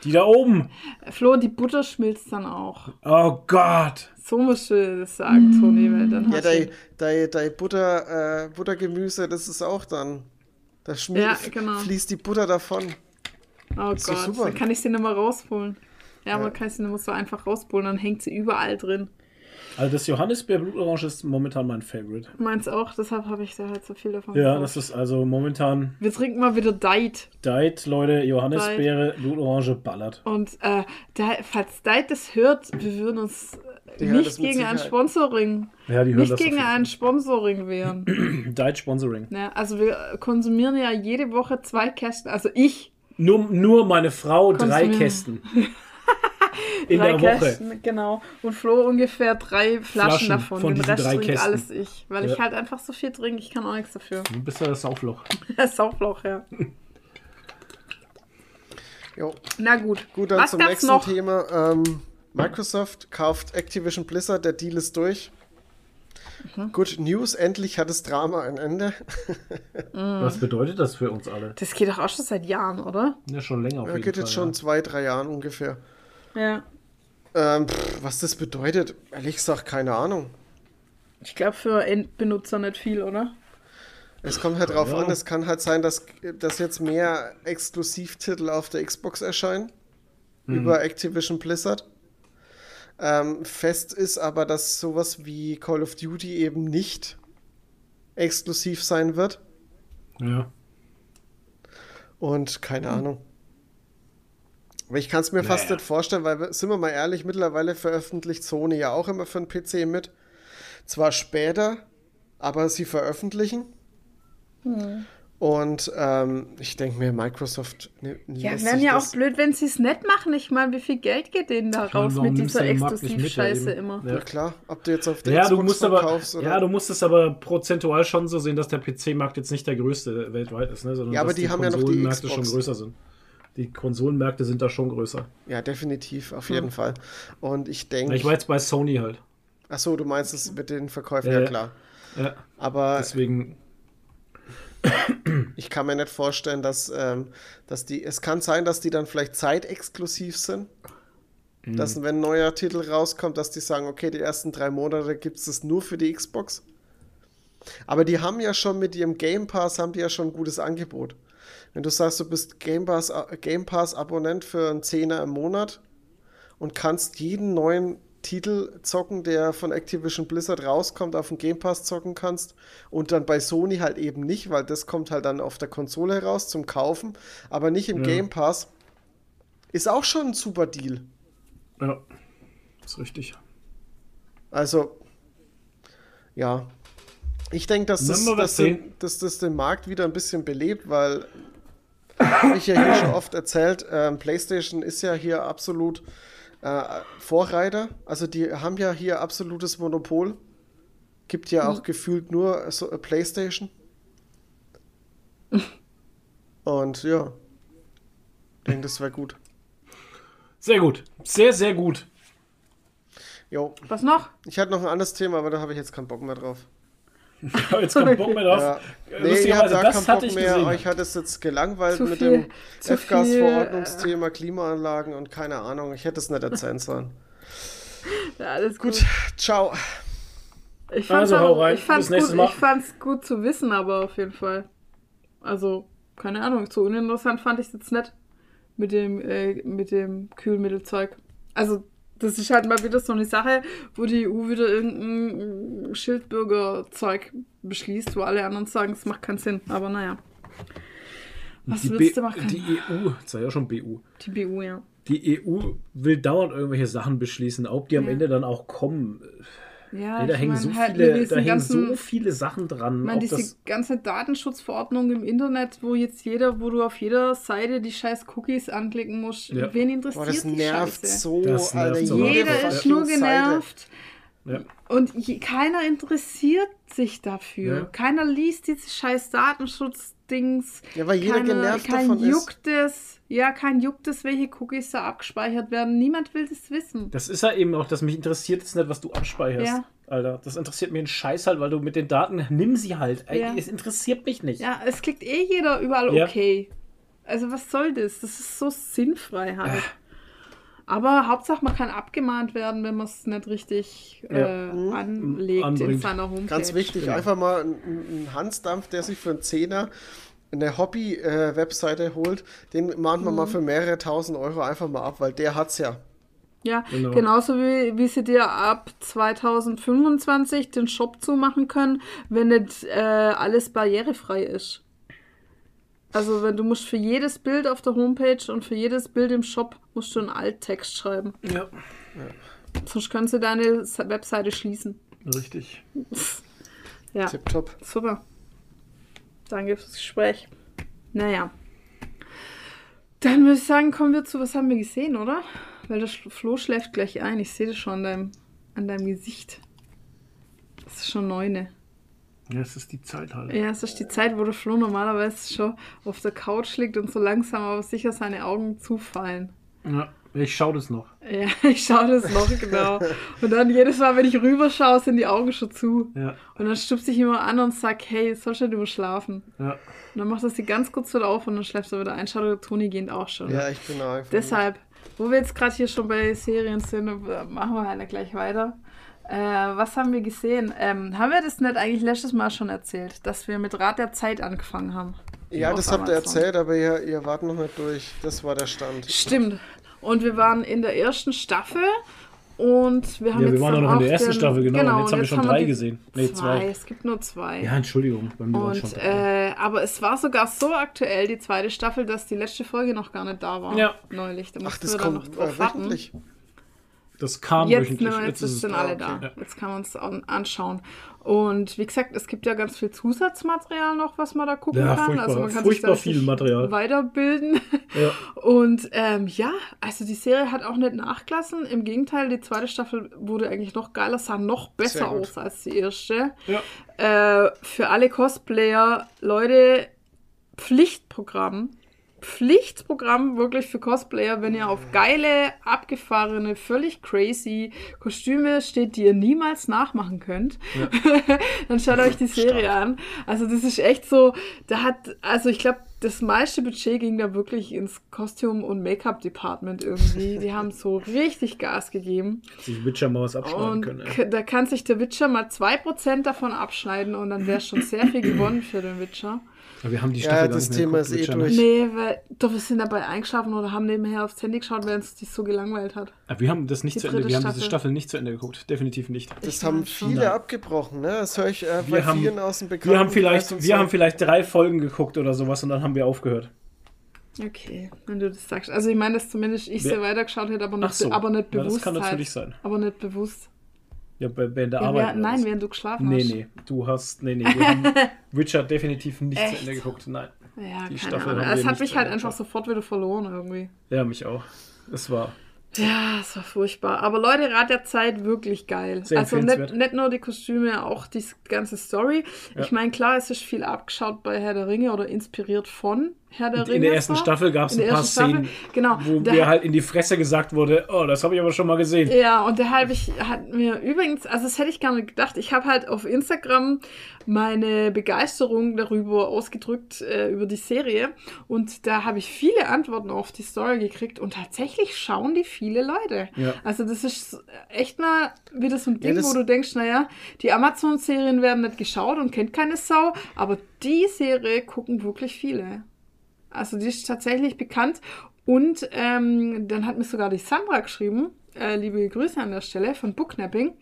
Die da oben. Flo, die Butter schmilzt dann auch. Oh Gott. So musst du das sagen, Toni, weil dann Ja, hast dein, du... dein, dein Butter, äh, Buttergemüse, das ist auch dann. Da Ja, genau. fließt die Butter davon. Oh Gott, super. dann kann ich sie nicht mehr rausholen. Ja, man kann sie mehr so einfach rausholen, dann hängt sie überall drin. Also das Johannisbeer Blutorange ist momentan mein Favorite. Meins auch, deshalb habe ich da halt so viel davon Ja, gekauft. das ist also momentan Wir trinken mal wieder Diet. Diet, Leute. Johannisbeere, Blutorange ballert. Und äh, da, falls Diet das hört, wir würden uns Die nicht gegen ein. Sponsoring, Ja, die hören nicht das gegen ein Sponsoring wehren. Diet Sponsoring. ja, also wir konsumieren ja jede Woche zwei Kästen. Also ich. Nur, nur meine Frau drei. Kästen. in drei der Woche. Kästen, genau. Und Flo ungefähr drei Flaschen, Flaschen davon. von Den Rest drei trinkt Kästen. alles ich. Weil ich Ja. halt einfach so viel trinke, ich kann auch nichts dafür. Du bist ja das Saufloch. Das Saufloch, ja. Jo. Na gut. Gut, dann Was zum nächsten noch? Thema. Ähm, Microsoft kauft Activision Blizzard, der Deal ist durch. Mhm. Good News, endlich hat das Drama ein Ende. Mhm. Was bedeutet das für uns alle? Das geht doch auch schon seit Jahren, oder? Ja, schon länger auf Ja, jeden geht Fall. jetzt schon ja. zwei, drei Jahren ungefähr. Ja. Ähm, pff, was das bedeutet, ehrlich gesagt, keine Ahnung. Ich glaube für Endbenutzer nicht viel, oder? Es kommt halt drauf Ja. an, es kann halt sein, dass, dass jetzt mehr Exklusivtitel auf der Xbox erscheinen. Über Activision Blizzard. Ähm, fest ist aber, dass sowas wie Call of Duty eben nicht exklusiv sein wird. Ja. Und keine Ahnung. Aber ich kann es mir fast Naja. nicht vorstellen, weil, sind wir mal ehrlich, mittlerweile veröffentlicht Sony ja auch immer für den PC mit. Zwar später, aber sie veröffentlichen. Und ähm, ich denke mir, Microsoft ne, Ja, lässt wären ja auch blöd, wenn sie es nicht machen. Ich meine, wie viel Geld geht denen da raus mit du dieser Exklusivscheiße ja, immer? Ja. Ja klar, ob du jetzt auf der Ja, du Xbox musst aber, verkaufst oder... ja, du musst es aber prozentual schon so sehen, dass der PC-Markt jetzt nicht der größte weltweit ist, ne? sondern Ja, aber dass die haben ja noch die Konsolenmärkte schon Xbox. größer sind. Die Konsolenmärkte sind da schon größer. Ja, definitiv, auf jeden Fall. Und ich denke... Ich war jetzt bei Sony halt. Achso, du meinst es mit den Verkäufen, Ja, ja klar. Ja, Aber deswegen. Ich kann mir nicht vorstellen, dass, ähm, dass die. Es kann sein, dass die dann vielleicht zeitexklusiv sind. Mhm. Dass, wenn ein neuer Titel rauskommt, dass die sagen, okay, die ersten drei Monate gibt es das nur für die Xbox. Aber die haben ja schon mit ihrem Game Pass, haben die ja schon ein gutes Angebot. Wenn du sagst, du bist Game Pass, Game Pass Abonnent für einen Zehner im Monat und kannst jeden neuen Titel zocken, der von Activision Blizzard rauskommt, auf dem Game Pass zocken kannst und dann bei Sony halt eben nicht, weil das kommt halt dann auf der Konsole heraus zum Kaufen, aber nicht im Ja. Game Pass, ist auch schon ein super Deal. Ja, ist richtig. Also, ja. Ich denke, dass, das, dass, den, dass das den Markt wieder ein bisschen belebt, weil, wie ich ja hier schon oft erzählt, ähm, PlayStation ist ja hier absolut äh, Vorreiter. Also die haben ja hier absolutes Monopol. Gibt ja auch gefühlt nur so, äh, PlayStation. Und ja, ich denke, das wäre gut. Sehr gut. Sehr, sehr gut. Jo, Was noch? ich hatte noch ein anderes Thema, aber da habe ich jetzt keinen Bock mehr drauf. Ich habe jetzt keinen Bock mehr drauf. Ja. Äh, Nee, ihr habt Lustigerweise, da das hatte Bock ich mehr. gesehen. Euch hat es jetzt gelangweilt Zu mit viel- dem F-Gas-Verordnungsthema, Klimaanlagen und keine Ahnung. Ich hätte es nicht erzählen sollen. Ja, alles gut. Gut, ciao. Ich fand's, Also, hau rein. ich fand's Bis gut, Mal. ich fand's gut zu wissen, aber auf jeden Fall. Also, keine Ahnung, so uninteressant fand ich es jetzt nicht mit dem, äh, mit dem Kühlmittelzeug. Also, das ist halt mal wieder so eine Sache, wo die EU wieder irgendein Schildbürgerzeug beschließt, wo alle anderen sagen, es macht keinen Sinn. Aber naja. Was die, willst B du machen? die EU, das war ja schon BU. Die BU, ja. Die EU will dauernd irgendwelche Sachen beschließen, ob die am Ja. Ende dann auch kommen. Ja, da hängen mein, so halt viele, da hängen ganzen- so viele Sachen dran. Ich meine, diese das, ganze Datenschutzverordnung im Internet, wo jetzt jeder, wo du auf jeder Seite die scheiß Cookies anklicken musst, Ja. wen interessiert Boah, das die nervt Scheiße? so, Das nervt Alter. so. Jede Jeder ist nur Seite. Ja. und je, keiner interessiert sich dafür. Ja. Keiner liest diese scheiß Datenschutzdings. Ja, weil jeder keiner, genervt kein davon ist. juckt es. Ja, kein juckt es, welche Cookies da abgespeichert werden. Niemand will das wissen. Das ist ja eben auch, dass mich interessiert jetzt nicht, was du abspeicherst. Ja. Alter, das interessiert mir einen Scheiß halt, weil du mit den Daten, nimm sie halt. Ey, Ja. Es interessiert mich nicht. Ja, es klickt eh jeder überall Ja. okay. Also was soll das? Das ist so sinnfrei halt. Aber Hauptsache, man kann abgemahnt werden, wenn man es nicht richtig Ja. äh, anlegt in Anbringt. seiner Homepage. Ganz wichtig, Genau. einfach mal ein, ein Hansdampf, der sich für einen Zehner eine Hobby-Webseite holt, den mahnt man Mhm. mal für mehrere tausend Euro einfach mal ab, weil der hat's ja. Ja, Genau. genauso wie, wie sie dir ab 2025 den Shop zumachen können, wenn nicht äh, alles barrierefrei ist. Also wenn du musst für jedes Bild auf der Homepage und für jedes Bild im Shop musst du einen Alttext schreiben. Ja, Sonst können sie deine Webseite schließen. richtig. Ja, Tipptopp. super. Danke fürs Gespräch. Naja. Dann würde ich sagen, kommen wir zu, was haben wir gesehen, oder? weil der Flo schläft gleich ein. Ich sehe das schon an deinem, an deinem Gesicht. Es ist schon neune. Ja, es ist die Zeit halt. Ja, es ist die Zeit, wo der Flo normalerweise schon auf der Couch liegt und so langsam aber sicher seine Augen zufallen. Ja, ich schaue das noch. Ja, ich schaue das noch genau. Und dann jedes Mal, wenn ich rüberschaue, sind die Augen schon zu. Ja, Und dann stupst ich immer an und sag, hey, sollst du nicht überschlafen? ja. Und dann macht er sie ganz kurz wieder auf und dann schläft er wieder ein. Schau, der Toni geht auch schon. Ja, ich bin einfach. Deshalb, wo wir jetzt gerade hier schon bei Serien sind, machen wir halt gleich weiter. Äh, was haben wir gesehen? Ähm, haben wir das nicht eigentlich letztes Mal schon erzählt, dass wir mit Rat der Zeit angefangen haben? Ja, das habt ihr erzählt, aber ihr, ihr wart noch nicht durch. Das war der Stand. Stimmt. Und wir waren in der ersten Staffel und wir haben Ja, wir jetzt waren noch in der ersten den- Staffel, genau. und jetzt haben wir schon drei gesehen. Nee, zwei. Es gibt nur zwei. Ja, Entschuldigung, bei mir schon Und, drei. äh, aber es war sogar so aktuell, die zweite Staffel, dass die letzte Folge noch gar nicht da war. Ja. Neulich. Da Ach, das wir dann noch kommt drauf äh, warten. Das kam Jetzt, wöchentlich. ne, jetzt, ist es- sind alle da. Ja. Jetzt kann man es anschauen. Und wie gesagt, es gibt ja ganz viel Zusatzmaterial noch, was man da gucken Ja, kann. furchtbar- also man kann furchtbar sich da viel Material. weiterbilden. Ja. Und ähm, ja, also die Serie hat auch nicht nachgelassen. Im Gegenteil, die zweite Staffel wurde eigentlich noch geiler, sah noch besser aus als die erste. Ja. Äh, für alle Cosplayer, Leute, Pflichtprogramm. Pflichtprogramm wirklich für Cosplayer, wenn ihr auf geile, abgefahrene, völlig crazy Kostüme steht, die ihr niemals nachmachen könnt, dann schaut euch die Serie an. Also das ist echt so, da hat, also ich glaube, das meiste Budget ging da wirklich ins Kostüm- und Make-up-Department irgendwie. Die haben so richtig Gas gegeben. Sich Witcher mal was abschneiden Und können. k- da kann sich der Witcher mal 2% davon abschneiden und dann wäre schon sehr viel gewonnen für den Witcher. Aber wir haben die Ja, Staffel gar das Thema geguckt, ist eh durch. Nee, weil doch, wir sind dabei eingeschlafen oder haben nebenher aufs Handy geschaut, während es dich so gelangweilt hat. Aber wir haben das nicht Die zu Ende, wir haben diese Staffel. Nicht zu Ende geguckt. Definitiv nicht. Das Ich haben viele Nein. abgebrochen, ne? Das höre ich äh, bei Wir haben- vielen aus dem Bekannten. Wir haben vielleicht, wir haben vielleicht drei Folgen geguckt oder sowas und dann haben wir aufgehört. Okay, wenn du das sagst. Also ich meine, dass zumindest ich sehr weitergeschaut hätte, aber nicht, so. aber nicht Ja, das bewusst. kann natürlich halt. sein. Aber nicht bewusst. Ja, bei, bei der Ja, Arbeit. oder nein, während du geschlafen Nee, hast. nee, du hast, nee, nee, wir haben Witcher definitiv nicht Echt? zu Ende geguckt. Nein. Ja, Die Staffel Ahnung. wir Es hat mich halt einfach sofort wieder verloren irgendwie. Ja, mich auch. Es war. Ja, es war furchtbar. Aber Leute, Rat der Zeit wirklich geil. Sehr also nicht, nicht nur die Kostüme, auch die ganze Story. Ja. Ich meine, klar, es ist viel abgeschaut bei Herr der Ringe oder inspiriert von Herr der Ringe. in der ersten zwar. Staffel gab es In ein paar Szenen, genau, wo da mir halt in die Fresse gesagt wurde, oh, das habe ich aber schon mal gesehen. Ja, und der habe ich, hat mir übrigens, also das hätte ich gar nicht gedacht, ich habe halt auf Instagram meine Begeisterung darüber ausgedrückt, äh, über die Serie. Und da habe ich viele Antworten auf die Story gekriegt und tatsächlich schauen die viele Leute. Ja. Also das ist echt mal wieder so ein Ding, das- wo du denkst, naja, die Amazon-Serien werden nicht geschaut und kennt keine Sau, aber die Serie gucken wirklich viele. Also die ist tatsächlich bekannt. Und ähm, dann hat mir sogar die Sandra geschrieben, äh, liebe Grüße an der Stelle von Booknapping.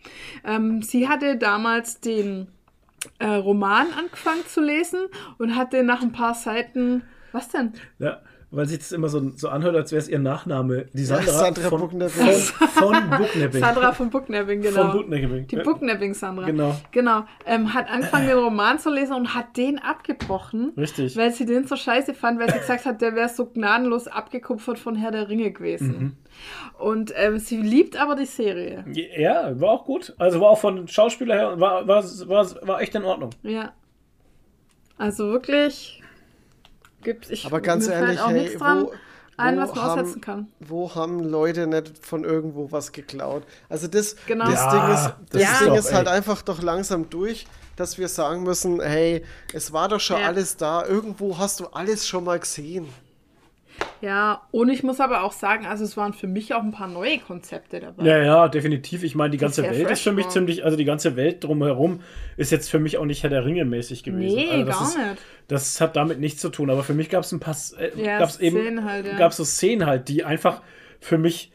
Ähm, sie hatte damals den äh, Roman angefangen zu lesen und hatte nach ein paar Seiten, was denn? Ja, weil sich das immer so, so anhört, als wäre es ihr Nachname. Die Sandra, Sandra von, Booknapping. von, von Booknapping. Sandra von Booknapping, genau. Von Booknapping. Die Ja. Booknapping-Sandra. Genau. Genau. Ähm, hat angefangen, den Roman zu lesen und hat den abgebrochen. Richtig. Weil sie den so scheiße fand, weil sie gesagt hat, der wäre so gnadenlos abgekupfert von Herr der Ringe gewesen. Mhm. Und ähm, sie liebt aber die Serie. Ja, war auch gut. Also war auch von Schauspieler her, war, war, war, war echt in Ordnung. Ja. Also wirklich gibt's ich Aber ganz ehrlich, auch hey, nichts dran wo, ein, wo was man haben- aussetzen kann. Wo haben Leute nicht von irgendwo was geklaut? Also das, Genau. das Ja, Ding ist, das ist Ding ist halt einfach doch langsam durch, dass wir sagen müssen, hey, es war doch schon Ja. alles da, irgendwo hast du alles schon mal gesehen. Ja, und ich muss aber auch sagen, also es waren für mich auch ein paar neue Konzepte dabei. Ja, ja, definitiv. Ich meine, die ganze Welt ist für mich war. ziemlich, also die ganze Welt drumherum ist jetzt für mich auch nicht Herr der Ringe mäßig gewesen. Nee, also das gar ist, nicht. Das hat damit nichts zu tun. Aber für mich gab es ein paar, äh, Ja, gab's eben, Szenen halt, ja. gab's so Szenen halt, die einfach für mich,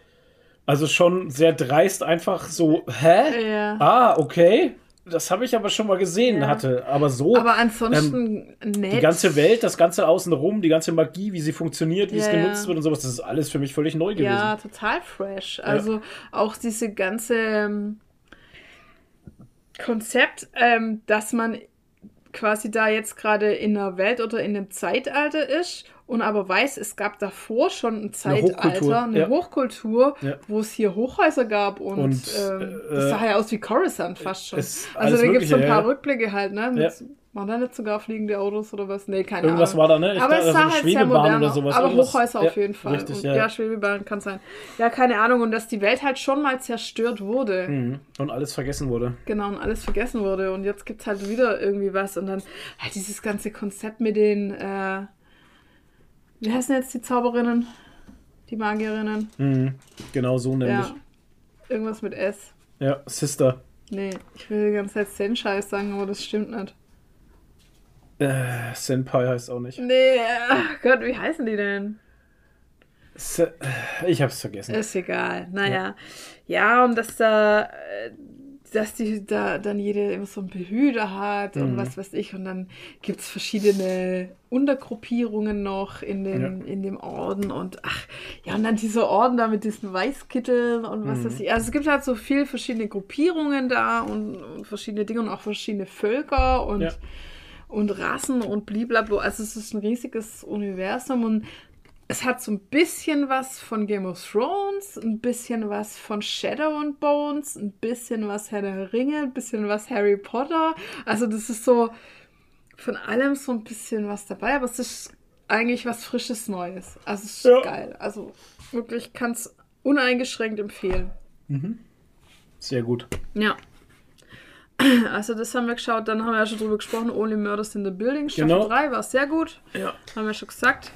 also schon sehr dreist einfach so, hä? Ja. Ah, okay. Das habe ich aber schon mal gesehen Ja. hatte. Aber so, Aber ansonsten nett. Ähm, die ganze Welt, das ganze Außenrum, die ganze Magie, wie sie funktioniert, wie es Ja, genutzt ja. wird und sowas, das ist alles für mich völlig neu gewesen. Ja, total fresh. Also auch diese ganze ähm, Konzept, ähm, dass man quasi da jetzt gerade in einer Welt oder in einem Zeitalter ist und aber weiß, es gab davor schon ein Hochkultur, Zeitalter, eine ja. Hochkultur, Ja. wo es hier Hochhäuser gab und, Und, ähm, äh, das sah ja aus wie Coruscant fast schon. Also da gibt es so ein paar. Rückblicke halt, ne? Mit. Waren da nicht sogar fliegende Autos oder was? Nee, keine Irgendwas Ahnung. war da, ne? Ich aber dachte, es sah also halt sehr modern oder aus. sowas. Aber Irgendwas- Hochhäuser ja, auf jeden Fall. richtig, und, ja. ja. Schwebebahn kann sein. Ja, keine Ahnung. Und dass die Welt halt schon mal zerstört wurde. Mhm. Und alles vergessen wurde. Genau, und alles vergessen wurde. Und jetzt gibt es halt wieder irgendwie was. Und dann halt dieses ganze Konzept mit den, äh, wie heißen jetzt die Zauberinnen? Die Magierinnen? Mhm. Genau so nämlich. Ja. Irgendwas mit S. Ja, Sister. Nee, ich will die ganze Zeit Zen-Scheiß sagen, aber das stimmt nicht. Äh, Senpai heißt auch nicht. Nee, ach Gott, wie heißen die denn? Se ich hab's vergessen. Ist egal. Naja. Ja, und dass da, äh, dass die da dann jede immer so einen Behüter hat Mhm. und was weiß ich. Und dann gibt es verschiedene Untergruppierungen noch in, den, in dem Orden. Und ach, ja, und dann dieser Orden da mit diesen Weißkitteln und was Mhm. weiß ich. Also es gibt halt so viel verschiedene Gruppierungen da und, und verschiedene Dinge und auch verschiedene Völker und, Ja. und Rassen und blablabla. Also es ist ein riesiges Universum und es hat so ein bisschen was von Game of Thrones, ein bisschen was von Shadow and Bones, ein bisschen was Herr der Ringe, ein bisschen was Harry Potter. Also das ist so von allem so ein bisschen was dabei, aber es ist eigentlich was Frisches Neues. Also es ist Ja. geil. Also wirklich kann es uneingeschränkt empfehlen. Sehr gut. Ja. Also das haben wir geschaut, dann haben wir ja schon drüber gesprochen, Only Murders in the Building, Staffel Genau. 3 war sehr gut. Ja. Haben wir schon gesagt.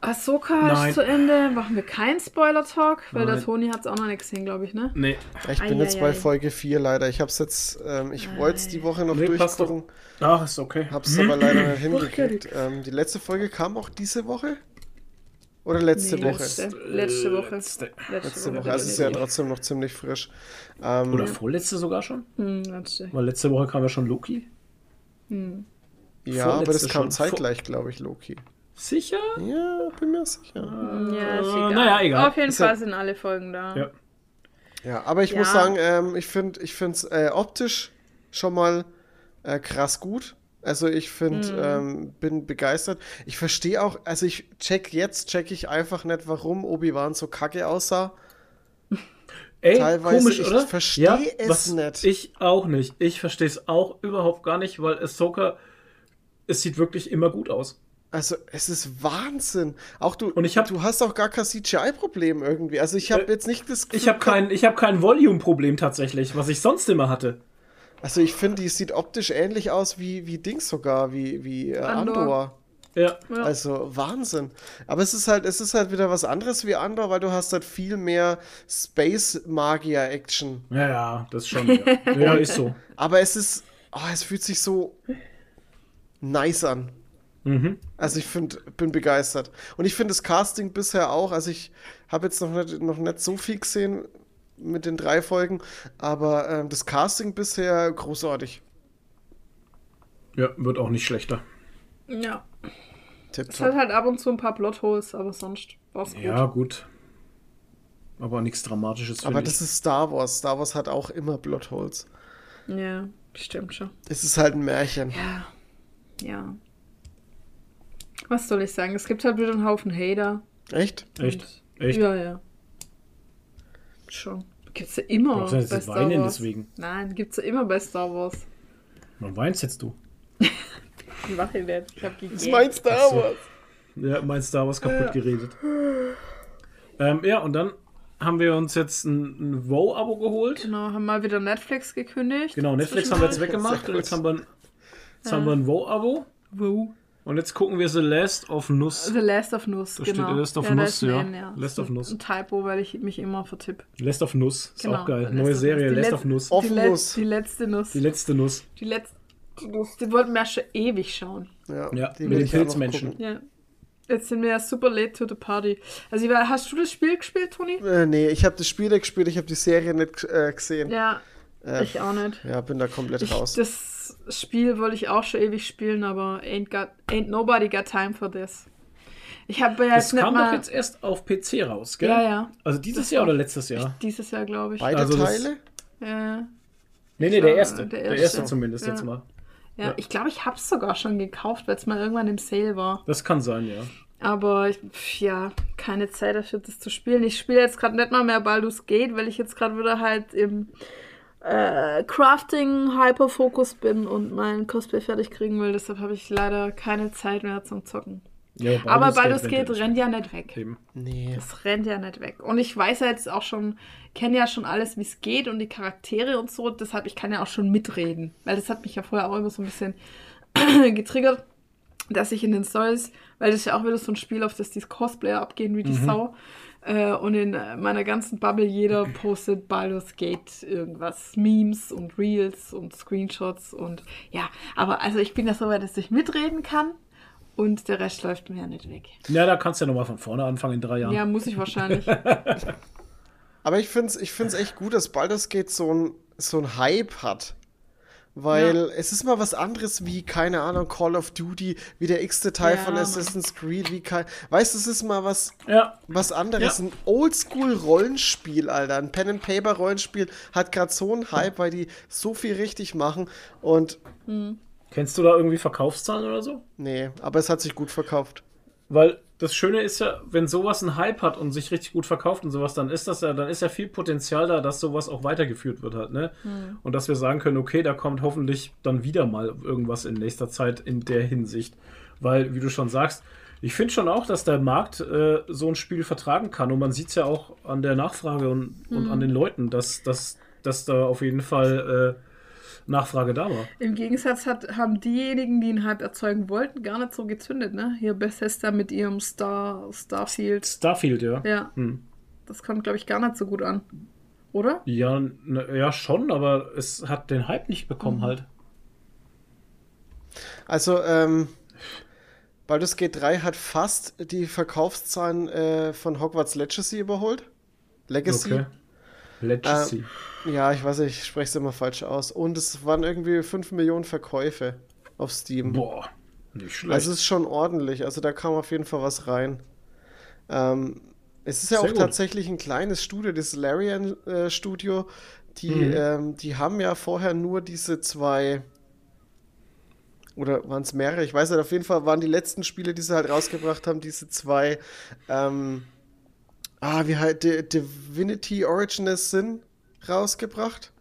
Ahsoka Nein. ist zu Ende. Machen wir keinen Spoiler-Talk, weil der Nein. Toni hat es auch noch nicht gesehen, glaube ich, ne? Nee. Ich bin jetzt Eieiei. bei Folge 4 leider. Ich hab's jetzt, ähm, ich wollte es die Woche noch Nee, passt durchgucken, Ach, ist okay. hab's aber leider nicht hingekriegt. Ähm, die letzte Folge kam auch diese Woche? Oder letzte Nee, Woche? Letzte, letzte Woche. Letzte. Letzte Woche. Also es ist ja trotzdem noch ziemlich frisch. Ähm, Oder vorletzte sogar schon? Hm, letzte. Weil letzte Woche kam ja schon Loki. ja, aber das vorletzte kam schon. zeitgleich, glaube ich, Loki. Sicher? Ja, bin mir sicher. Ja, ist Äh, egal. naja, egal. Auf jeden Ist ja- Fall sind alle Folgen da. Ja. Ja, aber ich Ja. muss sagen, ähm, ich finde ich es äh, optisch schon mal äh, krass gut. Also ich finde, Mhm. ähm, bin begeistert. Ich verstehe auch, also ich check jetzt, check ich einfach nicht, warum Obi-Wan so kacke aussah. Ey, Teilweise, komisch, ich oder? versteh es was- nicht. Ich auch nicht. Ich verstehe es auch überhaupt gar nicht, weil Ahsoka, es sieht wirklich immer gut aus. Also es ist Wahnsinn. Auch du, Und ich hab- du hast auch gar kein CGI-Problem irgendwie. Also ich habe Äh, jetzt nicht das Gefühl, Ich habe kein, ich hab kein Volume-Problem tatsächlich, was ich sonst immer hatte. Also ich finde, die sieht optisch ähnlich aus wie, wie Dings sogar, wie, wie äh, Andor. Andor. Ja. Ja. Also Wahnsinn. Aber es ist halt, es ist halt wieder was anderes wie Andor, weil du hast halt viel mehr Space-Magier-Action. Ja, ja, das schon. Ja, ja ist so. Aber es ist, oh, es fühlt sich so nice an. Mhm. Also ich finde, bin begeistert. Und ich finde das Casting bisher auch, also ich habe jetzt noch nicht, noch nicht so viel gesehen mit den drei Folgen, aber ähm, das Casting bisher großartig. Ja, wird auch nicht schlechter. Ja. Es Tipptopp. hat halt ab und zu ein paar Plotholes, aber sonst war's gut. Ja, gut. Aber nichts Dramatisches. Aber das ich. ist Star Wars. Star Wars hat auch immer Plotholes. Ja, stimmt schon. Es ist halt ein Märchen. Ja. Ja. Was soll ich sagen? Es gibt halt wieder einen Haufen Hater. Echt? Echt? Echt? Ja, ja. Schon. Gibt's ja immer bei Star weinen Wars. deswegen? Nein, gibt's ja immer bei Star Wars. Man weinst jetzt du. Ich mach ich nicht. Ich hab Das ist gegeben. mein Star Ach so. Wars. Ja, mein Star Wars kaputt geredet. Ähm, ja, und dann haben wir uns jetzt ein, ein Wow-Abo geholt. Genau, haben mal wieder Netflix gekündigt. Genau, Netflix haben wir jetzt weggemacht und jetzt haben wir ein, jetzt haben wir ein Wow-Abo. Wow. Und jetzt gucken wir The Last of Nuss. The Last of Nuss, Da steht genau. Last of ja, Nuss, ja. N, ja. Last of Nuss. Ein Typo, weil ich mich immer vertipp. Last of Nuss. Ist Genau, auch geil. Last Neue Serie, Last of Nuss. Offen Die, Let Nuss. die letzte Nuss. Die letzte Nuss. Die letzte Nuss. Die wollten wir ja schon ewig schauen. Ja, Ja, die mit den Pilzmenschen. Ja. Jetzt sind wir ja super late to the party. Also, war- hast du das Spiel gespielt, Toni? Äh, nee, ich habe das Spiel nicht gespielt, ich habe die Serie nicht äh, gesehen. Ja. Ja, Äh, ich auch nicht. bin da komplett Ich, raus. das Spiel wollte ich auch schon ewig spielen, aber ain't, got, ain't nobody got time for this. Ich habe ja Das jetzt nicht kam doch mal jetzt erst auf PC raus, gell? Ja, ja. Also dieses Das Jahr oder letztes Jahr? dieses Jahr, glaube ich. Beide also das- Teile? Ja, Nee, nee, der Ja, erste. der Der erste, erste. zumindest Ja. jetzt mal. ja, Ja. ich glaube, ich habe es sogar schon gekauft, weil es mal irgendwann im Sale war. Das kann sein, ja. Aber ich, ja, keine Zeit dafür, das zu spielen. Ich spiele jetzt gerade nicht mal mehr Baldur's Gate, weil ich jetzt gerade wieder halt im äh, Crafting Hyperfokus bin und mein Cosplay fertig kriegen will. Deshalb habe ich leider keine Zeit mehr zum Zocken. Ja, Aber Baldur's Gate nicht. rennt ja nicht weg. Eben. Nee. Das rennt ja nicht weg. Und ich weiß ja jetzt auch schon, kenne ja schon alles, wie es geht und die Charaktere und so. Deshalb, ich kann ja auch schon mitreden. Weil das hat mich ja vorher auch immer so ein bisschen getriggert, dass ich in den Stories, weil das ist ja auch wieder so ein Spiel, auf das die Cosplayer abgehen wie die Sau. Äh, und in meiner ganzen Bubble, jeder postet Baldur's Gate irgendwas. Memes und Reels und Screenshots und ja. Aber also ich bin ja so weit, dass ich mitreden kann. Und der Rest läuft mir ja nicht weg. Ja, da kannst du ja nochmal von vorne anfangen in drei Jahren. Ja, muss ich wahrscheinlich. Aber ich finde es ich find's echt gut, dass Baldur's Gate so ein, so ein Hype hat. Weil es ist mal was anderes wie, keine Ahnung, Call of Duty, wie der x-te Teil Ja, von. Assassin's Creed, wie kein. Weißt du, es ist mal was, Ja. was anderes. Ja. Ein Oldschool-Rollenspiel, Alter. Ein Pen-and-Paper-Rollenspiel hat gerade so einen Hype, weil die so viel richtig machen. Und Kennst du da irgendwie Verkaufszahlen oder so? nee, aber es hat sich gut verkauft. Weil das Schöne ist ja, wenn sowas einen Hype hat und sich richtig gut verkauft und sowas, dann ist das ja, dann ist ja viel Potenzial da, dass sowas auch weitergeführt wird halt, ne? Und dass wir sagen können, okay, da kommt hoffentlich dann wieder mal irgendwas in nächster Zeit in der Hinsicht. Weil, wie du schon sagst, ich finde schon auch, dass der Markt äh, so ein Spiel vertragen kann. Und man sieht es ja auch an der Nachfrage und, und an den Leuten, dass, dass, dass da auf jeden Fall äh, Nachfrage da war. Im Gegensatz hat, haben diejenigen, die einen Hype erzeugen wollten, gar nicht so gezündet, ne? Hier Bethesda mit ihrem Star, Starfield. Starfield, ja. Ja, Hm. das kommt, glaube ich, gar nicht so gut an. Oder? Ja, ne, ja, schon, aber es hat den Hype nicht bekommen halt. Also, ähm, Baldur's Gate 3 hat fast die Verkaufszahlen äh, von Hogwarts Legacy überholt. Legacy. Okay. Legacy. Ja, ich weiß nicht, ich spreche es immer falsch aus. Und es waren irgendwie 5 Millionen Verkäufe auf Steam. Boah, nicht schlecht. Also es ist schon ordentlich. Also da kam auf jeden Fall was rein. Ähm, es ist ja Sehr auch gut. tatsächlich ein kleines Studio, das Larian äh, Studio. Die, Mhm. ähm, die haben ja vorher nur diese zwei oder waren es mehrere? Ich weiß nicht, auf jeden Fall waren die letzten Spiele, die sie halt rausgebracht haben, diese zwei ähm, ah, wie halt Di- Divinity Original Sin rausgebracht.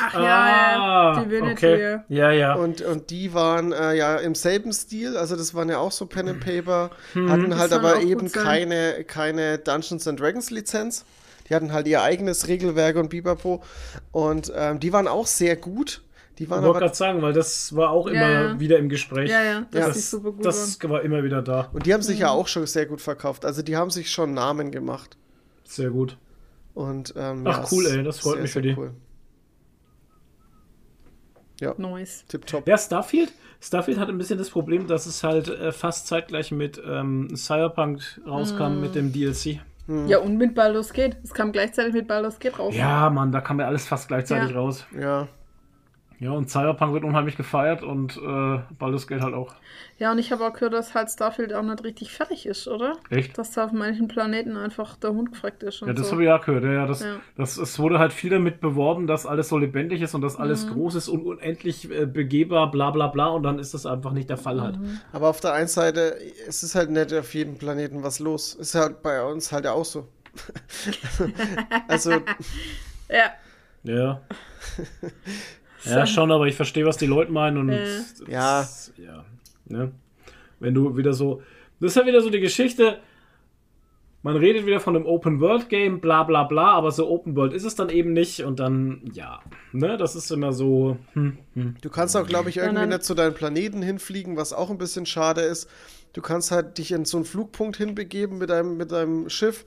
Ach ah, Divinity. okay. Ja, ja. Und, und die waren äh, ja im selben Stil, also das waren ja auch so Pen and Paper, hatten halt aber eben keine, keine Dungeons and Dragons Lizenz. Die hatten halt ihr eigenes Regelwerk und Bipapo. Und ähm, die waren auch sehr gut. Die ich waren wollte aber. gerade sagen, weil das war auch Ja, immer ja. wieder im Gespräch. Ja, ja, dass Ja. Das, super gut das war immer wieder da. Und die haben sich Mhm. ja auch schon sehr gut verkauft. Also die haben sich schon Namen gemacht. Sehr gut. Und, ähm, Ach, ja, cool, ist ey, das freut sehr, mich für die. Cool. waren. Nice. Tipptopp. Ja, Starfield. Starfield hat ein bisschen das Problem, dass es halt äh, fast zeitgleich mit ähm, Cyberpunk rauskam, Mhm. mit dem DLC. Ja, und mit Baldur's Gate. Es kam gleichzeitig mit Baldur's Gate raus. Ja, Mann, da kam ja alles fast gleichzeitig Ja. raus. Ja. Ja, und Cyberpunk wird unheimlich gefeiert und äh, Baldur's Gate halt auch. Ja, und ich habe auch gehört, dass halt Starfield auch nicht richtig fertig ist, oder? Echt? Dass da auf manchen Planeten einfach der Hund gefreckt ist. Und Ja, das so. habe ich auch gehört. Ja, ja, das, Ja. Das, es wurde halt viel damit beworben, dass alles so lebendig ist und dass alles Mhm. groß ist und unendlich äh, begehbar, bla bla bla. Und dann ist das einfach nicht der Fall halt. Mhm. Aber auf der einen Seite, es ist halt nicht auf jedem Planeten was los. Ist halt bei uns halt auch so. also, Ja, Ja. ja, schon, aber ich verstehe, was die Leute meinen und Ja. das- ja. Ne? Wenn du wieder so. Das ist ja wieder so die Geschichte. Man redet wieder von einem Open World Game, bla bla bla, aber so Open World ist es dann eben nicht und dann, ja, ne, das ist immer so, hm, hm. Du kannst auch, glaube ich, irgendwie nicht zu deinem Planeten hinfliegen, was auch ein bisschen schade ist. Du kannst halt dich in so einen Flugpunkt hinbegeben mit deinem, mit deinem Schiff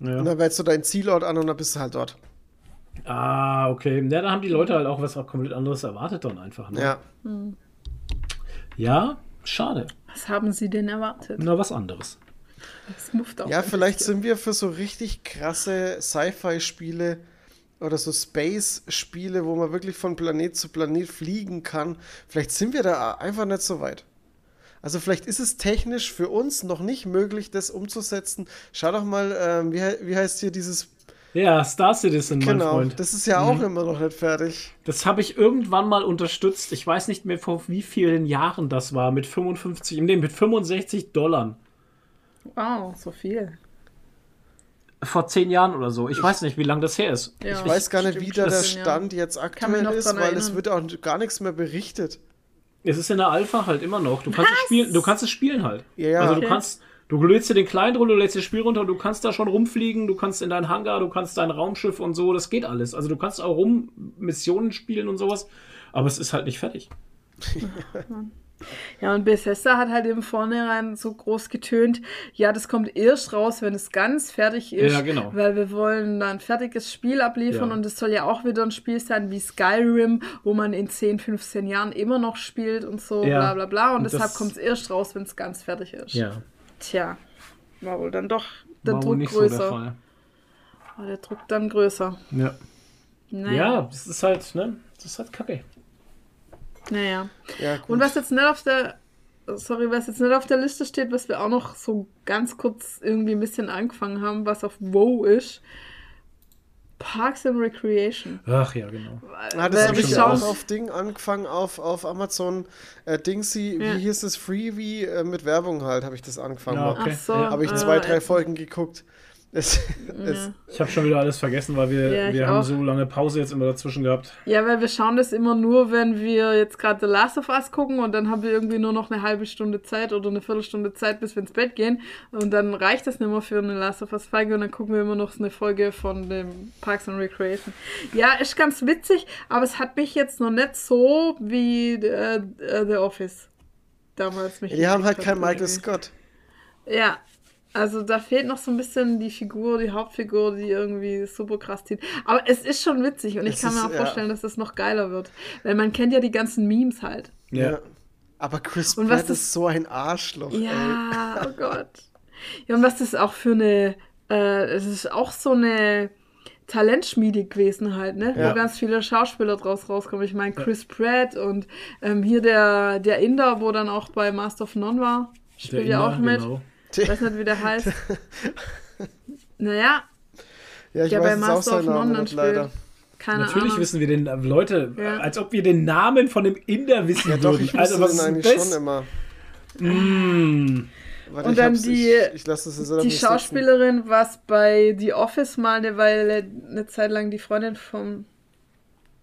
ja. und dann wählst du deinen Zielort an und dann bist du halt dort. Ah, okay. Ja, da haben die Leute halt auch was komplett anderes erwartet dann einfach. Ne? Ja. ja, schade. was haben sie denn erwartet? Na, was anderes. Das muft auch. Ja, vielleicht sind wir für so richtig krasse Sci-Fi-Spiele oder so Space-Spiele, wo man wirklich von Planet zu Planet fliegen kann. Vielleicht sind wir da einfach nicht so weit. Also vielleicht ist es technisch für uns noch nicht möglich, das umzusetzen. Schau doch mal, ähm, wie, wie heißt hier dieses... Ja, Star Citizen, mein Genau, Freund. das ist ja auch immer noch nicht fertig. Das habe ich irgendwann mal unterstützt. Ich weiß nicht mehr, vor wie vielen Jahren das war. Mit 55, nee, mit 65 Dollar. Wow, so viel. Vor zehn Jahren oder so. Ich weiß nicht, wie lange das her ist. Ja, Ich weiß gar nicht, wie da der. Stand jetzt aktuell ist, weil es erinnern. wird auch gar nichts mehr berichtet. Es ist in der Alpha halt immer noch. Du kannst es spielen, du kannst es spielen halt. Ja, ja. Also du Okay. kannst, du lädst dir den Client runter, du lädst das Spiel runter, du kannst da schon rumfliegen, du kannst in dein Hangar, du kannst dein Raumschiff und so, das geht alles. Also du kannst auch rum Missionen spielen und sowas, aber es ist halt nicht fertig. Ja, und Bethesda hat halt im Vornherein so groß getönt, ja, das kommt erst raus, wenn es ganz fertig ist. Ja, genau. Weil wir wollen dann ein fertiges Spiel abliefern Ja. und es soll ja auch wieder ein Spiel sein wie Skyrim, wo man in 10, 15 Jahren immer noch spielt und so, Ja. bla bla bla. Und, Und deshalb kommt es erst raus, wenn es ganz fertig ist. Ja, Tja, war wohl dann doch der war Druck nicht so der größer. Fall. war der Druck dann größer. Ja. Naja. ja, das ist halt, ne, das ist halt kacke. Naja. Ja. Und was jetzt nicht auf der, sorry, was jetzt nicht auf der Liste steht, was wir auch noch so ganz kurz irgendwie ein bisschen angefangen haben, was auf WoW ist, Parks and Recreation. Ach ja, genau. Ah, das habe wir ich schauen- auch auf Ding angefangen, auf, auf Amazon äh, Dingsy, Ja. wie hieß es, Freebie äh, mit Werbung halt, habe ich das angefangen. Ja, okay. Ach so. Ja. Habe ich äh, zwei, drei Folgen geguckt. Es, es, Ich habe schon wieder alles vergessen, weil wir, Ja, wir haben auch. so lange Pause jetzt immer dazwischen gehabt. Ja, weil wir schauen das immer nur, wenn wir jetzt gerade The Last of Us gucken und dann haben wir irgendwie nur noch eine halbe Stunde Zeit oder eine Viertelstunde Zeit, bis wir ins Bett gehen. Und dann reicht das nicht mehr für eine Last of Us Folge und dann gucken wir immer noch eine Folge von dem Parks and Recreation. Ja, ist ganz witzig, aber es hat mich jetzt noch nicht so wie äh, äh, The Office damals mich die haben halt keinen Michael. Scott. Ja, also da fehlt noch so ein bisschen die Figur, die Hauptfigur, die irgendwie super krass zieht. Aber es ist schon witzig und ich Es kann mir ist, auch ja. vorstellen, dass das noch geiler wird. Weil man kennt ja die ganzen Memes halt. Ja. Aber Chris Und was Pratt das- ist so ein Arschloch. Ey. Ja, oh Gott. Ja, und was das auch für eine, äh, es ist auch so eine Talentschmiede gewesen halt, ne? Ja. Wo ganz viele Schauspieler draus rauskommen. Ich meine, Chris Pratt und ähm, hier der, der Inder, wo dann auch bei Master of None war, spielt ja auch mit. genau. Ich weiß nicht, wie der heißt. naja, Ja, ich der bei weiß auch Master of None nicht leider. spielt. Keine Natürlich Ahnung. wissen wir den, äh, Leute, Ja. als ob wir den Namen von dem Inder wissen Ja, doch, würden. ich also was den ist eigentlich das? schon immer. Mm. Warte, Und dann die- ich, ich Die. Schauspielerin, was bei The Office mal eine Weile, eine Zeit lang die Freundin vom,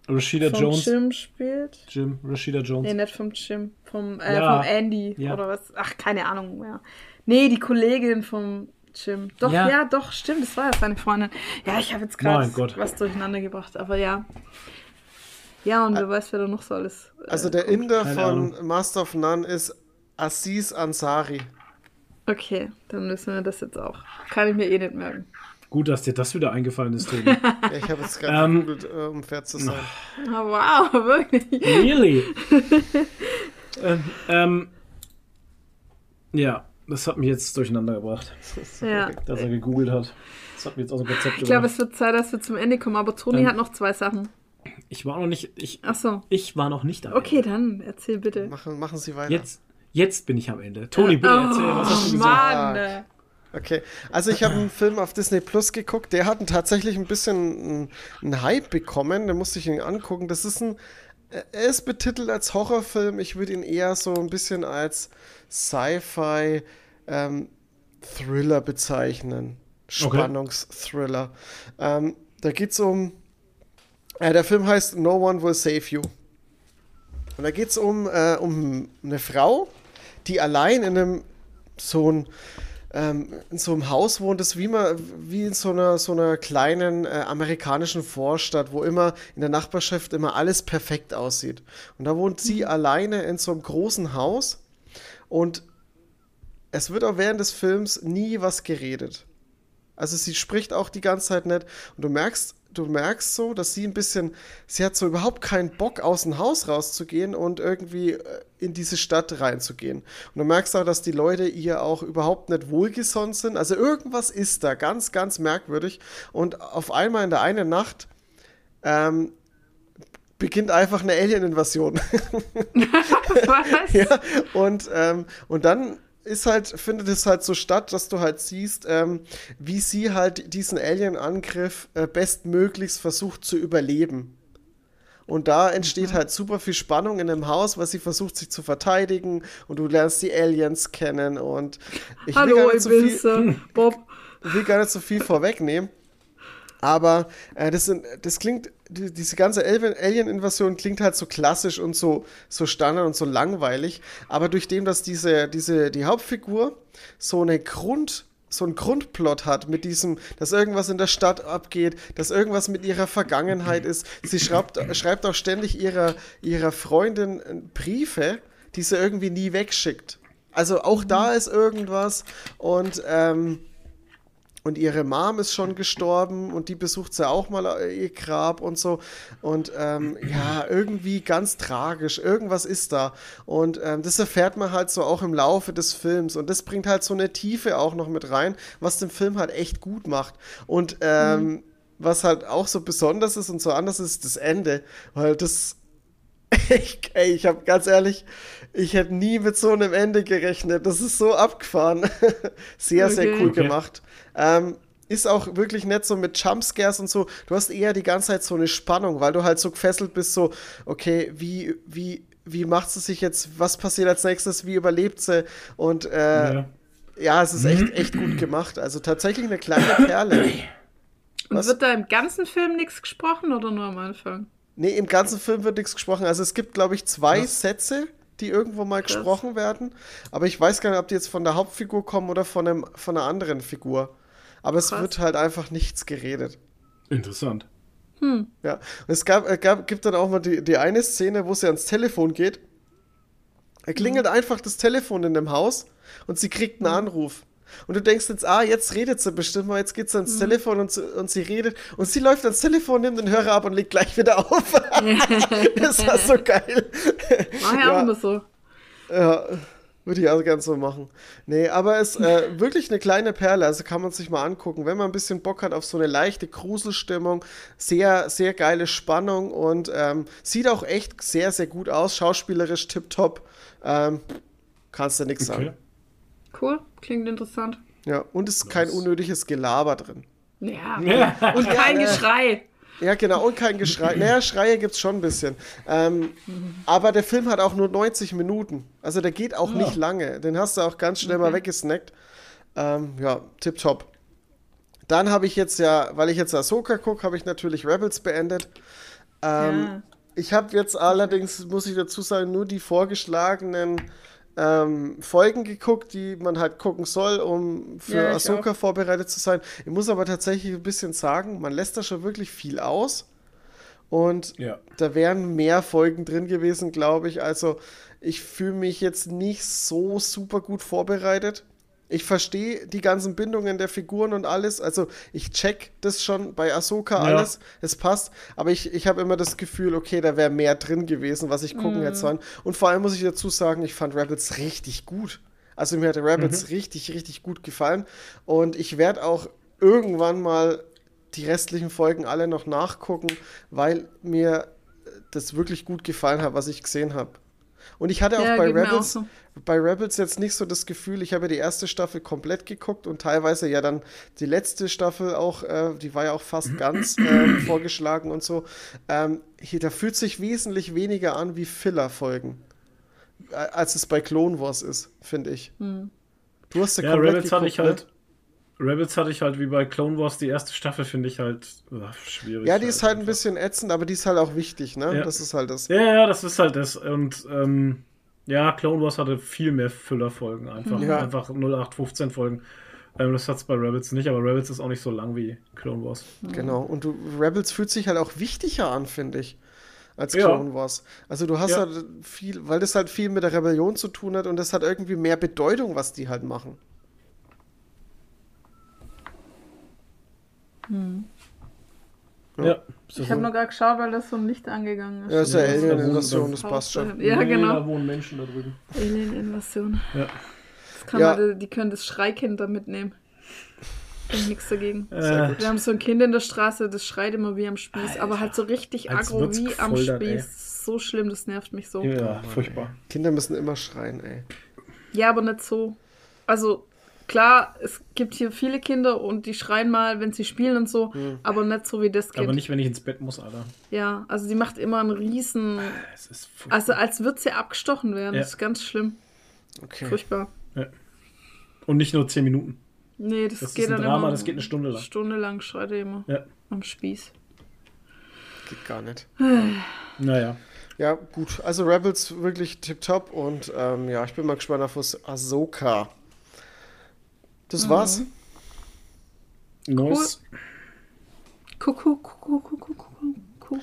Rashida vom Jones. Jim spielt. Jim, Rashida Jones. Nee, nicht vom Jim, vom, äh, Ja. vom Andy Ja. oder was. Ach, keine Ahnung mehr. Nee, die Kollegin vom Jim. Doch, Ja. ja, doch, stimmt, das war ja seine Freundin. Ja, ich habe jetzt gerade was durcheinander gebracht, aber ja. Ja, und wer weiß, wer da noch so alles. Äh, Also der Inder von Ahnung. Master of None ist Aziz Ansari. Okay, dann müssen wir das jetzt auch. Kann ich mir eh nicht merken. Gut, dass dir das wieder eingefallen ist, Tobi. Ja, ich habe jetzt gerade Ähm, gegoogelt, äh, um fair zu sein. Ah, wow, wirklich. really? ähm, ähm, ja, das hat mich jetzt durcheinander gebracht, Ja. dass er gegoogelt hat. Das hat mich jetzt aus dem Konzept Ich glaube, es wird Zeit, dass wir zum Ende kommen, aber Toni Ähm, hat noch zwei Sachen. Ich war noch nicht, ich, Ach so. ich war noch nicht am Okay, Ende. dann erzähl bitte. Machen, machen Sie weiter. Jetzt, jetzt bin ich am Ende. Toni, bitte erzähl, was hast du gesagt? Mann. äh. Okay, also ich habe einen Film auf Disney Plus geguckt, der hat tatsächlich ein bisschen einen, einen Hype bekommen, da musste ich ihn angucken. Das ist ein, er ist betitelt als Horrorfilm, ich würde ihn eher so ein bisschen als Sci-Fi ähm, Thriller bezeichnen. Spannungsthriller. Ähm, da geht es um, äh, der Film heißt No One Will Save You. Und da geht es um, äh, um eine Frau, die allein in einem so ein ähm, in so einem Haus wohnt, das wie, man, wie in so einer, so einer kleinen äh, amerikanischen Vorstadt, wo immer in der Nachbarschaft immer alles perfekt aussieht. Und da wohnt sie alleine in so einem großen Haus und es wird auch während des Films nie was geredet. Also sie spricht auch die ganze Zeit nicht und du merkst, du merkst so, dass sie ein bisschen, sie hat so überhaupt keinen Bock aus dem Haus rauszugehen und irgendwie äh, in diese Stadt reinzugehen. Und du merkst auch, dass die Leute ihr auch überhaupt nicht wohlgesonnen sind. Also irgendwas ist da ganz, ganz merkwürdig. Und auf einmal in der einen Nacht ähm, beginnt einfach eine Alien-Invasion. Was? Ja, und, ähm, und dann ist halt, findet es halt so statt, dass du halt siehst, ähm, wie sie halt diesen Alien-Angriff äh, bestmöglichst versucht zu überleben. Und da entsteht halt super viel Spannung in dem Haus, weil sie versucht, sich zu verteidigen und du lernst die Aliens kennen und ich will Hallo, gar ich nicht so viel, Bob. ich will gar nicht so viel vorwegnehmen. Aber äh, das, sind, das klingt, die, diese ganze Alien- Alien-Invasion klingt halt so klassisch und so, so standard und so langweilig. Aber durch dem, dass diese, diese, die Hauptfigur so eine Grund, so einen Grundplot hat mit diesem, dass irgendwas in der Stadt abgeht, dass irgendwas mit ihrer Vergangenheit ist. Sie schreibt, schreibt auch ständig ihrer, ihrer Freundin äh, Briefe, die sie irgendwie nie wegschickt. Also auch da ist irgendwas und ähm, und ihre Mom ist schon gestorben und die besucht sie auch mal äh, ihr Grab und so. Und ähm, ja, irgendwie ganz tragisch. Irgendwas ist da. Und ähm, das erfährt man halt so auch im Laufe des Films. Und das bringt halt so eine Tiefe auch noch mit rein, was den Film halt echt gut macht. Und ähm, was halt auch so besonders ist und so anders ist, das Ende. Weil das. Ich, ey, ich habe ganz ehrlich, ich hätte nie mit so einem Ende gerechnet. Das ist so abgefahren. sehr, sehr Okay. cool Okay. gemacht. Ähm, ist auch wirklich nett so mit Jumpscares und so. Du hast eher die ganze Zeit so eine Spannung, weil du halt so gefesselt bist, so, okay, wie, wie, wie macht sie sich jetzt, was passiert als nächstes, wie überlebt sie? Und äh, ja. Ja. es ist echt, echt gut gemacht. Also tatsächlich eine kleine Perle. Und Was? wird da im ganzen Film nichts gesprochen oder nur am Anfang? Nee, im ganzen Film wird nichts gesprochen. Also es gibt, glaube ich, zwei Sätze, die irgendwo mal Krass. gesprochen werden. Aber ich weiß gar nicht, ob die jetzt von der Hauptfigur kommen oder von, einem, von einer anderen Figur. Aber es Krass. wird halt einfach nichts geredet. Interessant. Ja. Und es gab, äh, gab, gibt dann auch mal die, die eine Szene, wo sie ans Telefon geht. Er klingelt einfach das Telefon in dem Haus und sie kriegt einen Anruf. Und du denkst jetzt, ah, jetzt redet sie bestimmt mal, jetzt geht sie ans Telefon und, sie- und sie redet. Und sie läuft ans Telefon, nimmt den Hörer ab und legt gleich wieder auf. das war so geil. Mach ja, Ja. auch immer so. Ja, würde ich auch gern so machen. Nee, aber es ist äh, wirklich eine kleine Perle, also kann man sich mal angucken, wenn man ein bisschen Bock hat auf so eine leichte Gruselstimmung, sehr, sehr geile Spannung und ähm, sieht auch echt sehr, sehr gut aus, schauspielerisch tipptopp. Ähm, kannst du nichts Okay. sagen. Cool, klingt interessant. Ja, und es ist kein unnötiges Gelaber drin. Ja. Ja. Und kein Ja, Geschrei. Ja, genau, und kein Geschrei. Naja, Schreie gibt's schon ein bisschen. Ähm, aber der Film hat auch nur 90 Minuten. Also der geht auch nicht lange. Den hast du auch ganz schnell mal weggesnackt. Ähm, ja, tipptopp. Dann habe ich jetzt ja, weil ich jetzt Ahsoka gucke, habe ich natürlich Rebels beendet. Ähm, Ja. Ich habe jetzt allerdings, muss ich dazu sagen, nur die vorgeschlagenen ähm, Folgen geguckt, die man halt gucken soll, um für Ja, Ahsoka auch. vorbereitet zu sein. Ich muss aber tatsächlich ein bisschen sagen, man lässt da schon wirklich viel aus. Und Ja. da wären mehr Folgen drin gewesen, glaube ich. Also ich fühle mich jetzt nicht so super gut vorbereitet. Ich verstehe die ganzen Bindungen der Figuren und alles. Also ich check das schon bei Ahsoka Ja. alles. Es passt. Aber ich, ich habe immer das Gefühl, okay, da wäre mehr drin gewesen, was ich gucken hätte sollen. Und vor allem muss ich dazu sagen, ich fand Rebels richtig gut. Also mir hat Rebels richtig, richtig gut gefallen. Und ich werde auch irgendwann mal die restlichen Folgen alle noch nachgucken, weil mir das wirklich gut gefallen hat, was ich gesehen habe. Und ich hatte auch Ja, bei mir auch Rebels, so. bei Rebels jetzt nicht so das Gefühl, ich habe ja die erste Staffel komplett geguckt und teilweise ja dann die letzte Staffel auch, äh, die war ja auch fast ganz äh, vorgeschlagen und so. Ähm, hier, da fühlt sich wesentlich weniger an wie Filler-Folgen, äh, als es bei Clone Wars ist, finde ich. Hm. Du hast ja, Ja, komplett Rebels hatte ich geguckt, halt. Rebels hatte ich halt wie bei Clone Wars die erste Staffel, finde ich halt ugh, schwierig. Ja, die ist halt ein einfach. bisschen ätzend, aber die ist halt auch wichtig, ne? Ja. Das ist halt das. Ja, ja, das ist halt das. Und ähm, ja, Clone Wars hatte viel mehr Füllerfolgen einfach. Ja. Einfach 0815 Folgen. Ähm, das hat's bei Rebels nicht, aber Rebels ist auch nicht so lang wie Clone Wars. Genau. Und du, Rebels fühlt sich halt auch wichtiger an, finde ich, als Ja. Clone Wars. Also du hast Ja. halt viel, weil das halt viel mit der Rebellion zu tun hat und das hat irgendwie mehr Bedeutung, was die halt machen. Ja. Ich habe noch gar geschaut, weil das so ein Licht angegangen ist. Ja, ist ja Ja, Alien-Invasion, da- das passt schon. Ja, Nee, genau. Da wohnen Menschen da drüben. Alien-Invasion. Ja. Das kann Ja. man, die können das Schreikind da mitnehmen. Ich nichts dagegen. Äh, Wir haben so ein Kind in der Straße, das schreit immer wie am Spieß, aber halt so richtig Als aggro wie am gefoltert, ey. Spieß. So schlimm, das nervt mich so. ja, furchtbar. Kinder müssen immer schreien, ey. Ja, aber nicht so. Also, klar, es gibt hier viele Kinder und die schreien mal, wenn sie spielen und so, aber nicht so wie das Kind. Aber nicht, wenn ich ins Bett muss, Alter. Ja, also sie macht immer einen riesen, Es ist furchtbar. also als würde sie abgestochen werden. Ja. Das ist ganz schlimm. Okay. Furchtbar. Und nicht nur 10 Minuten. Nee, das, Das geht ist ein dann Drama, immer. das geht eine Stunde lang. Stunde lang schreit er immer Ja. am Spieß. Geht gar nicht. Naja. Ja, gut. Also Rebels wirklich tipptopp und ähm, ja, ich bin mal gespannt auf was Ahsoka. Das war's. Neues. Kuckuck, kuckuck, kuckuck, kuckuck.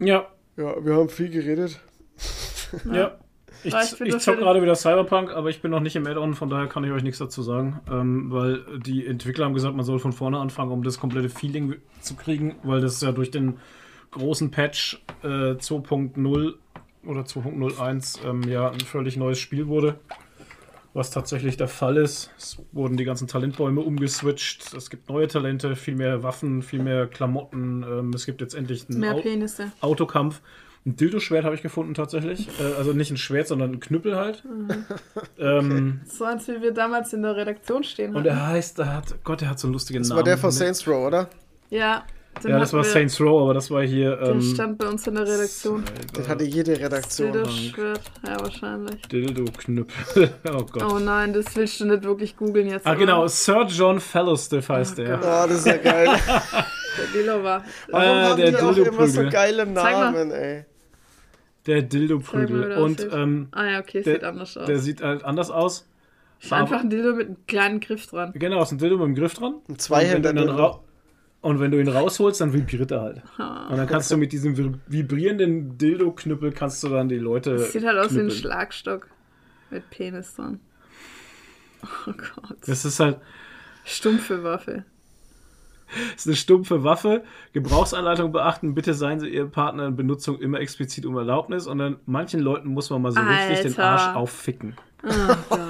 Ja, Ja, wir haben viel geredet. ja. Ich, ich zock gerade wieder Cyberpunk, aber ich bin noch nicht im Add-on, von daher kann ich euch nichts dazu sagen. Ähm, weil die Entwickler haben gesagt, man soll von vorne anfangen, um das komplette Feeling zu kriegen, weil das ja durch den großen Patch äh, 2.0 oder 2.01 ähm, ja ein völlig neues Spiel wurde. Was tatsächlich der Fall ist. Es wurden die ganzen Talentbäume umgeswitcht. Es gibt neue Talente, viel mehr Waffen, viel mehr Klamotten. Ähm, es gibt jetzt endlich einen Mehr Au- Penisse. Autokampf. Ein Dildo-Schwert habe ich gefunden tatsächlich. Äh, also nicht ein Schwert, sondern ein Knüppel halt. ähm, So als wie wir damals in der Redaktion stehen und hatten. er heißt, er hat, Gott, er hat so einen lustigen Das Namen. war der von Saints Row, oder? Ja, den Ja, das war Saints Row, aber das war hier. Der Ähm, stand bei uns in der Redaktion. Den hatte jede Redaktion. Dildo-Schwert. Ja, wahrscheinlich. Dildo-Knüppel. oh Gott. Oh nein, das willst du nicht wirklich googeln jetzt. Ah, genau, Sir John Fellowstiff heißt der. Oh, das ist ja geil. Der Dildo war. Warum Äh, haben der die auch immer so Dildo-Prügel. geile. Namen, ey? Der Zeig mal, wie Dildo-Prügel. der Und ähm, Ah ja, okay, der, sieht anders aus. der sieht halt anders aus. Ist einfach ein Dildo mit einem kleinen Griff dran. Genau, ist ein Dildo mit einem Griff dran. Ein Zweihänder Und wenn, du ihn rausholst, dann vibriert er halt. Und dann kannst du mit diesem vi- vibrierenden Dildo-Knüppel kannst du dann die Leute. Das sieht halt aus wie ein knüppeln. Schlagstock. Mit Penis dran. Oh Gott. Das ist halt Stumpfe Waffe. das ist eine stumpfe Waffe. Gebrauchsanleitung beachten. Bitte seien Sie Ihr Partner in Benutzung immer explizit um Erlaubnis. Und dann manchen Leuten muss man mal so richtig den Alter. Arsch aufficken. Oh Gott.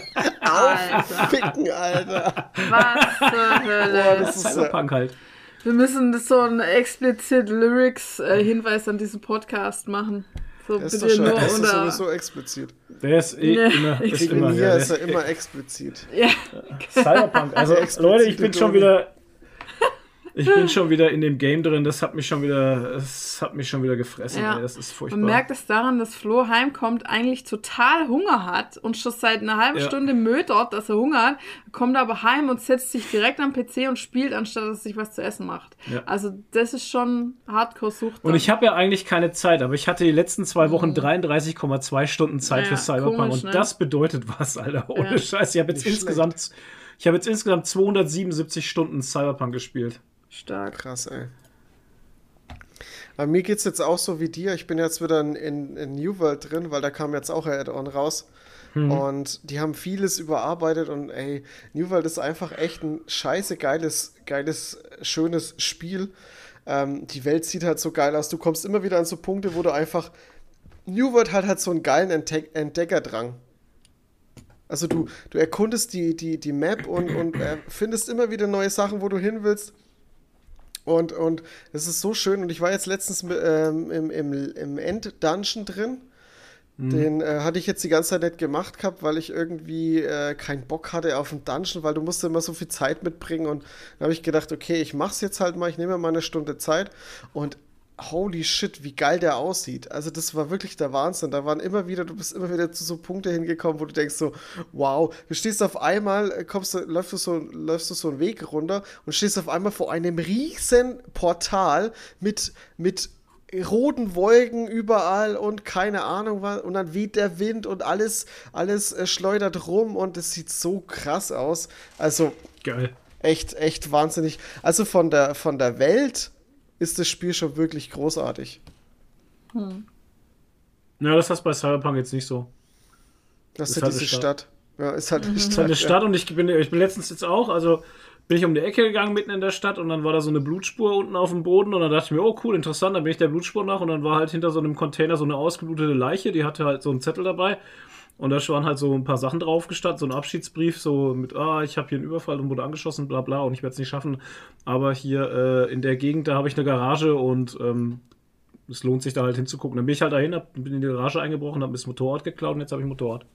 Alter. Ficken, Alter. Was zur Hölle. Das ist, äh, Cyberpunk halt. Wir müssen das so einen explizit Lyrics-Hinweis an diesen Podcast machen. So das ist doch bitte schon, nur das ist sowieso explizit. Der ist eh Nee. immer. Ist immer mir ja, ist der- er immer explizit. Ja, Cyberpunk. Also Leute, ich bin schon wieder. Ich bin schon wieder in dem Game drin. Das hat mich schon wieder. Es hat mich schon wieder gefressen. Ja. Ey. Das ist furchtbar. man merkt es daran, dass Flo heimkommt, eigentlich total Hunger hat und schon seit einer halben Ja. Stunde mötert, dass er Hunger hat, kommt aber heim und setzt sich direkt am PC und spielt, anstatt dass er sich was zu essen macht. Ja. Also das ist schon Hardcore-Sucht. Und ich habe ja eigentlich keine Zeit, aber ich hatte die letzten zwei Wochen 33,2 Stunden Zeit Mhm. Ja, für Cyberpunk komisch, und ne? das bedeutet was, Alter. Ohne Ja. Scheiß. Ich habe jetzt Nicht insgesamt, ich habe jetzt insgesamt 277 Stunden Cyberpunk gespielt. Stark. Krass, ey. Aber mir geht's jetzt auch so wie dir. Ich bin jetzt wieder in, in, in New World drin, weil da kam jetzt auch ein Add-on raus. Und die haben vieles überarbeitet und ey, New World ist einfach echt ein scheiße geiles, geiles, schönes Spiel. Ähm, die Welt sieht halt so geil aus. Du kommst immer wieder an so Punkte, wo du einfach. New World hat halt so einen geilen Entdeck Entdeckerdrang. Also du, du erkundest die, die, die Map und, und äh, findest immer wieder neue Sachen, wo du hin willst. Und, und es ist so schön. Und ich war jetzt letztens ähm, im, im, im End-Dungeon drin. Den äh, hatte ich jetzt die ganze Zeit nicht gemacht gehabt, weil ich irgendwie äh, keinen Bock hatte auf einen Dungeon, weil du musst immer so viel Zeit mitbringen. Und dann habe ich gedacht, okay, ich mach's jetzt halt mal, ich nehme mir mal eine Stunde Zeit. Und holy shit, wie geil der aussieht. Also das war wirklich der Wahnsinn. Da waren immer wieder, du bist immer wieder zu so Punkte hingekommen, wo du denkst so, wow, du stehst auf einmal, äh, kommst du, läufst du so, läufst du so einen Weg runter und stehst auf einmal vor einem riesen Portal mit, mit roten Wolken überall und keine Ahnung was und dann weht der Wind und alles, alles äh, schleudert rum und es sieht so krass aus. Also Geil. echt, echt wahnsinnig. Also von der, von der Welt ist das Spiel schon wirklich großartig. Ja, das hast du bei Cyberpunk jetzt nicht so. Das Ist ist halt diese eine Stadt. Stadt. Ja, ist halt eine Das ist Stadt. eine Stadt und ich bin, ich bin letztens jetzt auch, also bin ich um die Ecke gegangen mitten in der Stadt und dann war da so eine Blutspur unten auf dem Boden und dann dachte ich mir, oh cool, interessant, dann bin ich der Blutspur nach und dann war halt hinter so einem Container so eine ausgeblutete Leiche, die hatte halt so einen Zettel dabei und da waren halt so ein paar Sachen drauf gestanden, so ein Abschiedsbrief, so mit, ah, ich habe hier einen Überfall und wurde angeschossen, bla bla und ich werde es nicht schaffen, aber hier äh, in der Gegend, da habe ich eine Garage und ähm, es lohnt sich da halt hinzugucken. Dann bin ich halt dahin, hab, bin in die Garage eingebrochen, habe mir das Motorrad geklaut und jetzt habe ich ein Motorrad.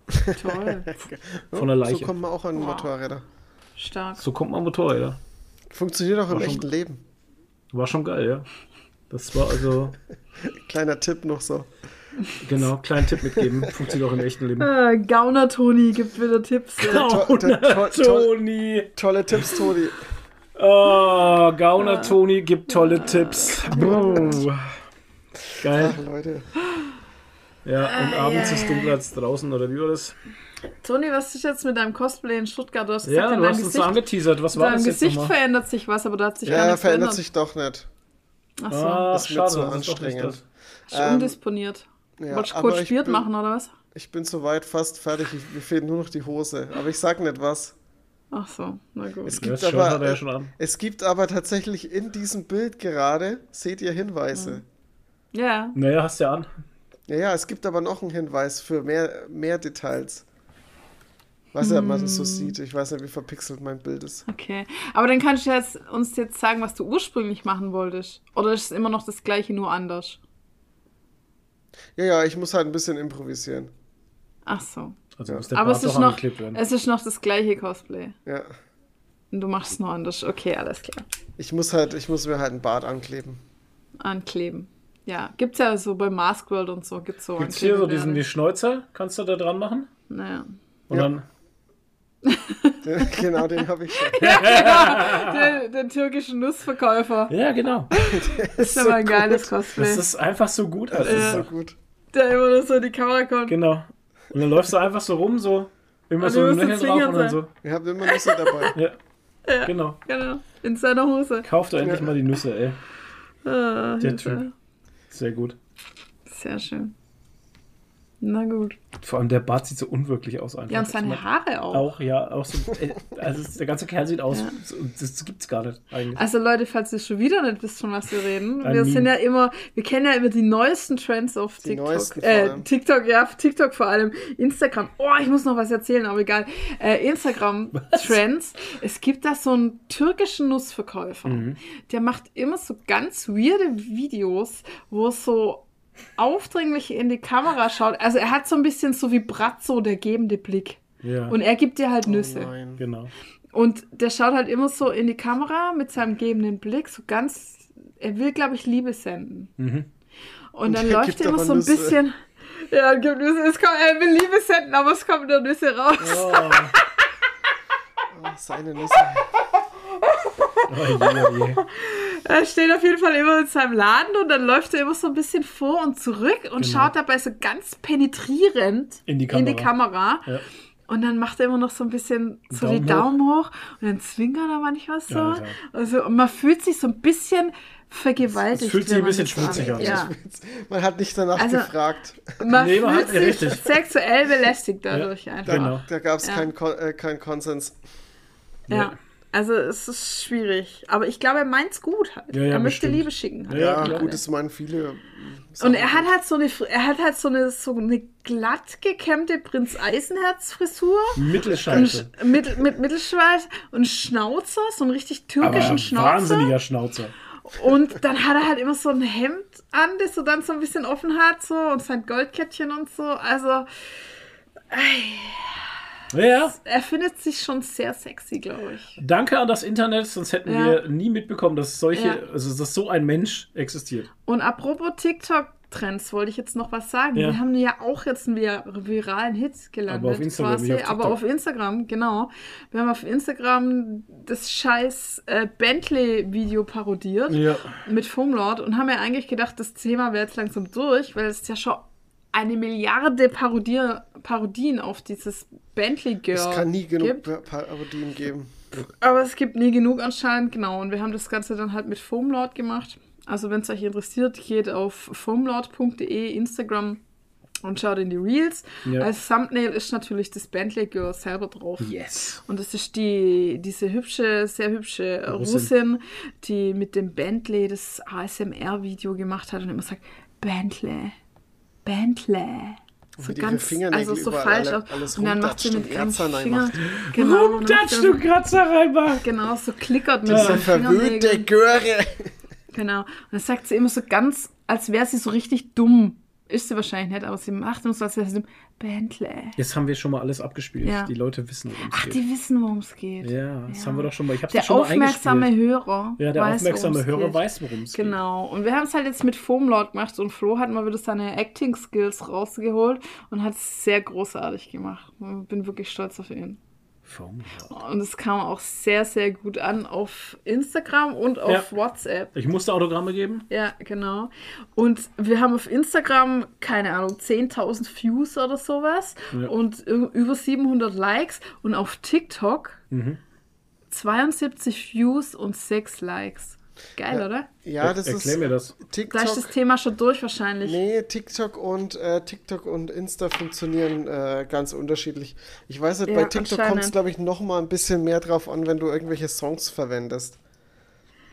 Toll. Von der Leiche. So kommt man auch an Motorräder. Stark. So kommt man Motorräder. Funktioniert auch im War schon- echten Leben. War schon geil, ja. Das war also, Kleiner Tipp noch so. Genau, kleinen Tipp mitgeben. Funktioniert auch im echten Leben. Äh, Gauner Toni gibt wieder Tipps. To- Toni! Tolle Tipps, Toni. Oh, Gauner Toni gibt tolle Tipps. Buh. Geil. Ach, Leute. Ja, und abends ist dunkler als draußen, oder wie war das? Toni, was ist jetzt mit deinem Cosplay in Stuttgart? Du hast gesagt, Ja, du hast uns Gesicht, so angeteasert. Was war dein das jetzt Gesicht nochmal? verändert sich was, aber da hat sich gar Ja, nichts verändert verändert. sich doch nicht. Ach so, Ah, Ist mir schade, zu das ist doch nicht anstrengend. das. ist ähm, undisponiert. Ja, Wolltest du Spiert bin- machen, oder was? Ich bin soweit fast fertig. Ich, mir fehlt nur noch die Hose. Aber ich sag nicht was. Ach so, na gut. Es Ja, gibt das Shirt hat aber, er ja schon an. es gibt aber tatsächlich in diesem Bild gerade, seht ihr Hinweise. Ja, Naja, hast du ja an. Ja, ja, es gibt aber noch einen Hinweis für mehr, mehr Details. Weiß nicht, ob man das so sieht. Ich weiß nicht, wie verpixelt mein Bild ist. okay. Aber dann kannst du jetzt, uns jetzt sagen, was du ursprünglich machen wolltest. Oder ist es immer noch das gleiche, nur anders? Ja, ja, ich muss halt ein bisschen improvisieren. Ach so. Also Ja. muss der Aber Bart es ist, noch, angeklebt werden. es ist noch das gleiche Cosplay. Ja. Und du machst es nur anders. Okay, alles klar. Ich muss halt, ich muss mir halt ein Bart ankleben. Ankleben. Ja, gibt's ja so bei Mask World und so. Gibt's so Gibt's hier so diesen die. Schnäuzer? Kannst du da dran machen? Naja. Und Ja. dann. genau, den habe ich schon. Den, den türkischen Nussverkäufer. Ja, genau. Das ist aber ein geiles Cosplay. Das ist einfach so gut. Das Also, ist so gut. Der immer nur so in die Kamera kommt. Genau. Und dann läufst du einfach so rum, so. Immer Und so du ein Lächeln drauf und dann so. Wir haben immer Nüsse dabei. Ja. Genau. Genau. In seiner Hose. Kauf doch endlich mal die Nüsse, ey. Ah, Der Hilfe. Typ. Sehr gut. Sehr schön. Na gut. Vor allem der Bart sieht so unwirklich aus einfach. Ja, und Ich seine mein, Haare auch. Auch, ja, auch so. äh, Also der ganze Kerl sieht aus. so- Das gibt's gar nicht eigentlich. Also Leute, falls ihr schon wieder nicht wisst, von was wir reden, Ein wir Meme. sind ja immer, wir kennen ja immer die neuesten Trends auf Die TikTok. äh. TikTok, ja, TikTok vor allem. Instagram. Oh, ich muss noch was erzählen, aber egal. Äh, Instagram Trends. Es gibt da so einen türkischen Nussverkäufer. Mhm. Der macht immer so ganz weirde Videos, wo es so aufdringlich in die Kamera schaut. Also er hat so ein bisschen so wie Bratzo, der gebende Blick. Ja. Und er gibt dir halt Nüsse. Oh Nein. genau. Und der schaut halt immer so in die Kamera mit seinem gebenden Blick, so ganz. Er will, glaube ich, Liebe senden. Mhm. Und dann er läuft er immer so ein Nüsse. bisschen. Ja, gibt Nüsse. Es kommt, er will Liebe senden, aber es kommt nur Nüsse raus. Oh, Oh, seine Nüsse. oh je, oh je. Er steht auf jeden Fall immer in seinem Laden und dann läuft er immer so ein bisschen vor und zurück und Genau. schaut dabei so ganz penetrierend In die In die Kamera. Kamera. Ja. Und dann macht er immer noch so ein bisschen so Daumen die Daumen hoch. und dann zwinkert er manchmal so. Alter. Also und man fühlt sich so ein bisschen vergewaltigt. Es fühlt sich ein bisschen schmutzig an. Ja. Man hat nicht danach Also- gefragt. Man Nee, man fühlt hat- sich sexuell belästigt dadurch einfach. Genau. Da gab es Ja. keinen Kon äh, keinen Konsens. Ja. Also es ist schwierig. Aber ich glaube, er meint's gut halt. Ja, ja, er möchte bestimmt. Liebe schicken. halt. Ja, Ja, das meinen viele. Und er hat halt so eine, er hat halt so eine, so eine glatt gekämmte Prinz Eisenherz Frisur. Mittelscheiße. Und mit, mit Mittelschweiß und Schnauzer, so einen richtig Aber türkischen Schnauzer. wahnsinniger Schnauzer. Und dann hat er halt immer so ein Hemd an, das so dann so ein bisschen offen hat, so und sein Goldkettchen und so. Also Ja, er findet sich schon sehr sexy, glaube ich. danke an das Internet, sonst hätten Ja. wir nie mitbekommen, dass solche, Ja. also dass so ein Mensch existiert. Und apropos TikTok-Trends, wollte ich jetzt noch was sagen. Ja. Wir haben ja auch jetzt einen vir viralen Hit gelandet. Aber auf Instagram, quasi, auf aber TikTok. auf Instagram, genau. Wir haben auf Instagram das scheiß äh, Bentley-Video parodiert Ja. mit Foamlord und haben ja eigentlich gedacht, das Thema wäre jetzt langsam durch, weil es ja schon eine Milliarde Parodier Parodien auf dieses Bentley Girl Es kann nie genug gibt. Pa- Parodien geben. Aber es gibt nie genug anscheinend, genau. Und wir haben das Ganze dann halt mit Foamlord gemacht. Also wenn es euch interessiert, geht auf foamlord.de, Instagram und schaut in die Reels. Ja. Als Thumbnail ist natürlich das Bentley Girl selber drauf. Yes. Und das ist die, diese hübsche, sehr hübsche Russin. Russin, die mit dem Bentley das ASMR-Video gemacht hat und immer sagt, Bentley, Bentley. So ganz, also so falsch. alle- alles und dann macht sie mit rumdatscht und ihrem Kratzer Finger, reinmacht. genau, und sie- du Kratzer reinmachen. Genau, so klickert mit Diese seinen verwöhnte Fingernägeln. Göre. Genau. Und dann sagt sie immer so ganz als wäre sie so richtig dumm. Ist sie wahrscheinlich nicht, aber sie macht uns sie dumm. Bentley. Jetzt haben wir schon mal alles abgespielt. Ja. Die Leute wissen, worum es Ach, geht. die wissen, worum es geht. ja, das Ja. haben wir doch schon mal. Ich hab's Der schon aufmerksame. Hörer. Ja, der weiß, aufmerksame Hörer geht. weiß, worum es geht. Genau. Und wir haben es halt jetzt mit Foamlord gemacht und Flo hat mal wieder seine Acting-Skills rausgeholt und hat es sehr großartig gemacht. Ich bin wirklich stolz auf ihn. Und es kam auch sehr, sehr gut an auf Instagram und auf Ja. WhatsApp. Ich musste Autogramme geben. Ja, genau. Und wir haben auf Instagram, keine Ahnung, 10.000 Views oder sowas Ja. und über 700 Likes. Und auf TikTok Mhm. 72 Views und 6 Likes. Geil, oder? Ja, das Erklär ist mir das. Da ist das TikTok. Thema schon durch wahrscheinlich. Nee, TikTok und äh, TikTok und Insta funktionieren äh, ganz unterschiedlich. Ich weiß nicht, Ja, bei TikTok kommt es, glaube ich, noch mal ein bisschen mehr drauf an, wenn du irgendwelche Songs verwendest.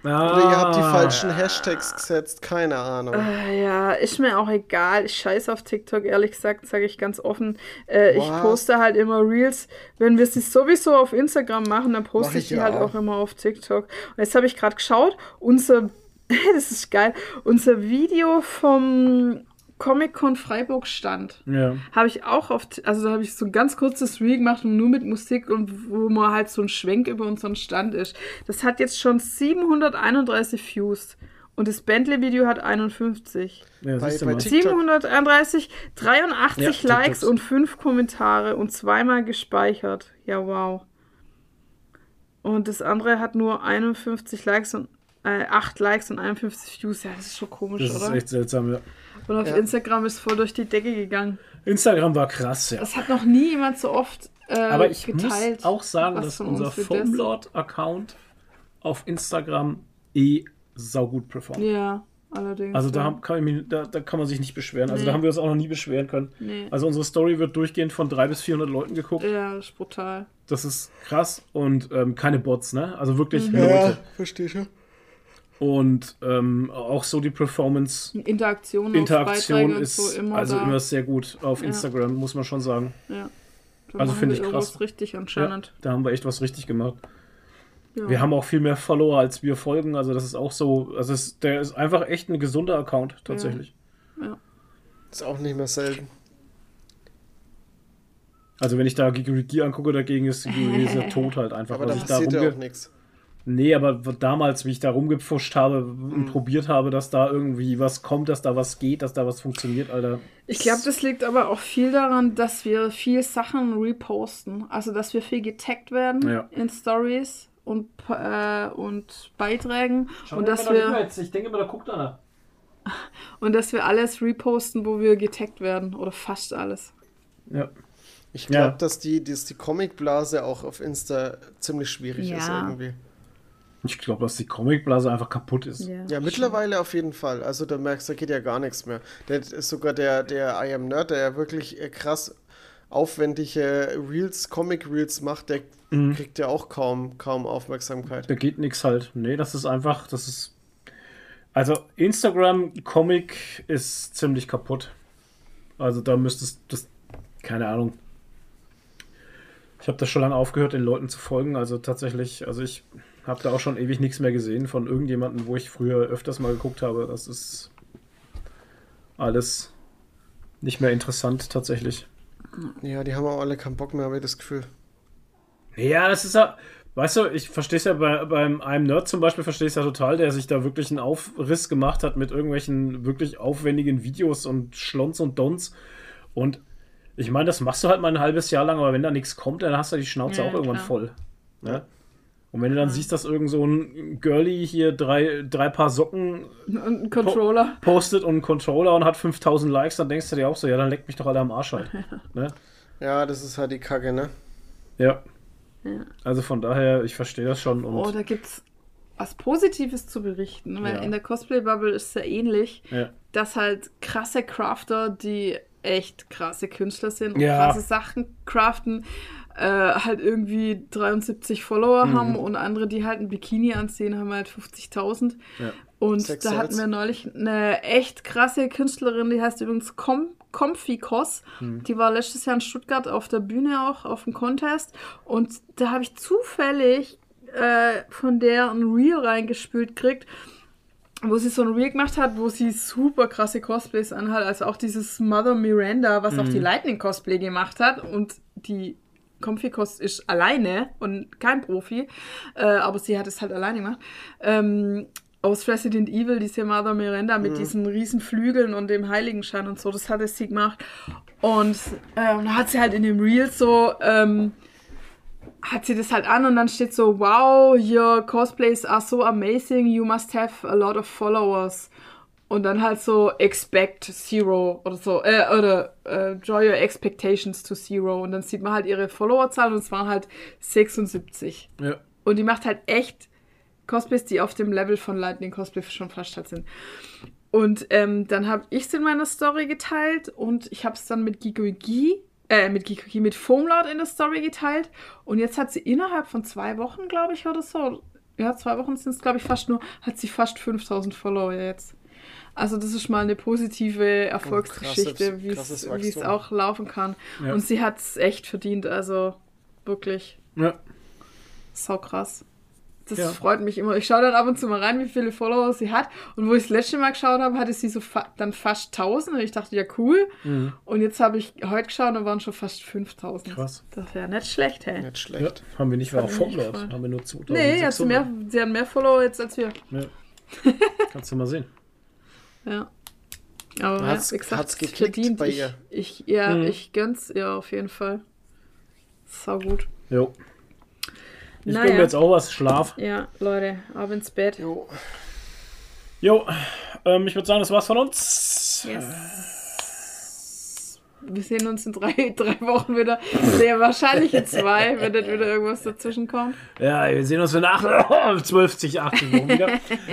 Ah, Oder ihr habt die falschen Hashtags gesetzt, keine Ahnung. Äh, ja, ist mir auch egal. Ich scheiße auf TikTok, ehrlich gesagt, sage ich ganz offen. Äh, ich poste halt immer Reels. Wenn wir sie sowieso auf Instagram machen, dann poste Mach ich ich die ja halt auch. auch immer auf TikTok. Und jetzt habe ich gerade geschaut, unser, das ist geil, unser Video vom Comic-Con Freiburg stand. Ja. Habe ich auch auf, also da habe ich so ein ganz kurzes Reel gemacht, nur mit Musik und wo man halt so ein Schwenk über unseren Stand ist. Das hat jetzt schon 731 Views und das Bentley-Video hat 51. ja Bei- bei mal. TikTok- 731, 83 Ja, Likes und 5 Kommentare und zweimal gespeichert. Ja, wow. Und das andere hat nur 51 Likes und äh, 8 Likes und 51 Views. Ja, das ist schon komisch, Das ist oder? echt seltsam, ja. Und auf Ja. Instagram ist voll durch die Decke gegangen. Instagram war krass, ja. Das hat noch nie jemand so oft äh, Aber ich geteilt. muss auch sagen, dass unser. Foamlord-Account auf Instagram eh saugut performt. Ja, allerdings. Also da, ja. kann ich mich, da, da kann man sich nicht beschweren. Also Nee. da haben wir uns auch noch nie beschweren können. Nee. Also unsere Story wird durchgehend von 300 bis 400 Leuten geguckt. Ja, das ist brutal. Das ist krass und ähm, keine Bots, ne? Also wirklich Mhm. Leute. verstehe schon. Und ähm, auch so die Performance, Interaktion, auf Interaktion ist so immer also da. immer sehr gut auf Ja. Instagram, muss man schon sagen. ja. Da also finde ich krass. richtig Ja, anscheinend. da haben wir echt was richtig gemacht. Ja. Wir haben auch viel mehr Follower, als wir folgen. Also das ist auch so, also es, der ist einfach echt ein gesunder Account tatsächlich. Ist auch nicht mehr selten. Also wenn ich da Gigurigi angucke, dagegen ist Gigurigi ja tot halt einfach. Aber da passiert ja auch nichts. Nee, aber damals, wie ich da rumgepfuscht habe und probiert habe, dass da irgendwie was kommt, dass da was geht, dass da was funktioniert, Alter. Ich glaube, das liegt aber auch viel daran, dass wir viel Sachen reposten. Also, dass wir viel getaggt werden Ja. in Stories und, äh, und Beiträgen. und dass, wir, Ich denke mal, da guckt einer. und dass wir alles reposten, wo wir getaggt werden. Oder fast alles. Ja. Ich glaube, Ja. dass die, dass die Comicblase auch auf Insta ziemlich schwierig ist Ja. irgendwie. Ich glaube, dass die Comicblase einfach kaputt ist. Ja, mittlerweile auf jeden Fall. Also da merkst du, da geht ja gar nichts mehr. Der ist sogar der, der I Am Nerd, der ja wirklich äh, krass aufwendige Reels, Comic-Reels macht, der Mhm. kriegt ja auch kaum, kaum Aufmerksamkeit. Da geht nichts halt. Nee, das ist einfach, das ist. Also Instagram Comic ist ziemlich kaputt. Also da müsstest das, keine Ahnung. Ich habe da schon lange aufgehört, den Leuten zu folgen. Also tatsächlich, also ich habe da auch schon ewig nichts mehr gesehen von irgendjemandem, wo ich früher öfters mal geguckt habe. Das ist alles nicht mehr interessant tatsächlich. Ja, die haben auch alle keinen Bock mehr, habe ich das Gefühl. Ja, das ist ja, weißt du, ich verstehe es ja bei, beim einem Nerd zum Beispiel, verstehe ich es ja total, der sich da wirklich einen Aufriss gemacht hat mit irgendwelchen wirklich aufwendigen Videos und Schlons und Dons. Und ich meine, das machst du halt mal ein halbes Jahr lang, aber wenn da nichts kommt, dann hast du die Schnauze Ja, auch irgendwann klar. voll. Ne? Und wenn du dann siehst, dass irgend so ein Girlie hier drei, drei Paar Socken Und ein Controller. postet und einen Controller und hat 5000 Likes, dann denkst du dir auch so, ja, dann leckt mich doch alle am Arsch halt. ne? Ja, das ist halt die Kacke, ne? Ja. Ja. Also von daher, ich verstehe das schon. Und Oh, da gibt's was Positives zu berichten, weil Ja. in der Cosplay-Bubble ist es ja ähnlich, ja. dass halt krasse Crafter, die echt krasse Künstler sind und Ja. krasse Sachen craften, äh, halt irgendwie 73 Follower Mhm. haben und andere, die halt ein Bikini anziehen, haben halt 50.000. Ja. Und Sex da hatten wir neulich eine echt krasse Künstlerin, die heißt übrigens Com Comfikos. Mhm. Die war letztes Jahr in Stuttgart auf der Bühne auch, auf dem Contest. Und da habe ich zufällig äh, von der ein Reel reingespült gekriegt. wo sie so ein Reel gemacht hat, wo sie super krasse Cosplays anhat. Also auch dieses Mother Miranda, was Mhm. auch die Lightning Cosplay gemacht hat. Und die Comfy Cost ist alleine und kein Profi, äh, aber sie hat es halt alleine gemacht. Ähm, aus Resident Evil, diese Mother Miranda mit diesen riesen Flügeln und dem Heiligenschein und so, das hatte sie gemacht. Und ähm, hat sie halt in dem Reel so, ähm, hat sie das halt an und dann steht so, wow, your cosplays are so amazing, you must have a lot of followers. Und dann halt so expect zero oder so, äh, oder äh, draw your expectations to zero. Und dann sieht man halt ihre Followerzahl und es waren halt 76. Ja. Und die macht halt echt Cosplays, die auf dem Level von Lightning Cosplay schon fast halt sind. Und ähm, dann habe ich es in meiner Story geteilt und ich habe es dann mit Gikogi, äh, mit Gikogi, mit Foamlord in der Story geteilt. Und jetzt hat sie innerhalb von zwei Wochen, glaube ich, oder so, ja, zwei Wochen sind es, glaube ich, fast nur, hat sie fast 5000 Follower jetzt. Also das ist mal eine positive Erfolgsgeschichte, wie es auch laufen kann. Ja. Und sie hat es echt verdient, also wirklich Ja. sau krass. Das Ja. freut mich immer. Ich schaue dann ab und zu mal rein, wie viele Follower sie hat. Und wo ich das letzte Mal geschaut habe, hatte sie so fa dann fast 1000. Und ich dachte, ja, cool. Mhm. Und jetzt habe ich heute geschaut und waren schon fast 5000. Krass. Das wäre nicht schlecht, hey. Nicht ja. schlecht. Haben wir nicht, mich Formlord. gefreut. Haben wir nur 2000. Nee, hat sie, mehr, sie hat mehr Follower jetzt als wir. Ja. Kannst du mal sehen. Ja. Aber ja, Hat's- wie gesagt, hat's geklickt verdient. bei ich, ihr? Ich, ja, Mhm. ich gönn's ihr auf jeden Fall. Sau gut. Jo. Ich Naja. jetzt auch was. Schlaf. Ja, Leute, ab ins Bett. Jo. Jo. Ähm, ich würde sagen, das war's von uns. Yes. Wir sehen uns in drei, drei Wochen wieder. Sehr wahrscheinlich in zwei, wenn nicht wieder irgendwas dazwischen kommt. Ja, wir sehen uns in acht, 12, 80 Wochen wieder.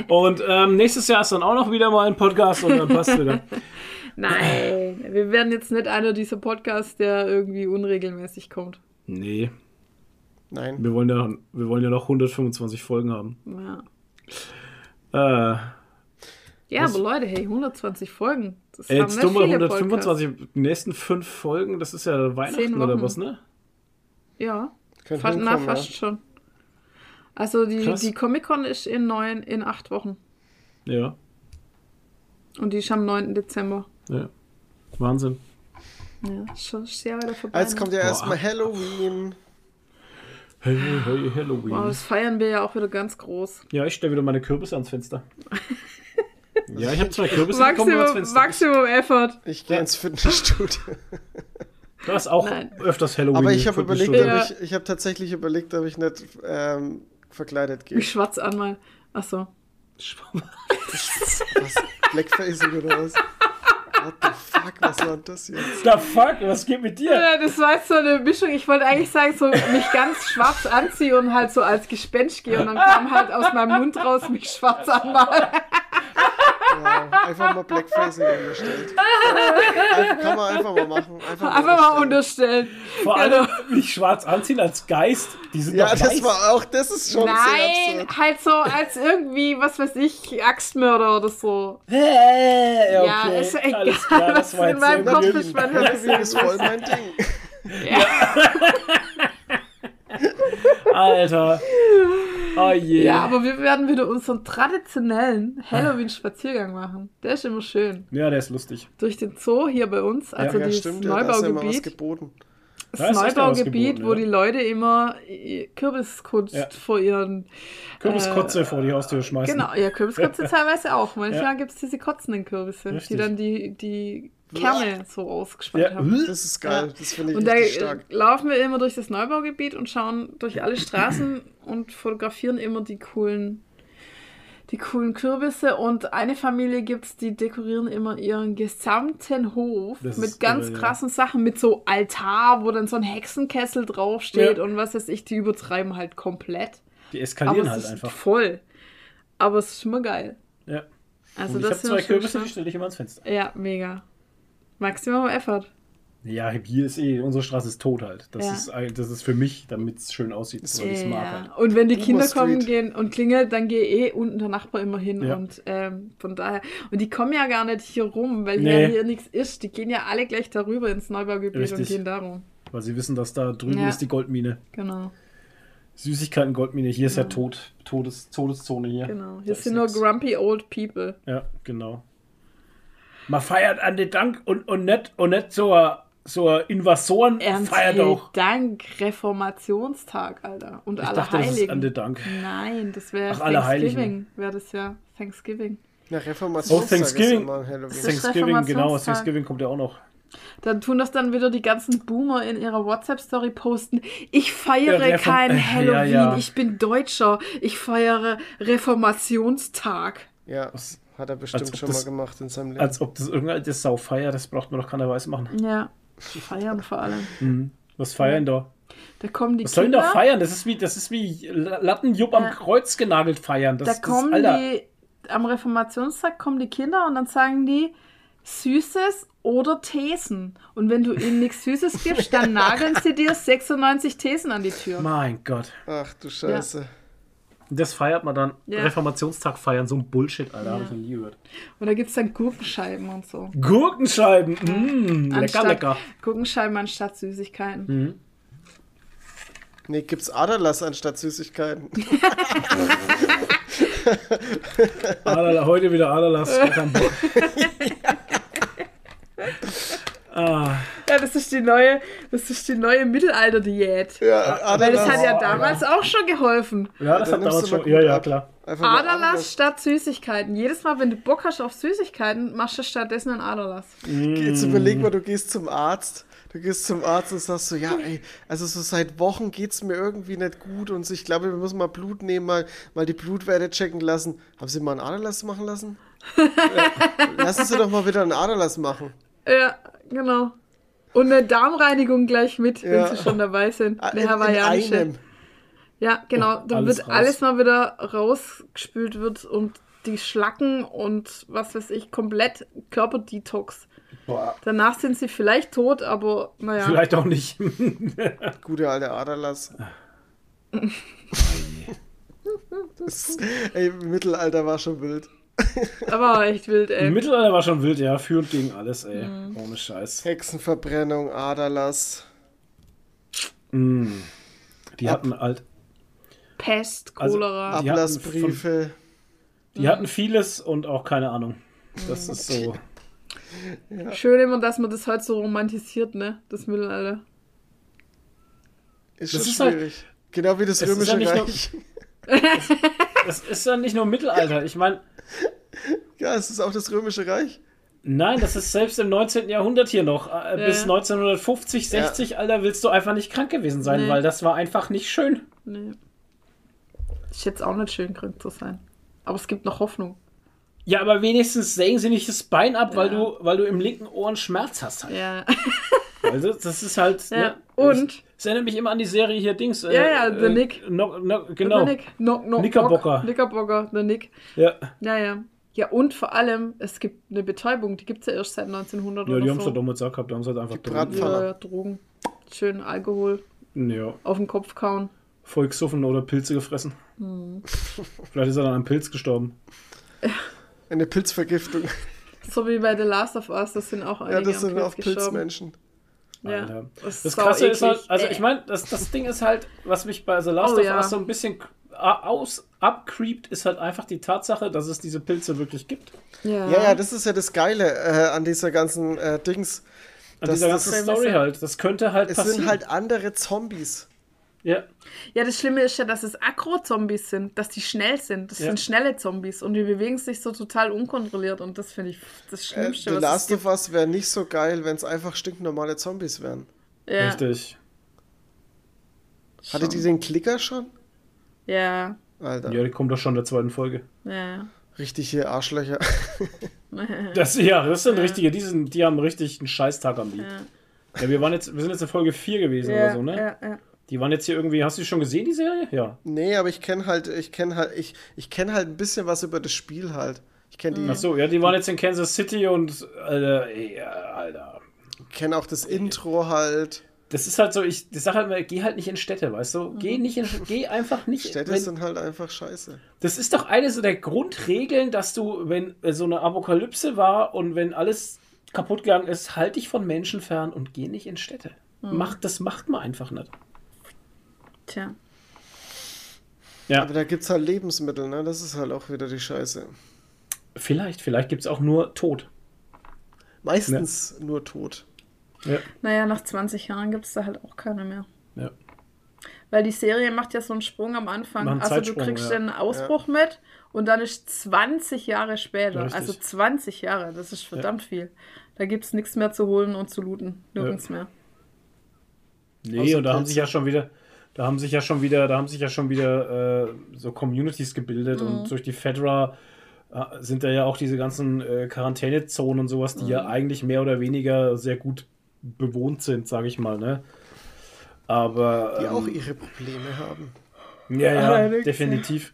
Und ähm, nächstes Jahr ist dann auch noch wieder mal ein Podcast und dann passt wieder. Nein, wir werden jetzt nicht einer dieser Podcasts, der irgendwie unregelmäßig kommt. Nee, Nein. wir wollen ja, wir wollen ja noch 125 Folgen haben. Ja, Äh, ja Was? aber Leute, hey, 120 Folgen. Das ey, jetzt nicht dumm mal viele 125, die nächsten fünf Folgen, das ist ja Weihnachten oder was, ne? Podcasts. Ja, fast, na, fast schon. Also die, Krass. die Comic-Con ist in, neun, in acht Wochen. Ja, Und die ist am 9. Dezember. ja. Wahnsinn. Ja, schon sehr wieder vorbei. ja. Jetzt ne? kommt ja erstmal Halloween. Hey, hey, Wow, Halloween. das feiern wir ja auch wieder ganz groß. Ja, ich stelle wieder meine Kürbisse ans Fenster. ja, ich habe zwei Kürbisse die kommen ans Maximum, Fenster. Maximum Effort. Ich gehe ins Fitnessstudio. Du hast auch Nein. öfters Halloween. Aber ich habe überlegt. Ja. ob ich, ich habe tatsächlich überlegt, ob ich nicht ähm, verkleidet gehe. Mich schwarz an mal. Achso. Was? Blackfacing oder was? What the fuck, was war denn das jetzt? The fuck, was geht mit dir? Ja, das war jetzt so eine Mischung. Ich wollte eigentlich sagen, so mich ganz schwarz anziehen und halt so als Gespenst gehe und dann kam halt aus meinem Mund raus, mich schwarz anmalen. Ja, einfach mal Blackfacing. Einfach, kann man einfach mal machen. Einfach, Einfach mal unterstellen. Vor allem mich schwarz anziehen als Geist. Die sind Ja, doch das weiß. war auch, das ist schon sehr Nein, halt so als irgendwie, was weiß ich, Axtmörder oder so. Hä, okay. Ja, ist egal. Alles klar, das war in meinem Kopf ist Halloween ist voll mein Ding. Alter. Oh je. Ja, aber wir werden wieder unseren traditionellen Halloween-Spaziergang machen. Der ist immer schön. Ja, der ist lustig. Durch den Zoo hier bei uns, also Ja, dieses stimmt, ja, da ja Neubaugebiet. geboten. Da das was Neubaugebiet, geboten, wo ja. die Leute immer äh, Kürbiskunst Ja. vor ihren. Kürbiskotze vor die Haustür schmeißen. Genau, ja, Kürbiskotze teilweise auch. Manchmal Ja. gibt es diese kotzenden Kürbisse, Richtig. die dann die, die Kerne so ausgespannt Ja. haben. Das ist geil, das finde ich Und da richtig stark. laufen wir immer durch das Neubaugebiet und schauen durch alle Straßen und fotografieren immer die coolen, die coolen Kürbisse. Und eine Familie gibt's, die dekorieren immer ihren gesamten Hof Das mit ganz irre, ja. krassen Sachen, mit so Altar, wo dann so ein Hexenkessel draufsteht Ja. und was weiß ich, die übertreiben halt komplett. Die Aber eskalieren es halt ist einfach. voll. Aber es ist immer geil. Ja. Also Und ich habe das zwei schon Kürbisse, die stelle ich immer ans Fenster. Ja, mega. Maximum Effort. Ja, hier ist eh, unsere Straße ist tot halt. Das, Ja. ist, das ist für mich, damit es schön aussieht, es mag halt. Ja. Und wenn die Boomer Kinder kommen Street. gehen und klingelt, dann gehe eh unten der Nachbar immer hin Ja. und ähm, von daher. Und die kommen ja gar nicht hier rum, weil Nee. hier, hier nichts ist. Die gehen ja alle gleich darüber ins Neubaugebiet und gehen darum. Weil sie wissen, dass da drüben Ja. ist die Goldmine. Genau. Süßigkeiten Goldmine. Hier ist ja Tod, Todes, Todeszone hier. Genau. Hier Da sind nur nix. grumpy old people. Ja, genau. Man feiert an den Dank und, und nicht, und nicht so ein, so ein Invasoren Ernst feiert auch. Dank, Reformationstag, Alter. Und Ich alle dachte, das ist Heiligen. an den Dank. Nein, das wäre Heiligen. Thanksgiving. Wäre das ja Thanksgiving. Ja, Reformationstag Oh, Thanksgiving. ist Halloween. Thanksgiving, genau. Thanksgiving kommt ja auch noch. Dann tun das dann wieder die ganzen Boomer in ihrer WhatsApp-Story posten. Ich feiere Ja, kein äh, ja, Halloween, ja. ich bin Deutscher. Ich feiere Reformationstag. Ja, hat er bestimmt schon mal das- gemacht in seinem Leben. Als ob das irgendeine Sau feiert, das braucht man doch keiner weiß machen. Ja, feiern vor allem. Was feiern da? Da kommen die Was sollen Kinder. da feiern? Das ist wie, das ist wie Lattenjupp am Ja. Kreuz genagelt feiern. Das, Da das, kommen Alter, die, am Reformationstag kommen die Kinder und dann sagen die Süßes oder Thesen. Und wenn du ihnen nichts Süßes gibst, dann nageln sie dir 96 Thesen an die Tür. Mein Gott. Ach du Scheiße. Das feiert man dann. Ja. Reformationstag feiern, so ein Bullshit, Alter, habe ich noch nie gehört. Und da gibt es dann Gurkenscheiben und so. Gurkenscheiben, mm, lecker, Anstatt- lecker. Gurkenscheiben anstatt Süßigkeiten. Mhm. Nee, gibt's Aderlass anstatt Süßigkeiten. Adala, heute wieder Bock. ah, Ja, das ist die neue, das ist die neue Mittelalter-Diät. Ja, Weil das hat ja damals auch schon geholfen. ja, das dann hat damals schon. Ja, ja, klar. Aderlass statt Süßigkeiten. Jedes Mal, wenn du Bock hast auf Süßigkeiten, machst du stattdessen einen Aderlass. Jetzt überleg mal, du gehst zum Arzt. Du gehst zum Arzt und sagst so, ja, ey, also so seit Wochen geht's mir irgendwie nicht gut und so, ich glaube, wir müssen mal Blut nehmen, mal, mal die Blutwerte checken lassen. Haben Sie mal einen Aderlass machen lassen? Lassen Sie doch mal wieder einen Aderlass machen. Ja, genau. Und eine Darmreinigung gleich mit, wenn Ja. sie schon dabei sind. Ah, Eine in- in hawaiianische. einem. Ja, genau. Oh, Dann alles wird raus. alles mal wieder rausgespült wird und die Schlacken und was weiß ich, komplett Körperdetox. Boah, Danach sind sie vielleicht tot, aber naja. vielleicht auch nicht. Gute alte Aderlass. das, ey, Mittelalter war schon wild. Aber war echt wild, ey. Im Mittelalter war schon wild, ja. Führend gegen alles, ey. Mhm. Ohne Scheiß. Hexenverbrennung, Aderlass. Mm. Die hatten halt. Pest, Also, Cholera. Die hatten Ablassbriefe. Die hatten vieles und auch keine Ahnung. Das ist so. Schön immer, dass man das heute so romantisiert, ne? Das Mittelalter. Ist Das schon ist halt- schwierig. genau wie das Römische ja nicht Das ist ja nicht nur Mittelalter. Ich meine, Ja, es ist auch das Römische Reich. nein, das ist selbst im 19. Jahrhundert hier noch. Äh, Ja, bis ja. 1950, 60, Alter, willst du einfach nicht krank gewesen sein, Nee. weil das war einfach nicht schön. Nee. Ist jetzt auch nicht schön, krank zu sein. Aber es gibt noch Hoffnung. Ja, aber wenigstens sägen sie nicht das Bein ab, weil, Ja. du, weil du im linken Ohr einen Schmerz hast. Halt. Ja. Also, das ist halt. Ja, Ne, und? Es erinnert mich immer an die Serie hier Dings. äh, Ja, ja, The äh, Nick. No, no, genau. Der Nick. No, no, Knickerbocker. Bock. Knickerbocker, der Nick. Ja. Ja, ja. Ja, und vor allem, es gibt eine Betäubung, die gibt es ja erst seit 1900 Ja, die haben es so. halt damals auch gehabt, da haben sie halt einfach. Brat- ja, ja, Drogen. Schön Alkohol Ja, auf den Kopf kauen. voll gesoffen oder Pilze gefressen. Hm. Vielleicht ist er dann am Pilz gestorben. Eine Pilzvergiftung. So wie bei The Last of Us, das sind auch einige Ja, das sind auch gestorben. Ja, das, Das Krasse ist halt, eklig. also Äh. ich meine, das, das Ding ist halt, was mich bei The Last Oh, of ja. Us so ein bisschen aus abcreept, ist halt einfach die Tatsache, dass es diese Pilze wirklich gibt. Ja, Ja, ja, das ist ja das Geile äh, an dieser ganzen äh, Dings. An Das- dieser ganzen Story halt. Das könnte halt Es passieren. sind halt andere Zombies. Ja. Ja, das Schlimme ist ja, dass es Agro-Zombies sind, dass die schnell sind. Das Ja. sind schnelle Zombies und die bewegen sich so total unkontrolliert und das finde ich das Äh, Schlimmste, The was Last of Us wäre nicht so geil, wenn es einfach stinknormale Zombies wären. Ja, Richtig. Hatte die den Klicker schon? ja, Alter, Ja, die kommt doch schon in der zweiten Folge. ja. richtig hier Arschlöcher. Das, ja, das sind richtige, die, sind, die haben richtig einen Scheißtag am Lied. Ja. Ja, wir, waren jetzt, wir sind jetzt in Folge 4 gewesen ja, oder so, ne? ja, ja. Die waren jetzt hier irgendwie, hast du die schon gesehen, die Serie? Ja. nee, aber ich kenne halt, ich kenne halt, ich, ich kenne halt ein bisschen was über das Spiel halt. Ich kenne die, Ach so, ja, die waren jetzt in Kansas City und, Alter, ey, Alter. kenne auch das Intro halt. Das ist halt so, ich, die Sache halt mal, geh halt nicht in Städte, weißt du? Geh nicht in, geh einfach nicht. Städte wenn, sind halt einfach scheiße. das ist doch eine so der Grundregeln, dass du, wenn äh, so eine Apokalypse war und wenn alles kaputt gegangen ist, halt dich von Menschen fern und geh nicht in Städte. Macht, das macht man einfach nicht. Tja. Ja, Aber da gibt es halt Lebensmittel, ne? Das ist halt auch wieder die Scheiße. vielleicht, vielleicht gibt es auch nur Tod. Meistens nur tot. Ja, Naja, nach 20 Jahren gibt es da halt auch keine mehr. ja. Weil die Serie macht ja so einen Sprung am Anfang. Also du kriegst ja. den Ausbruch mit und dann ist 20 Jahre später. Richtig. Also 20 Jahre, das ist verdammt viel. Da gibt es nichts mehr zu holen und zu looten. Nirgends mehr. Nee, Außer und da haben sich ja schon wieder, da haben sich ja schon wieder, da haben sich ja schon wieder äh, so Communities gebildet Mhm. und durch die Fedra äh, sind da ja auch diese ganzen äh, Quarantänezonen und sowas, die Mhm. ja eigentlich mehr oder weniger sehr gut bewohnt sind, sage ich mal, ne? Aber Die ähm, auch ihre Probleme haben. ja, ja, Allerdings, definitiv.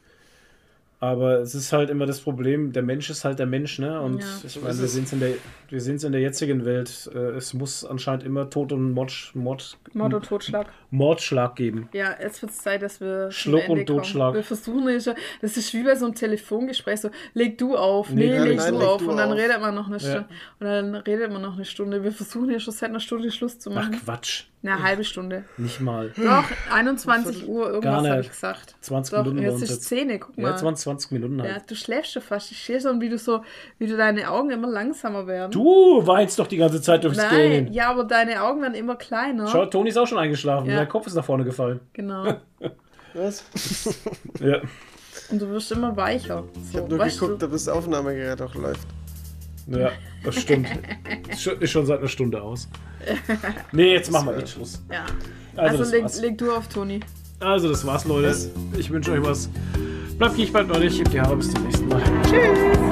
Aber es ist halt immer das Problem, der Mensch ist halt der Mensch, ne? Und Ja. ich meine, wir es. sehen es in der, wir sehen es in der jetzigen Welt. Äh, es muss anscheinend immer Tod und Mord, Mord, Mord und Totschlag. Mordschlag geben. Ja, jetzt wird es Zeit, dass wir Schluck und Totschlag. Kommen. Wir versuchen ja schon, das ist wie bei so einem Telefongespräch, so, leg du auf, Nee, nee, nein, leg nein, du leg auf. du und dann auf. redet man noch eine Ja. Stunde. Und dann redet man noch eine Stunde. Wir versuchen ja schon seit einer Stunde Schluss zu Ach machen. Quatsch, Eine halbe Stunde. nicht mal. Doch, 21 Uhr, irgendwas habe ich gesagt. 20 Doch, Minuten jetzt ist. 10, guck mal. Ja, 20, 20 Minuten halt. Ja, du schläfst schon fast. Ich sehe schon, wie du so, wie du deine Augen immer langsamer werden. Du weinst doch die ganze Zeit durchs Nein, Gehen. ja, aber deine Augen werden immer kleiner. Schau, Toni ist auch schon eingeschlafen. Ja. Sein Kopf ist nach vorne gefallen. Genau. Was? Ja. Und du wirst immer weicher. Ich So, habe nur geguckt, du? ob das Aufnahmegerät auch läuft. Ja, das stimmt. Ist schon- Ist schon seit einer Stunde aus. Nee, jetzt machen wir echt Schluss. Ja. Also, Also, leg, leg du auf, Toni. Also, das war's, Leute. Ich wünsche euch was. Bleibt nicht bald neulich. Hebt die Haare bis zum nächsten Mal. Tschüss.